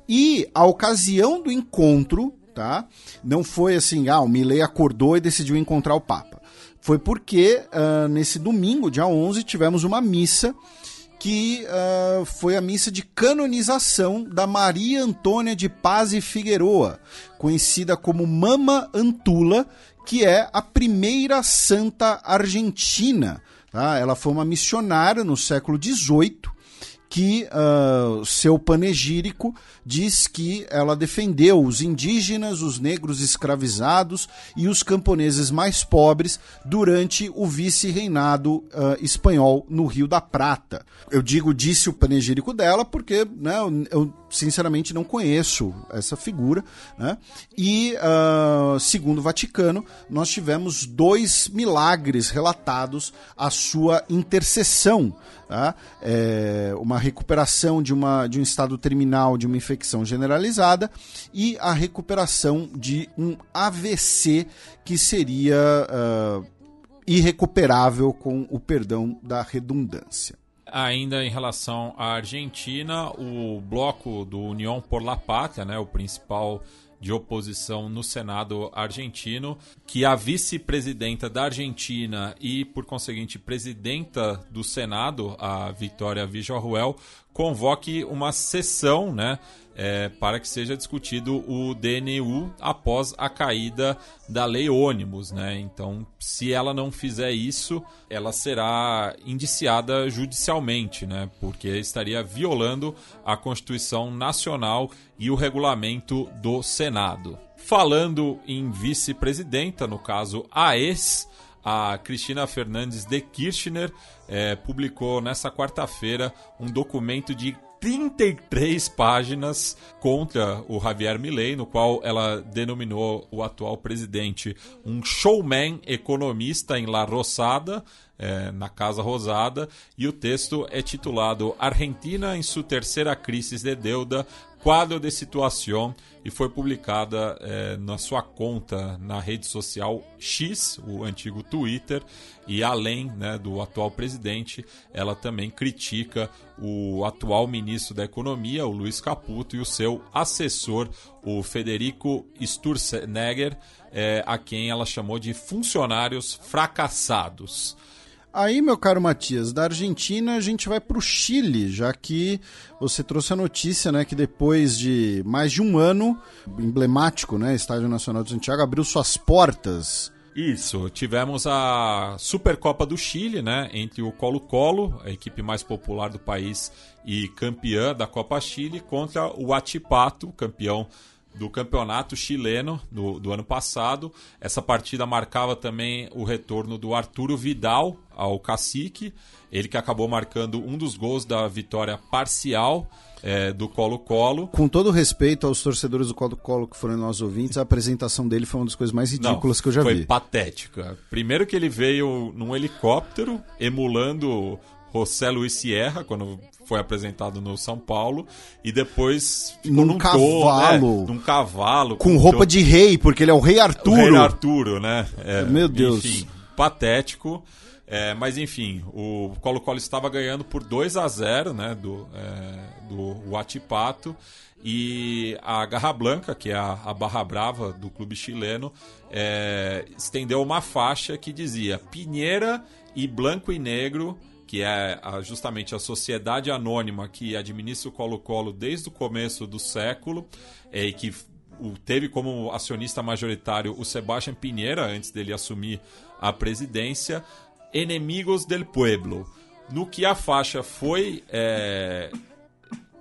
E a ocasião do encontro, tá? Não foi assim, ah, o Milley acordou e decidiu encontrar o Papa. Foi porque ah, nesse domingo, dia 11, tivemos uma missa que ah, foi a missa de canonização da Maria Antônia de Paz e Figueroa, conhecida como Mama Antula, que é a primeira santa argentina. tá? Ela foi uma missionária no século XVIII que ah, seu panegírico diz que ela defendeu os indígenas, os negros escravizados e os camponeses mais pobres durante o vice-reinado ah, espanhol no Rio da Prata. Eu digo disse o panegírico dela porque né, eu, eu sinceramente não conheço essa figura. Né? E, ah, segundo o Vaticano, nós tivemos dois milagres relatados à sua intercessão. Tá? É, uma recuperação de, uma, de um estado terminal de uma infecção generalizada e a recuperação de um AVC que seria ah, irrecuperável com o perdão da redundância. Ainda em relação à Argentina, o bloco do União por la Pátria, né, o principal de oposição no Senado argentino, que a vice-presidenta da Argentina e, por conseguinte, presidenta do Senado, a Vitória Villarruel, convoque uma sessão, né, é, para que seja discutido o DNU após a caída da lei ônibus, né? Então, se ela não fizer isso, ela será indiciada judicialmente, né? Porque estaria violando a Constituição Nacional e o regulamento do Senado. Falando em vice-presidenta, no caso a ex, a Cristina Fernandes de Kirchner eh, publicou nessa quarta-feira um documento de 33 páginas contra o Javier Milei, no qual ela denominou o atual presidente um showman economista em La Rosada, eh, na Casa Rosada, e o texto é titulado Argentina em sua terceira crise de deuda, quadro de situação, e foi publicada eh, na sua conta na rede social X, o antigo Twitter, e além né, do atual presidente, ela também critica o atual ministro da Economia, o Luiz Caputo, e o seu assessor, o Federico Sturzenegger, eh, a quem ela chamou de funcionários fracassados. Aí, meu caro Matias, da Argentina a gente vai para o Chile, já que você trouxe a notícia, né, que depois de mais de um ano, emblemático, né, Estádio Nacional de Santiago abriu suas portas. Isso, tivemos a Supercopa do Chile, né, entre o Colo-Colo, a equipe mais popular do país e campeã da Copa Chile, contra o Atipato, campeão do campeonato chileno do, do ano passado. Essa partida marcava também o retorno do Arturo Vidal ao Cacique, ele que acabou marcando um dos gols da vitória parcial eh, do Colo-Colo. Com todo respeito aos torcedores do Colo-Colo que foram nossos ouvintes, a apresentação dele foi uma das coisas mais ridículas Não, que eu já foi vi. patética. Primeiro que ele veio num helicóptero, emulando José Luiz Sierra, quando foi apresentado no São Paulo, e depois ficou Num num cavalo. né? num cavalo. Com roupa de rei, porque ele é o rei o Arturo. Rei Arturo, né? É, Meu Deus. Enfim, patético. É, mas enfim, o Colo-Colo estava ganhando por 2 a 0 né, do, é, do Huachipato. E a Garra Blanca, que é a, a barra brava do clube chileno, é, estendeu uma faixa que dizia Pinheira e Blanco e Negro, que é justamente a sociedade anônima que administra o Colo-Colo desde o começo do século, é, e que teve como acionista majoritário o Sebastián Pinheira, antes dele assumir a presidência, Enemigos del Pueblo. No que a faixa foi é,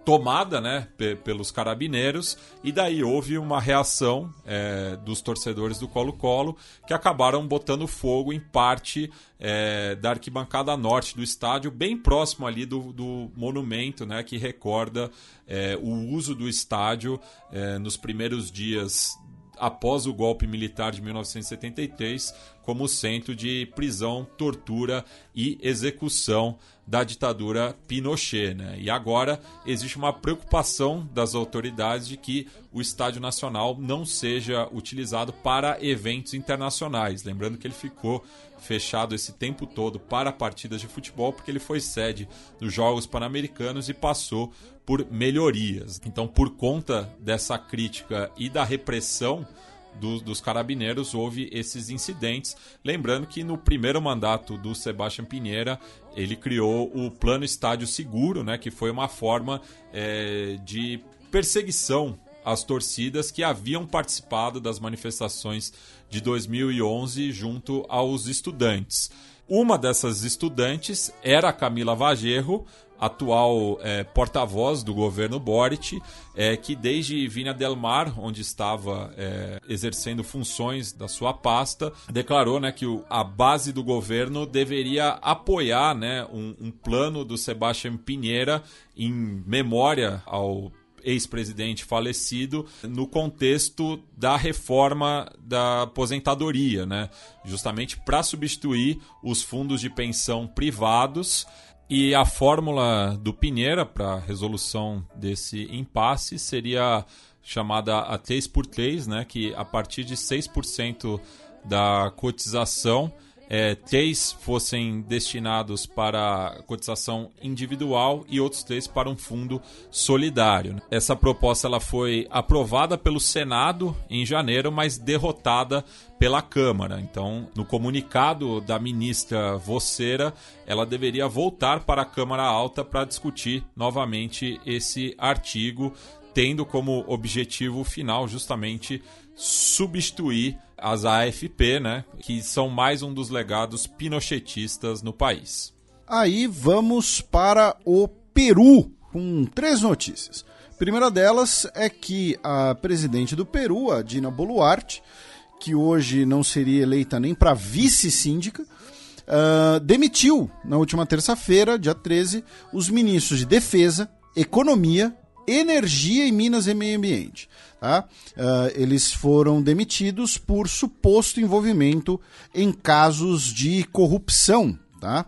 tomada né, pe- pelos carabineiros, e daí houve uma reação é, dos torcedores do Colo-Colo que acabaram botando fogo em parte é, da arquibancada norte do estádio, bem próximo ali do, do monumento né, que recorda é, o uso do estádio é, nos primeiros dias após o golpe militar de 1973, como centro de prisão, tortura e execução da ditadura Pinochet. Né? E agora existe uma preocupação das autoridades de que o Estádio Nacional não seja utilizado para eventos internacionais. Lembrando que ele ficou fechado esse tempo todo para partidas de futebol, porque ele foi sede dos Jogos Pan-Americanos e passou por melhorias. Então, por conta dessa crítica e da repressão do, dos carabineiros houve esses incidentes. Lembrando que no primeiro mandato do Sebastião Pinheira ele criou o Plano Estádio Seguro, né, que foi uma forma é, de perseguição às torcidas que haviam participado das manifestações de 2011 junto aos estudantes. Uma dessas estudantes era a Camila Vagerro, atual é, porta-voz do governo Boric, é, que desde Vinha del Mar, onde estava é, exercendo funções da sua pasta, declarou né, que o, a base do governo deveria apoiar né, um, um plano do Sebastião Pinheira em memória ao ex-presidente falecido no contexto da reforma da aposentadoria, né? justamente para substituir os fundos de pensão privados e a fórmula do Pinheira para resolução desse impasse seria chamada a 3 por 3 né, que a partir de 6% da cotização é, três fossem destinados para cotização individual e outros três para um fundo solidário. Essa proposta ela foi aprovada pelo Senado em janeiro, mas derrotada pela Câmara. Então, no comunicado da ministra Voceira, ela deveria voltar para a Câmara Alta para discutir novamente esse artigo, tendo como objetivo final justamente substituir as AFP, né, que são mais um dos legados pinochetistas no país. Aí vamos para o Peru com três notícias. A primeira delas é que a presidente do Peru, a Dina Boluarte, que hoje não seria eleita nem para vice-síndica, uh, demitiu na última terça-feira, dia 13, os ministros de Defesa, Economia, Energia e Minas e Meio Ambiente. Tá? Uh, eles foram demitidos por suposto envolvimento em casos de corrupção. Tá?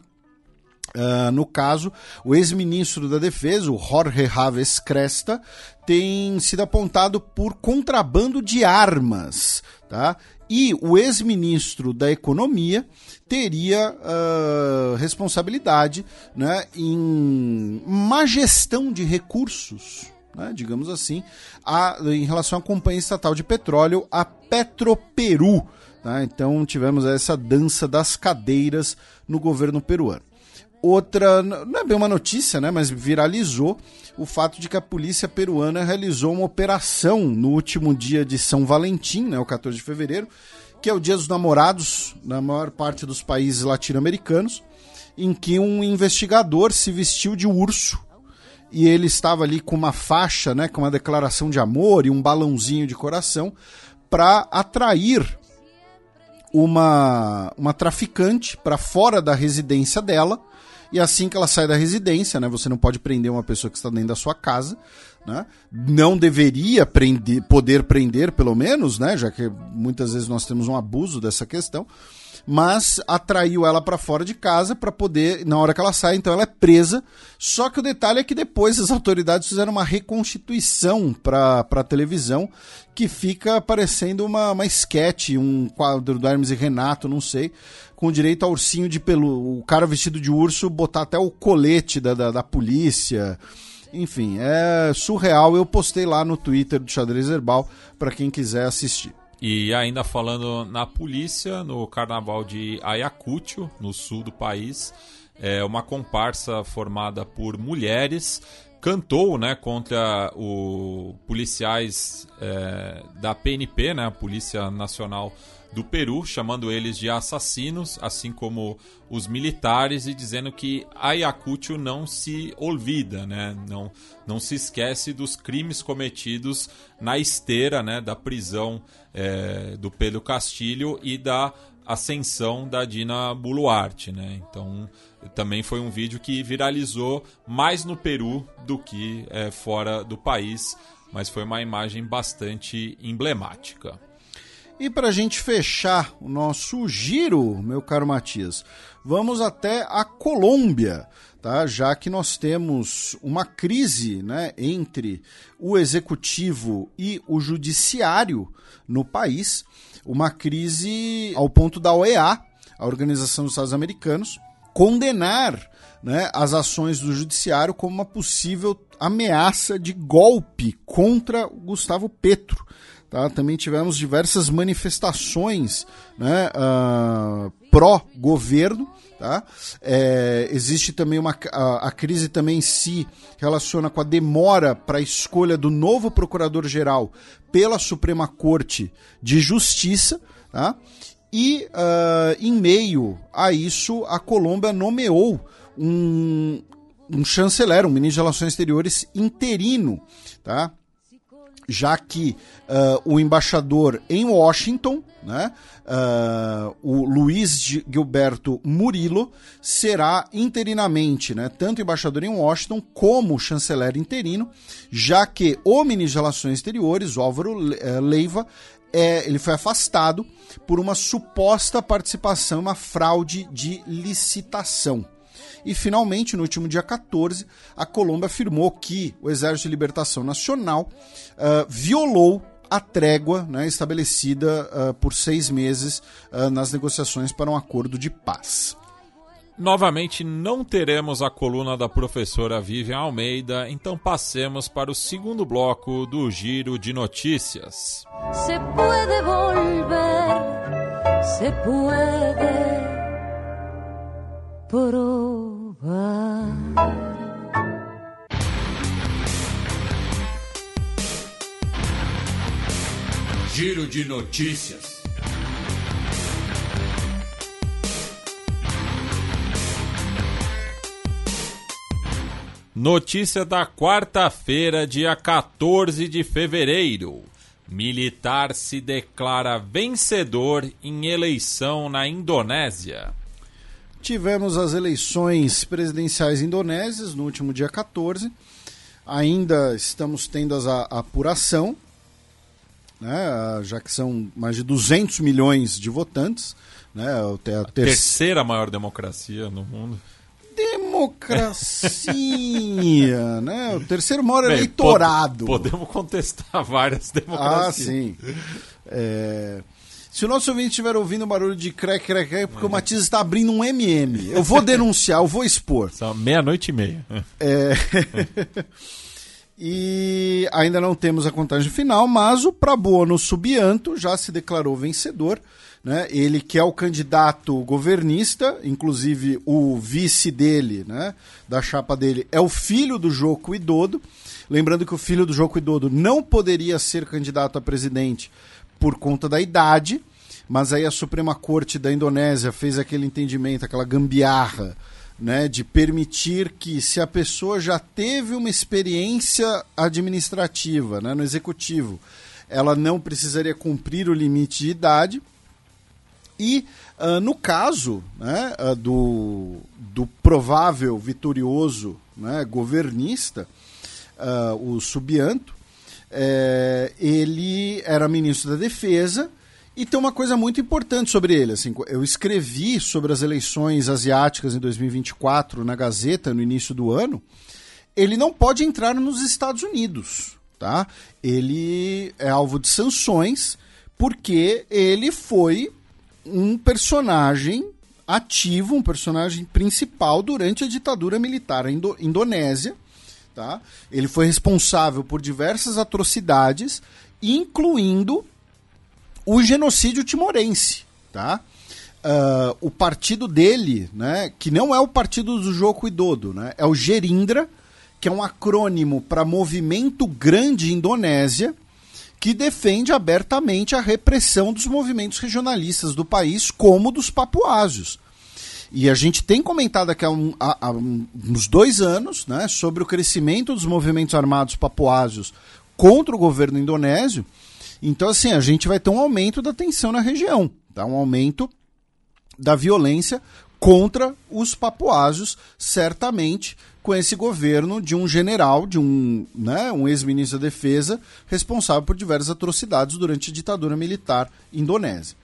Uh, no caso, o ex-ministro da Defesa, o Jorge Raves Cresta, tem sido apontado por contrabando de armas. Tá? E o ex-ministro da Economia teria uh, responsabilidade né, em má gestão de recursos né, digamos assim, a, em relação à companhia estatal de petróleo, a Petroperu. Tá? Então tivemos essa dança das cadeiras no governo peruano. Outra, não é bem uma notícia, né, mas viralizou o fato de que a polícia peruana realizou uma operação no último dia de São Valentim, né, o 14 de fevereiro, que é o dia dos namorados na maior parte dos países latino-americanos, em que um investigador se vestiu de urso e ele estava ali com uma faixa, né, com uma declaração de amor e um balãozinho de coração para atrair uma, uma traficante para fora da residência dela. E assim que ela sai da residência, né, você não pode prender uma pessoa que está dentro da sua casa, né? Não deveria prender, poder prender, pelo menos, né, já que muitas vezes nós temos um abuso dessa questão mas atraiu ela para fora de casa para poder, na hora que ela sai, então ela é presa. Só que o detalhe é que depois as autoridades fizeram uma reconstituição para a televisão que fica parecendo uma, uma sketch, um quadro do Hermes e Renato, não sei, com direito ao ursinho de pelo, o cara vestido de urso botar até o colete da, da, da polícia. Enfim, é surreal. Eu postei lá no Twitter do Xadrez Herbal para quem quiser assistir. E ainda falando na polícia, no carnaval de Ayacucho, no sul do país, é uma comparsa formada por mulheres cantou né, contra os policiais é, da PNP, né, a Polícia Nacional do Peru, chamando eles de assassinos, assim como os militares, e dizendo que Ayacucho não se olvida, né? não, não se esquece dos crimes cometidos na esteira né, da prisão é, do Pedro Castilho e da ascensão da Dina Boluarte. Né? Então, também foi um vídeo que viralizou mais no Peru do que é, fora do país, mas foi uma imagem bastante emblemática. E para a gente fechar o nosso giro, meu caro Matias, vamos até a Colômbia, tá? já que nós temos uma crise né, entre o executivo e o judiciário no país, uma crise ao ponto da OEA, a Organização dos Estados Americanos, condenar né, as ações do judiciário como uma possível ameaça de golpe contra Gustavo Petro. Tá? Também tivemos diversas manifestações né, uh, pró-governo. Tá? É, existe também uma. A, a, crise também se relaciona com a demora para a escolha do novo procurador-geral pela Suprema Corte de Justiça. Tá? E uh, em meio a isso, a Colômbia nomeou um, um chanceler, um ministro de Relações Exteriores interino, tá? Já que uh, o embaixador em Washington, né, uh, o Luiz Gilberto Murilo, será interinamente, né, tanto embaixador em Washington como chanceler interino, já que o ministro de Relações Exteriores, Álvaro uh, Leiva, é, ele foi afastado por uma suposta participação em uma fraude de licitação. E finalmente, no último dia 14, a Colômbia afirmou que o Exército de Libertação Nacional uh, violou a trégua né, estabelecida uh, por seis meses uh, nas negociações para um acordo de paz. Novamente, não teremos a coluna da professora Vivian Almeida, então passemos para o segundo bloco do Giro de Notícias. Se puede volver, se puede provar. Giro de notícias. Notícia da quarta-feira, dia 14 de fevereiro. Militar se declara vencedor em eleição na Indonésia. Tivemos as eleições presidenciais indonésias no último dia 14. Ainda estamos tendo a, a apuração, né, já que são mais de 200 milhões de votantes. Né, a, ter... terceira maior democracia no mundo. Democracia, né? O terceiro maior Bem, eleitorado. podemos contestar várias democracias. Ah, sim. É... Se o nosso ouvinte estiver ouvindo o barulho de crack, crack, crack, é porque é. o Matias está abrindo um MM. Eu vou denunciar, eu vou expor. São meia-noite e meia. É... e ainda não temos a contagem final, mas o Prabono Subianto já se declarou vencedor. Né? Ele que é o candidato governista, inclusive o vice dele, né? da chapa dele, é o filho do Joko Widodo. Lembrando que o filho do Joko Widodo não poderia ser candidato a presidente por conta da idade, mas aí a Suprema Corte da Indonésia fez aquele entendimento, aquela gambiarra, né, de permitir que se a pessoa já teve uma experiência administrativa, né, no executivo, ela não precisaria cumprir o limite de idade. E uh, no caso né, uh, do, do provável vitorioso né, governista, uh, o Subianto, é, ele era ministro da Defesa e tem uma coisa muito importante sobre ele. Assim, eu escrevi sobre as eleições asiáticas em 2024 na Gazeta no início do ano. Ele não pode entrar nos Estados Unidos, tá? Ele é alvo de sanções porque ele foi um personagem ativo, um personagem principal durante a ditadura militar indo indonésia Tá? Ele foi responsável por diversas atrocidades, incluindo o genocídio timorense. Tá? Uh, o partido dele, né, que não é o partido do Joko Widodo, né, é o Gerindra, que é um acrônimo para Movimento Grande Indonésia, que defende abertamente a repressão dos movimentos regionalistas do país, como dos papuásios. E a gente tem comentado aqui há, um, há, há uns dois anos né, sobre o crescimento dos movimentos armados papuásios contra o governo indonésio. Então, assim, a gente vai ter um aumento da tensão na região, tá? um aumento da violência contra os papuásios, certamente com esse governo de um general, de um, né, um ex-ministro da Defesa, responsável por diversas atrocidades durante a ditadura militar indonésia.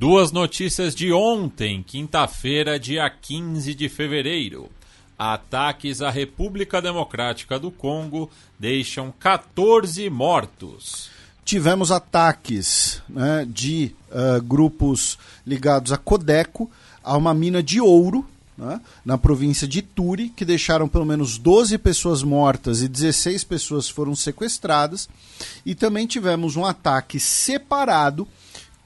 Duas notícias de ontem, quinta-feira, dia 15 de fevereiro. Ataques à República Democrática do Congo deixam 14 mortos. Tivemos ataques né, de uh, grupos ligados a Codeco, a uma mina de ouro né, na província de Turi, que deixaram pelo menos 12 pessoas mortas e 16 pessoas foram sequestradas. E também tivemos um ataque separado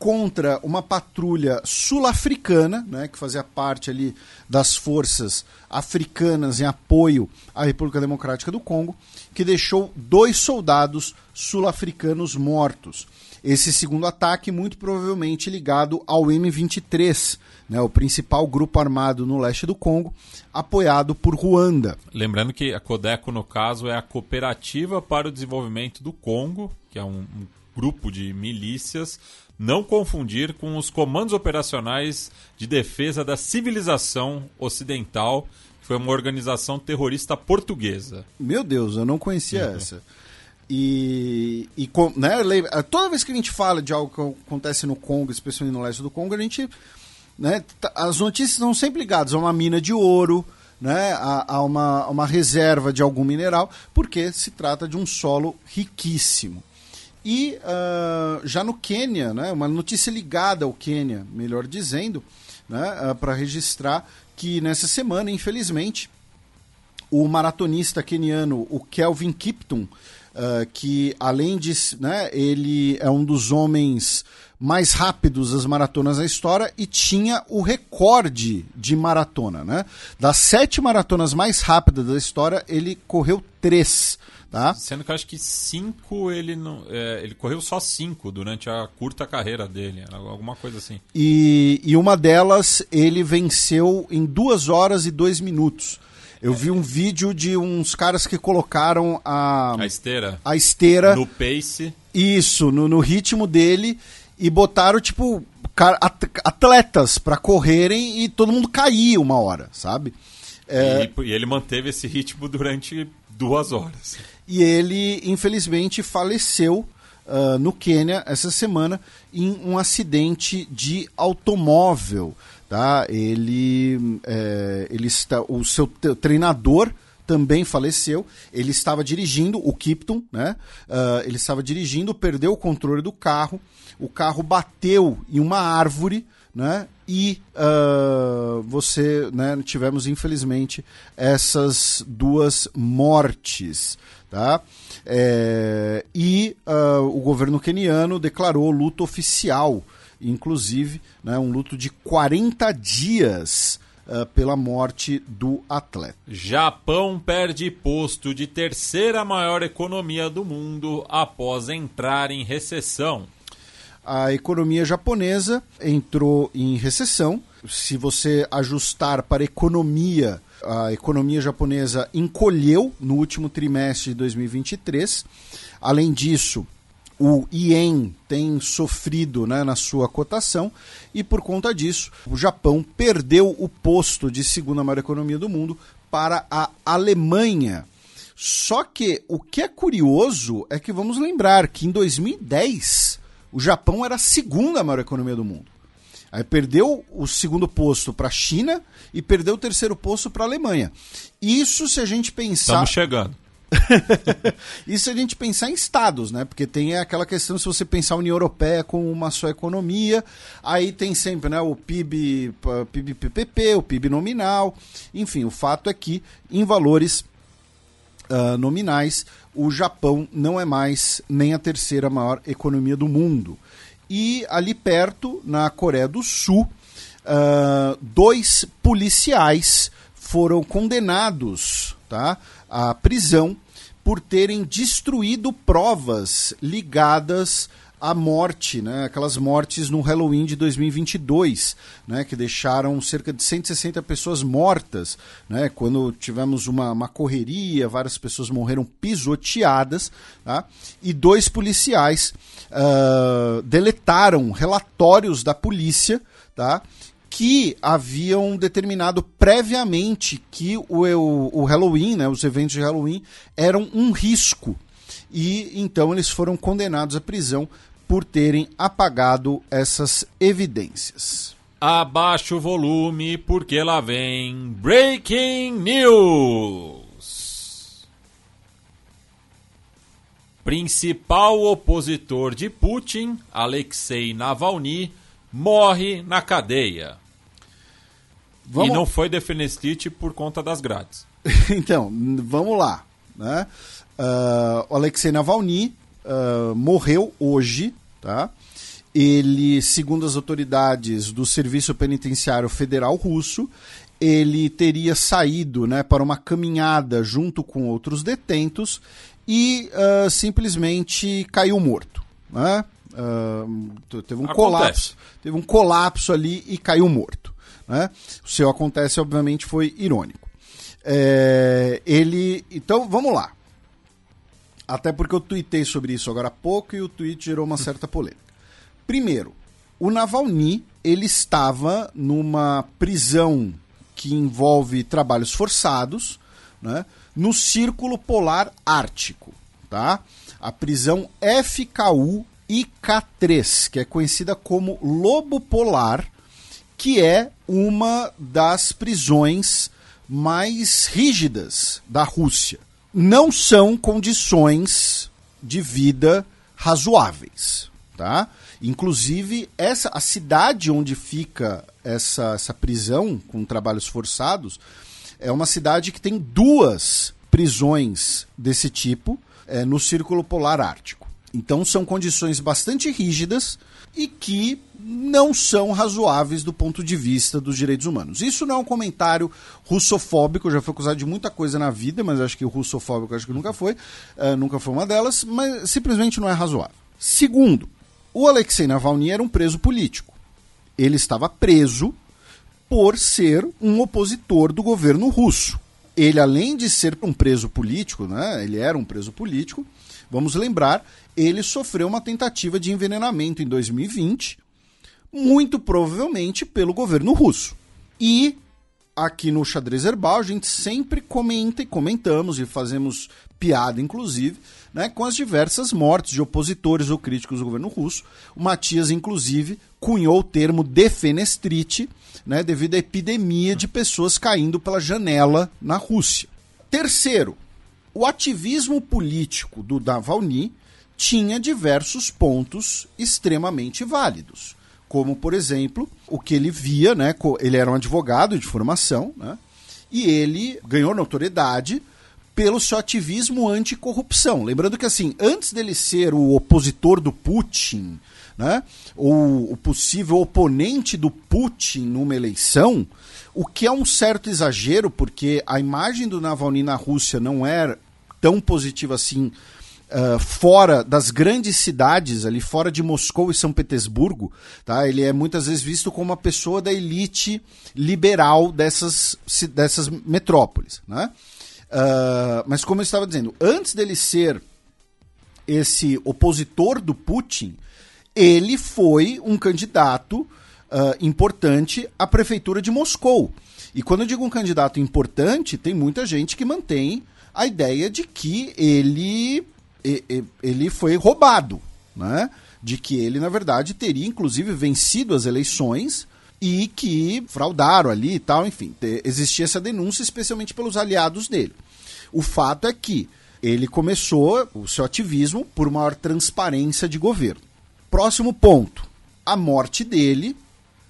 contra uma patrulha sul-africana, né, que fazia parte ali das forças africanas em apoio à República Democrática do Congo, que deixou dois soldados sul-africanos mortos. Esse segundo ataque, muito provavelmente ligado ao M23, né, o principal grupo armado no leste do Congo, apoiado por Ruanda. Lembrando que a Codeco, no caso, é a Cooperativa para o Desenvolvimento do Congo, que é um, grupo de milícias não confundir com os comandos operacionais de defesa da civilização ocidental, que foi uma organização terrorista portuguesa. Meu Deus, eu não conhecia uhum. essa. E, e né, toda vez que a gente fala de algo que acontece no Congo, especialmente no leste do Congo, a gente. Né, as notícias estão sempre ligadas a uma mina de ouro, né, a, a, uma, a uma reserva de algum mineral, porque se trata de um solo riquíssimo. E uh, já no Quênia, né, uma notícia ligada ao Quênia, melhor dizendo, né, uh, para registrar que nessa semana, infelizmente, o maratonista queniano, o Kelvin Kipton, uh, que além de, né, ele é um dos homens mais rápidos das maratonas da história e tinha o recorde de maratona, né? Das sete maratonas mais rápidas da história, ele correu três. Tá? Sendo que eu acho que cinco ele não. É, ele correu só cinco durante a curta carreira dele, alguma coisa assim. E, e uma delas ele venceu em duas horas e dois minutos. Eu vi um vídeo de uns caras que colocaram a. A esteira. A esteira. No pace. Isso, no, no ritmo dele. E botaram, tipo, atletas para correrem e todo mundo caía uma hora, sabe? É... E, e ele manteve esse ritmo durante duas horas. E ele, infelizmente, faleceu uh, no Quênia essa semana em um acidente de automóvel. Tá? Ele, é, ele está, o seu treinador também faleceu. Ele estava dirigindo, o Kipton, né? Uh, ele estava dirigindo, perdeu o controle do carro. O carro bateu em uma árvore, né? E uh, você, né? Tivemos infelizmente essas duas mortes. Tá? É, e uh, o governo queniano declarou luto oficial, inclusive né, um luto de 40 dias uh, pela morte do atleta. Japão perde posto de terceira maior economia do mundo após entrar em recessão. A economia japonesa entrou em recessão. Se você ajustar para economia a economia japonesa encolheu no último trimestre de 2023. Além disso, o ien tem sofrido né, na sua cotação e por conta disso o Japão perdeu o posto de segunda maior economia do mundo para a Alemanha. Só que o que é curioso é que vamos lembrar que em 2010 o Japão era a segunda maior economia do mundo. Aí perdeu o segundo posto para a China e perdeu o terceiro posto para a Alemanha. Isso se a gente pensar. Estamos chegando. Isso se a gente pensar em estados, né? Porque tem aquela questão, se você pensar a União Europeia como uma só economia, aí tem sempre né, o PIB, PIB PPP, o PIB nominal. Enfim, o fato é que, em valores uh, nominais, o Japão não é mais nem a terceira maior economia do mundo. E ali perto, na Coreia do Sul, uh, dois policiais foram condenados tá, à prisão por terem destruído provas ligadas à morte, né, aquelas mortes no Halloween de 2022, né, que deixaram cerca de 160 pessoas mortas, né, quando tivemos uma, uma correria, várias pessoas morreram pisoteadas, tá, e dois policiais uh, deletaram relatórios da polícia, tá? que haviam determinado previamente que o, o, o Halloween, né, os eventos de Halloween, eram um risco. E então eles foram condenados à prisão por terem apagado essas evidências. Abaixa o volume porque lá vem Breaking News. Principal opositor de Putin, Alexei Navalny, morre na cadeia. Vamos- E não foi defenestrite por conta das grades. então, vamos lá. Né? O Alexei Navalny ah, morreu hoje, tá? Ele, segundo as autoridades do Serviço Penitenciário Federal Russo, ele teria saído né, para uma caminhada junto com outros detentos e ah, simplesmente caiu morto. Né? T- teve um Acontece. colapso. Teve um colapso ali e caiu morto. Né? O seu acontece, obviamente, foi irônico. É, ele. Então, vamos lá. Até porque eu tuitei sobre isso agora há pouco e o tweet gerou uma certa polêmica. Primeiro, o Navalny ele estava numa prisão que envolve trabalhos forçados, né, no Círculo Polar Ártico, tá? A prisão FKU IK3, que é conhecida como Lobo Polar, que é uma das prisões mais rígidas da Rússia. Não são condições de vida razoáveis, tá? Inclusive essa a cidade onde fica essa, essa prisão com trabalhos forçados é uma cidade que tem duas prisões desse tipo é, no Círculo Polar Ártico. Então são condições bastante rígidas e que não são razoáveis do ponto de vista dos direitos humanos. Isso não é um comentário russofóbico, já foi acusado de muita coisa na vida, mas acho que o russofóbico acho que nunca foi, eh, nunca foi uma delas, mas simplesmente não é razoável. Segundo, o Alexei Navalny era um preso político. Ele estava preso por ser um opositor do governo russo. Ele, além de ser um preso político, né, ele era um preso político, vamos lembrar, ele sofreu uma tentativa de envenenamento em 2020, muito provavelmente pelo governo russo. E aqui no Xadrez Herbal a gente sempre comenta e comentamos e fazemos piada, inclusive, né, com as diversas mortes de opositores ou críticos do governo russo. O Matias, inclusive, cunhou o termo defenestrite, né, devido à epidemia de pessoas caindo pela janela na Rússia. Terceiro, o ativismo político do Navalny tinha diversos pontos extremamente válidos como por exemplo o que ele via, né? Ele era um advogado de formação, né? E ele ganhou notoriedade pelo seu ativismo anticorrupção. Lembrando que assim, antes dele ser o opositor do Putin, né? Ou o possível oponente do Putin numa eleição, o que é um certo exagero, porque a imagem do Navalny na Rússia não era tão positiva assim Uh, fora das grandes cidades, ali fora de Moscou e São Petersburgo, tá? ele é muitas vezes visto como uma pessoa da elite liberal dessas, dessas metrópoles. Né? Uh, mas como eu estava dizendo, antes dele ser esse opositor do Putin, ele foi um candidato ah, importante à prefeitura de Moscou. E quando eu digo um candidato importante, tem muita gente que mantém a ideia de que ele, ele foi roubado, né? De que ele, na verdade, teria inclusive vencido as eleições e que fraudaram ali e tal, enfim. Existia essa denúncia, especialmente pelos aliados dele. O fato é que ele começou o seu ativismo por maior transparência de governo. Próximo ponto: a morte dele,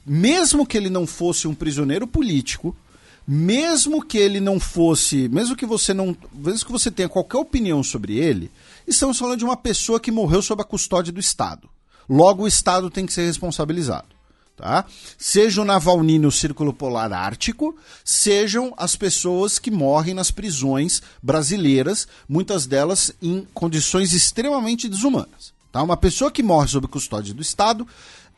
mesmo que ele não fosse um prisioneiro político, mesmo que ele não fosse, mesmo que você não, mesmo que você tenha qualquer opinião sobre ele, estamos falando de uma pessoa que morreu sob a custódia do Estado. Logo, o Estado tem que ser responsabilizado. Tá? Seja o Navalny no Círculo Polar Ártico, sejam as pessoas que morrem nas prisões brasileiras, muitas delas em condições extremamente desumanas. Tá? Uma pessoa que morre sob custódia do Estado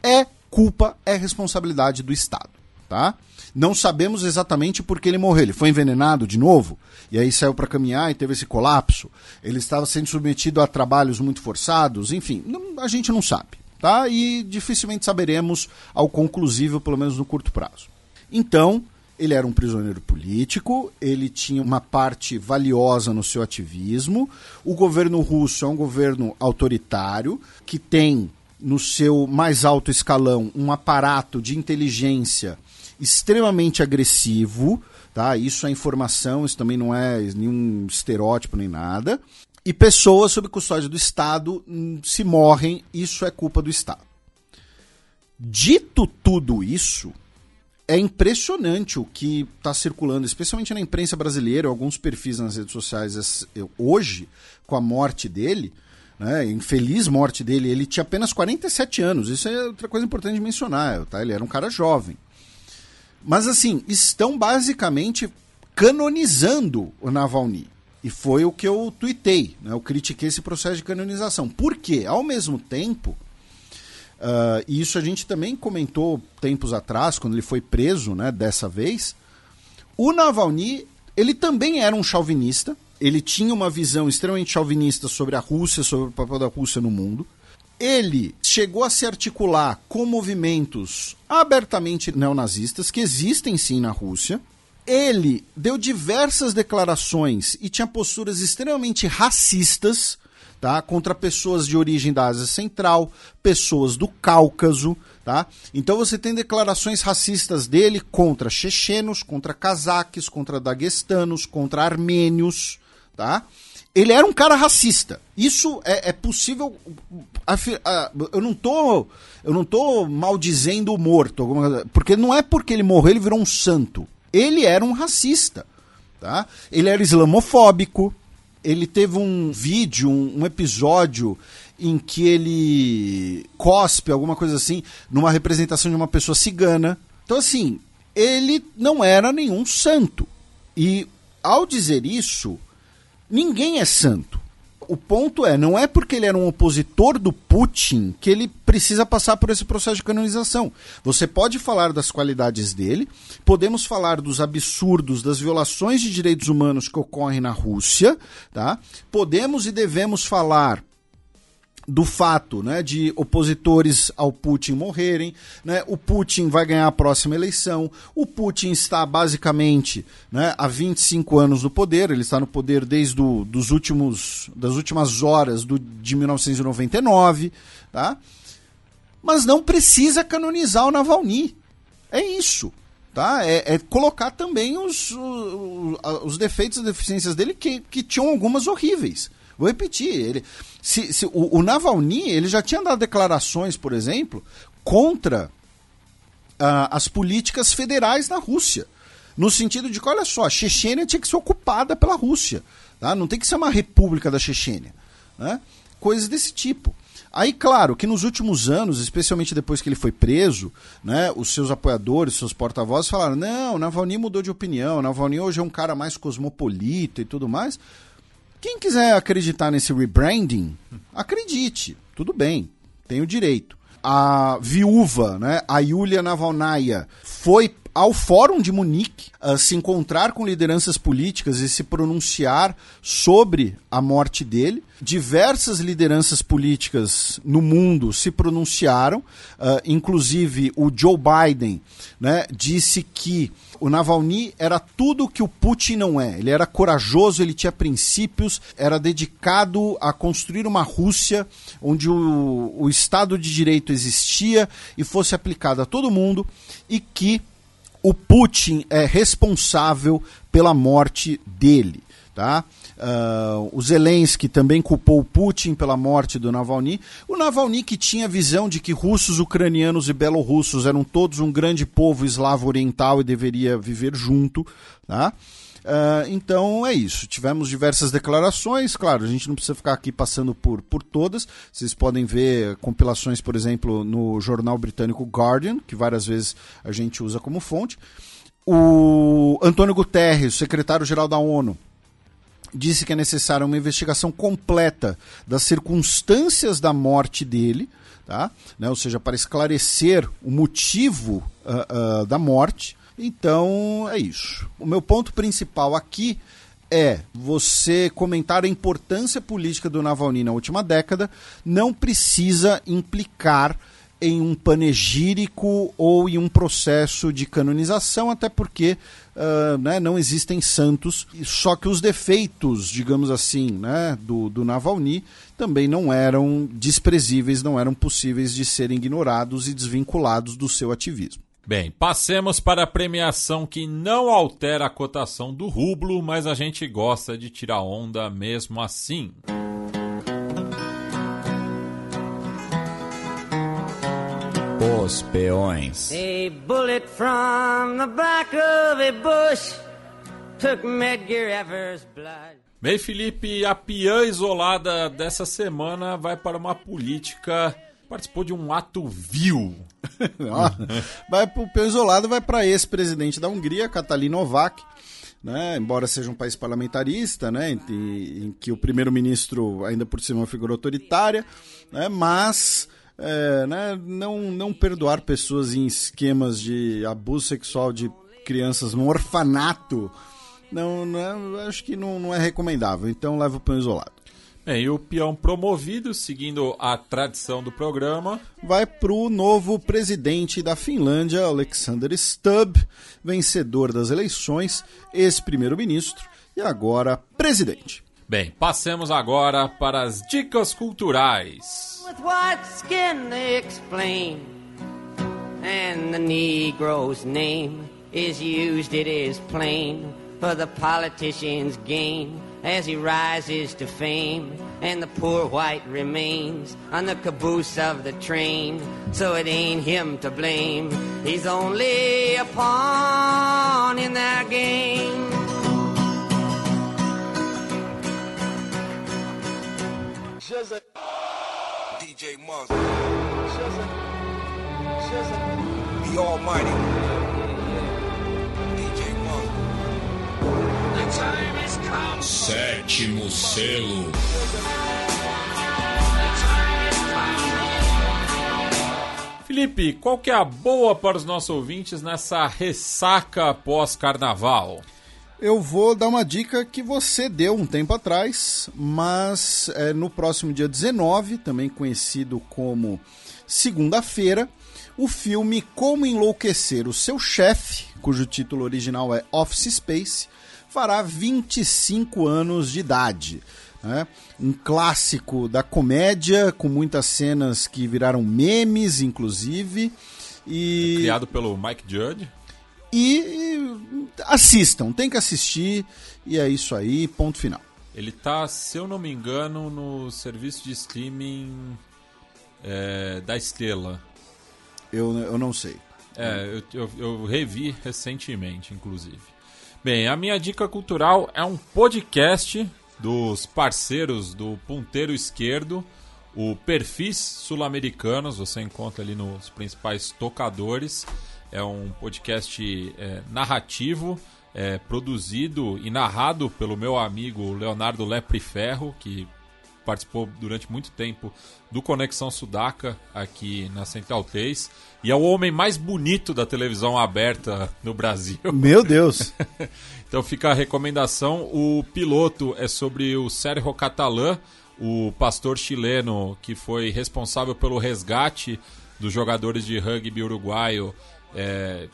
é culpa, é responsabilidade do Estado. Tá? Não sabemos exatamente por que ele morreu. Ele foi envenenado de novo, e aí saiu para caminhar e teve esse colapso. Ele estava sendo submetido a trabalhos muito forçados, enfim, não- a gente não sabe. Tá? E dificilmente saberemos ao conclusivo, pelo menos no curto prazo. Então, ele era um prisioneiro político, ele tinha uma parte valiosa no seu ativismo. O governo russo é um governo autoritário que tem no seu mais alto escalão um aparato de inteligência extremamente agressivo, tá? Isso é informação, isso também não é nenhum estereótipo nem nada. E pessoas sob custódia do Estado se morrem, isso é culpa do Estado. Dito tudo isso, é impressionante o que está circulando, especialmente na imprensa brasileira, alguns perfis nas redes sociais hoje, com a morte dele, né, infeliz morte dele, ele tinha apenas 47 anos, isso é outra coisa importante de mencionar, tá? ele era um cara jovem. Mas assim, estão basicamente canonizando o Navalny. E foi o que eu tuitei, né? eu critiquei esse processo de canonização. Por quê? Ao mesmo tempo, uh, e isso a gente também comentou tempos atrás, quando ele foi preso né, dessa vez, o Navalny ele também era um chauvinista, ele tinha uma visão extremamente chauvinista sobre a Rússia, sobre o papel da Rússia no mundo. Ele chegou a se articular com movimentos abertamente neonazistas, que existem sim na Rússia. Ele deu diversas declarações e tinha posturas extremamente racistas tá? contra pessoas de origem da Ásia Central, pessoas do Cáucaso. Tá? Então você tem declarações racistas dele contra chechenos, contra cazaques, contra daguestanos, contra armênios. Tá? ele era um cara racista. Isso é, é possível. Eu não tô. Eu não tô maldizendo o morto. Porque não é porque ele morreu, ele virou um santo. Ele era um racista. Tá? Ele era islamofóbico. Ele teve um vídeo, um, um episódio em que ele cospe, alguma coisa assim, numa representação de uma pessoa cigana. Então, assim, ele não era nenhum santo. E ao dizer isso, Ninguém é santo. O ponto é, não é porque ele era um opositor do Putin que ele precisa passar por esse processo de canonização. Você pode falar das qualidades dele, podemos falar dos absurdos, das violações de direitos humanos que ocorrem na Rússia, tá? Podemos e devemos falar do fato né, de opositores ao Putin morrerem, né, o Putin vai ganhar a próxima eleição, o Putin está basicamente né, há 25 anos no poder, ele está no poder desde do, dos últimos, das últimas horas do, de 1999, tá? mas não precisa canonizar o Navalny. É isso. Tá? É, é colocar também os, os, os defeitos e deficiências dele, que, que tinham algumas horríveis. Vou repetir, ele, se, se o, o, Navalny ele já tinha dado declarações, por exemplo, contra uh, as políticas federais na Rússia. No sentido de que, olha só, a Chechênia tinha que ser ocupada pela Rússia. Tá? Não tem que ser uma república da Chechênia. Né? Coisas desse tipo. Aí, claro, que nos últimos anos, especialmente depois que ele foi preso, né, os seus apoiadores, seus porta-vozes falaram: não, Navalny mudou de opinião, Navalny hoje é um cara mais cosmopolita e tudo mais. Quem quiser acreditar nesse rebranding, acredite, tudo bem, tem o direito. A viúva, né, a Yulia Navalnaya, foi ao Fórum de Munique uh, se encontrar com lideranças políticas e se pronunciar sobre a morte dele. Diversas lideranças políticas no mundo se pronunciaram, uh, inclusive o Joe Biden né, disse que o Navalny era tudo que o Putin não é. Ele era corajoso, ele tinha princípios, era dedicado a construir uma Rússia onde o, o Estado de Direito existia e fosse aplicado a todo mundo e que o Putin é responsável pela morte dele. Tá? Uh, o Zelensky também culpou o Putin pela morte do Navalny. O Navalny que tinha a visão de que russos, ucranianos e belorussos eram todos um grande povo eslavo oriental e deveria viver junto. Tá? Uh, então é isso. Tivemos diversas declarações. Claro, a gente não precisa ficar aqui passando por, por todas. Vocês podem ver compilações, por exemplo, no jornal britânico Guardian, que várias vezes a gente usa como fonte. O Antônio Guterres, secretário-geral da ONU, disse que é necessária uma investigação completa das circunstâncias da morte dele, tá? Né? ou seja, para esclarecer o motivo uh, uh, da morte. Então é isso. O meu ponto principal aqui é você comentar a importância política do Navalny na última década, não precisa implicar em um panegírico ou em um processo de canonização, até porque uh, né, não existem santos, só que os defeitos, digamos assim, né, do, do Navalny também não eram desprezíveis, não eram possíveis de serem ignorados e desvinculados do seu ativismo. Bem, passemos para a premiação que não altera a cotação do rublo, mas a gente gosta de tirar onda mesmo assim. Os peões. A bullet from the back of a bush took Medgar Evers' blood. Bem, Felipe, a peã isolada dessa semana vai para uma política. Participou de um ato vil. Vai pro isolado, vai para ex-presidente da Hungria, Katalin Novak. Né, embora seja um país parlamentarista, né, em, em que o primeiro-ministro ainda por cima é uma figura autoritária, né, mas é, né, não, não perdoar pessoas em esquemas de abuso sexual de crianças no orfanato, não, não é- acho que não, não é recomendável. Então leva o pão isolado. Bem, e o peão promovido, seguindo a tradição do programa, Vai pro novo presidente da Finlândia, Alexander Stubb, vencedor das eleições, ex-primeiro-ministro e agora presidente. Bem, passemos agora para as dicas culturais. With white skin they explain, and the Negro's name is used, it is plain, for the politician's gain as he rises to fame, and the poor white remains on the caboose of the train. So it ain't him to blame, he's only a pawn in their game. DJ Monster. The Almighty. Sétimo selo. Felipe, qual que é a boa para os nossos ouvintes nessa ressaca pós-carnaval? Eu vou dar uma dica que você deu um tempo atrás, mas é, no próximo dia 19, também conhecido como segunda-feira, o filme Como Enlouquecer o Seu Chefe, cujo título original é Office Space, fará 25 anos de idade. né? Um clássico da comédia, com muitas cenas que viraram memes, inclusive. E Criado pelo Mike Judge. e assistam, tem que assistir e é isso aí, ponto final. Ele tá, se eu não me engano, no serviço de streaming é, da Estrela. Eu, eu não sei. É, eu, eu, eu revi recentemente, inclusive. Bem, a minha dica cultural é um podcast dos parceiros do Ponteiro Esquerdo, o Perfis Sul-Americanos, você encontra ali nos principais tocadores. É um podcast é, narrativo, é, produzido e narrado pelo meu amigo Leonardo Lepre Ferro, que participou durante muito tempo do Conexão Sudaca aqui na Central 3 e é o homem mais bonito da televisão aberta no Brasil. Meu Deus! Então fica a recomendação. O piloto é sobre o Sérgio Catalã, o pastor chileno que foi responsável pelo resgate dos jogadores de rugby uruguaio, é,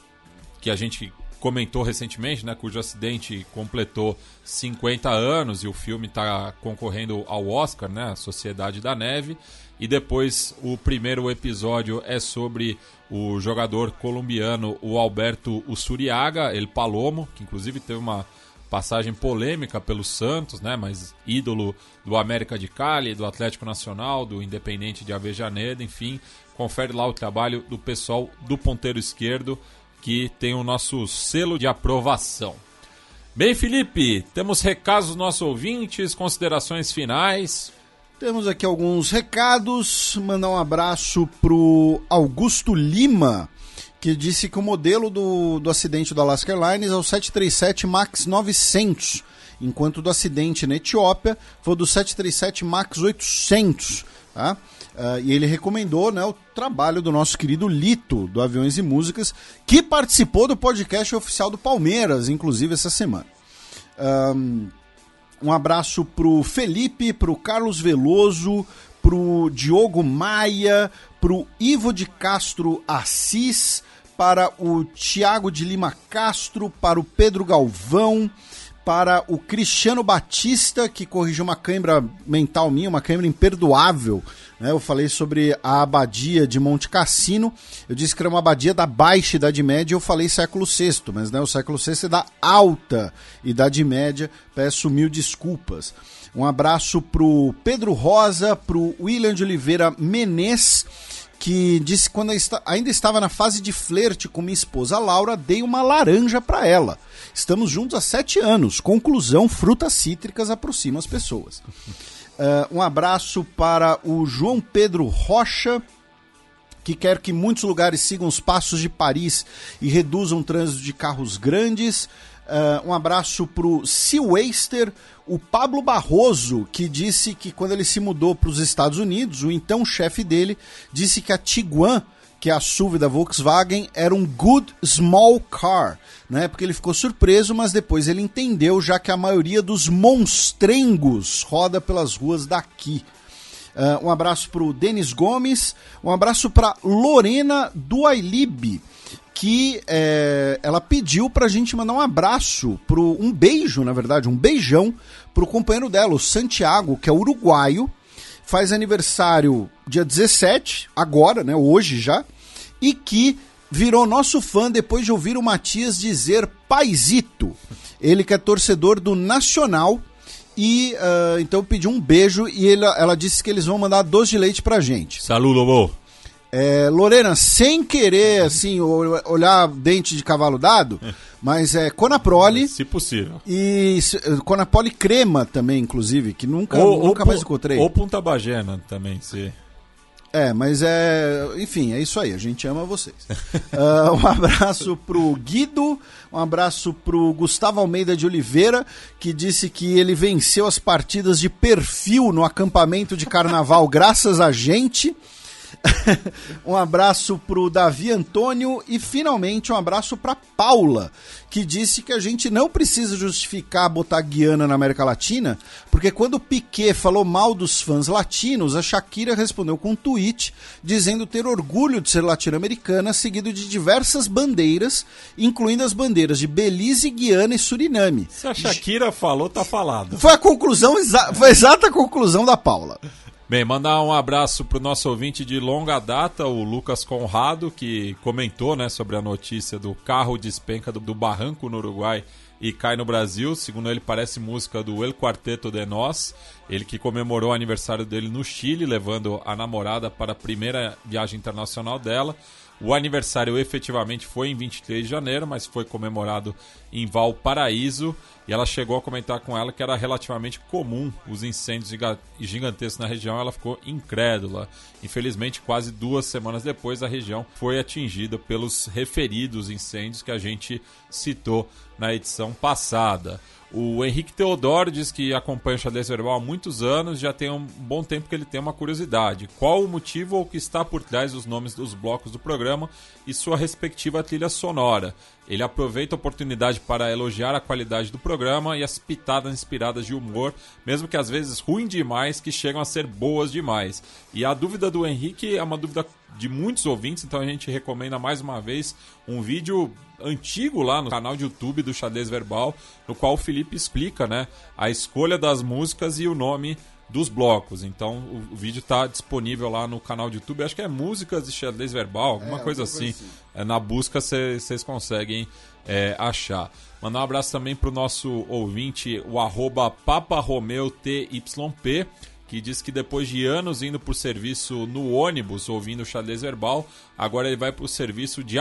que a gente comentou recentemente, né, cujo acidente completou 50 anos e o filme está concorrendo ao Oscar, né, Sociedade da Neve. E depois o primeiro episódio é sobre o jogador colombiano, o Alberto Usuriaga, El Palomo, que inclusive teve uma passagem polêmica pelo Santos, né, mas ídolo do América de Cali, do Atlético Nacional, do Independente de Avejaneda, enfim, confere lá o trabalho do pessoal do ponteiro esquerdo que tem o nosso selo de aprovação. Bem, Felipe, temos recados dos nossos ouvintes, considerações finais. Temos aqui alguns recados. Mandar um abraço pro Augusto Lima, que disse que o modelo do, do acidente do Alaska Airlines é o 737 MAX 900, enquanto do acidente na Etiópia foi do 737 MAX 800. Tá? Ah, e ele recomendou né, o trabalho do nosso querido Lito, do Aviões e Músicas, que participou do podcast oficial do Palmeiras, inclusive essa semana. Ahn, Um abraço pro Felipe, pro Carlos Veloso, pro Diogo Maia, pro Ivo de Castro Assis, para o Tiago de Lima Castro, para o Pedro Galvão, para o Cristiano Batista, que corrigiu uma cãibra mental minha, uma cãibra imperdoável. Né? Eu falei sobre a abadia de Monte Cassino, eu disse que era uma abadia da baixa Idade Média, eu falei século VI, mas né, o século VI é da alta Idade Média, peço mil desculpas. Um abraço pro Pedro Rosa, pro William de Oliveira Menez, que disse que quando ainda estava na fase de flerte com minha esposa Laura, dei uma laranja para ela. Estamos juntos há sete anos. Conclusão: frutas cítricas aproximam as pessoas. Uh, um abraço para o João Pedro Rocha, que quer que muitos lugares sigam os passos de Paris e reduzam o trânsito de carros grandes. Uh, um abraço para o Sea Waster, o Pablo Barroso, que disse que quando ele se mudou para os Estados Unidos, o então chefe dele disse que a Tiguan, que é a SUV da Volkswagen, era um good small car, né? Porque ele ficou surpreso, mas depois ele entendeu, já que a maioria dos monstrengos roda pelas ruas daqui. Uh, um abraço para o Denis Gomes, um abraço para Lorena Duailib que é, ela pediu pra gente mandar um abraço, pro, um beijo, na verdade, um beijão pro companheiro dela, o Santiago, que é uruguaio, faz aniversário dia 17, agora, né, hoje já, e que virou nosso fã depois de ouvir o Matias dizer paizito. Ele que é torcedor do Nacional e uh, então pediu um beijo e ele, ela disse que eles vão mandar doce de leite pra gente. Saludo, amor. É, Lorena, sem querer assim olhar dente de cavalo dado, mas é Conaprole. Se possível. E Conaprole crema também, inclusive, que nunca, ou, nunca ou, mais encontrei. Ou Punta Bagena também, se. É, mas é. Enfim, é isso aí. A gente ama vocês. uh, um abraço pro Guido, um abraço pro Gustavo Almeida de Oliveira, que disse que ele venceu as partidas de perfil no acampamento de carnaval graças a gente. um abraço pro Davi Antônio e finalmente um abraço para Paula, que disse que a gente não precisa justificar botar Guiana na América Latina, porque quando o Piquet falou mal dos fãs latinos, a Shakira respondeu com um tweet dizendo ter orgulho de ser latino-americana, seguido de diversas bandeiras, incluindo as bandeiras de Belize, Guiana e Suriname. Se a Shakira falou, tá falado. Foi a conclusão, foi a exata conclusão da Paula. Bem, mandar um abraço para o nosso ouvinte de longa data, o Lucas Conrado, que comentou né, sobre a notícia do carro despenca do, do barranco no Uruguai e cai no Brasil. Segundo ele, parece música do El Quarteto de Nós. Ele que comemorou o aniversário dele no Chile, levando a namorada para a primeira viagem internacional dela. O aniversário efetivamente foi em 23 de janeiro, mas foi comemorado em Valparaíso. E ela chegou a comentar com ela que era relativamente comum os incêndios gigantescos na região. Ela ficou incrédula. Infelizmente, quase duas semanas depois, a região foi atingida pelos referidos incêndios que a gente citou na edição passada. O Henrique Teodoro diz que acompanha o xadrez verbal há muitos anos, já tem um bom tempo que ele tem uma curiosidade. Qual o motivo ou o que está por trás dos nomes dos blocos do programa e sua respectiva trilha sonora? Ele aproveita a oportunidade para elogiar a qualidade do programa e as pitadas inspiradas de humor, mesmo que às vezes ruim demais, que chegam a ser boas demais. E a dúvida do Henrique é uma dúvida de muitos ouvintes, então a gente recomenda mais uma vez um vídeo antigo lá no canal de YouTube do Xadrez Verbal, no qual o Felipe explica né, a escolha das músicas e o nome dos blocos. Então o, o vídeo está disponível lá no canal de YouTube. Acho que é músicas de xadrez verbal, alguma é, coisa assim. assim. É, na busca vocês conseguem é, achar. Mandar um abraço também para o nosso ouvinte, o arroba paparomeotyp que diz que depois de anos indo por serviço no ônibus ouvindo xadrez verbal, agora ele vai para o serviço de,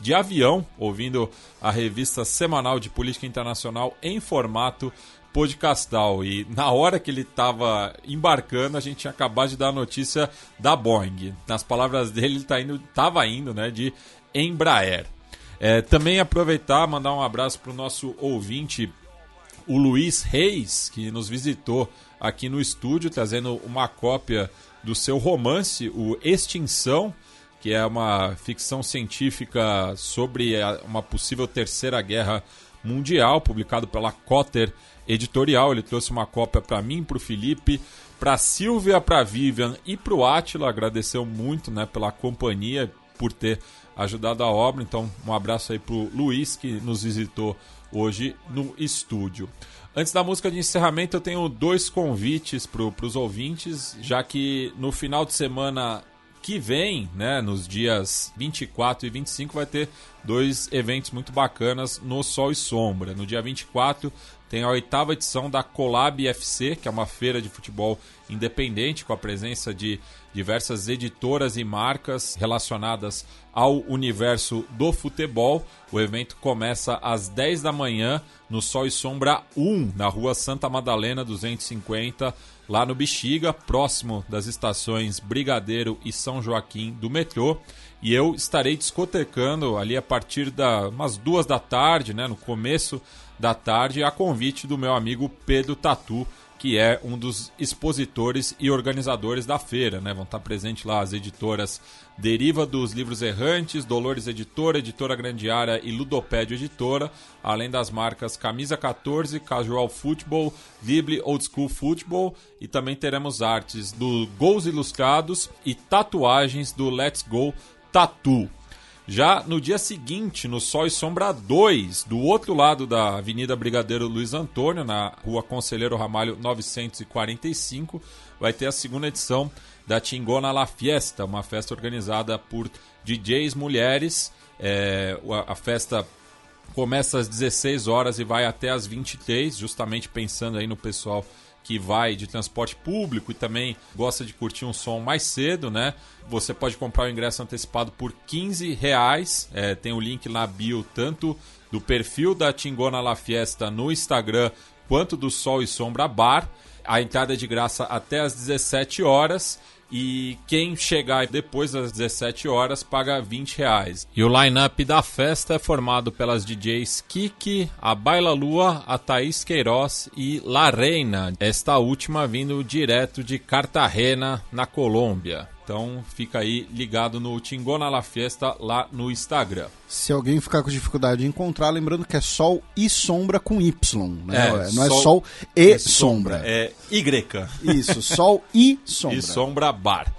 de avião ouvindo a revista semanal de política internacional em formato podcastal. E na hora que ele estava embarcando, a gente tinha acabado de dar a notícia da Boeing. Nas palavras dele, ele tá indo, estava indo né, de Embraer. É, também aproveitar, mandar um abraço para o nosso ouvinte, o Luiz Reis, que nos visitou aqui no estúdio, trazendo uma cópia do seu romance, o Extinção, que é uma ficção científica sobre uma possível terceira guerra mundial, publicado pela Cotter Editorial. Ele trouxe uma cópia para mim, para o Felipe, para Silvia, para Vivian e para o Atila. Agradeceu muito né, pela companhia, por ter ajudado a obra. Então, um abraço aí para o Luiz, que nos visitou hoje no estúdio. Antes da música de encerramento, eu tenho dois convites para os ouvintes, já que no final de semana que vem, né, nos dias 24 e 25, vai ter dois eventos muito bacanas no Sol e Sombra. No dia 24 tem a oitava edição da Colab FC, que é uma feira de futebol independente, com a presença de diversas editoras e marcas relacionadas ao universo do futebol. O evento começa às 10 da manhã no Sol e Sombra 1, na rua Santa Madalena 250, lá no Bexiga, próximo das estações Brigadeiro e São Joaquim do metrô. E eu estarei discotecando ali a partir das umas duas da tarde, né, no começo da tarde, a convite do meu amigo Pedro Tatu, que é um dos expositores e organizadores da feira. Né? Vão estar presentes lá as editoras Deriva dos Livros Errantes, Dolores Editora, Editora Grandiária e Ludopédio Editora, além das marcas Camisa 14, Casual Football, Libli Old School Football e também teremos artes do Gols Ilustrados e tatuagens do Let's Go Tattoo. Já no dia seguinte, no Sol e Sombra 2, do outro lado da Avenida Brigadeiro Luiz Antônio, na rua Conselheiro Ramalho 945, vai ter a segunda edição da Tingona La Fiesta, uma festa organizada por DJs mulheres. É, a, festa começa às 16 horas e vai até às 23, justamente pensando aí no pessoal que vai de transporte público e também gosta de curtir um som mais cedo, né? Você pode comprar o ingresso antecipado por 15 reais. É, tem o link na bio tanto do perfil da Tingona La Fiesta no Instagram quanto do Sol e Sombra Bar. A entrada é de graça até às 17 horas. E quem chegar depois das 17 horas paga 20 reais. E o line-up da festa é formado pelas DJs Kiki, a Baila Lua, a Thaís Queiroz e La Reina, esta última vindo direto de Cartagena, na Colômbia. Então fica aí ligado no Tingona La Fiesta lá no Instagram. Se alguém ficar com dificuldade de encontrar, lembrando que é sol e sombra com Y, né? É, Não é sol- sol e sombra. É Y. Isso, sol e sombra. E Sombra Bar.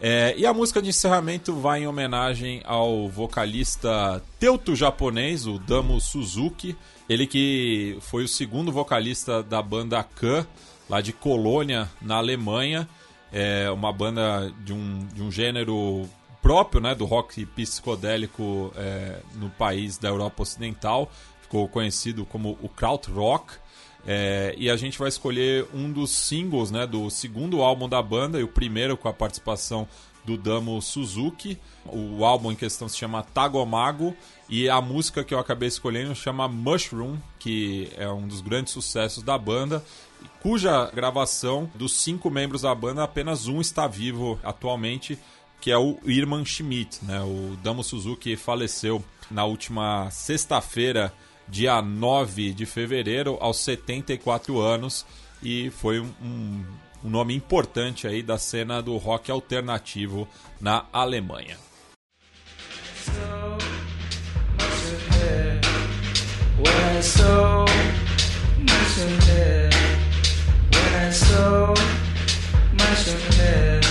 É, e a música de encerramento vai em homenagem ao vocalista teuto-japonês, o Damo Suzuki. Ele que foi o segundo vocalista da banda Khan, lá de Colônia, na Alemanha. É uma banda de um, de um gênero próprio né, do rock psicodélico é, no país da Europa Ocidental. Ficou conhecido como o Krautrock. É, e a gente vai escolher um dos singles né, do segundo álbum da banda e o primeiro com a participação do Damo Suzuki. O álbum em questão se chama Tagomago e a música que eu acabei escolhendo chama Mushroom, que é um dos grandes sucessos da banda, cuja gravação dos cinco membros da banda apenas um está vivo atualmente, que é o Irman Schmidt. Né? O Damo Suzuki faleceu na última sexta-feira dia 9 de fevereiro, aos 74 anos, e foi um, um, nome importante aí da cena do rock alternativo na Alemanha. When Saw much ahead, when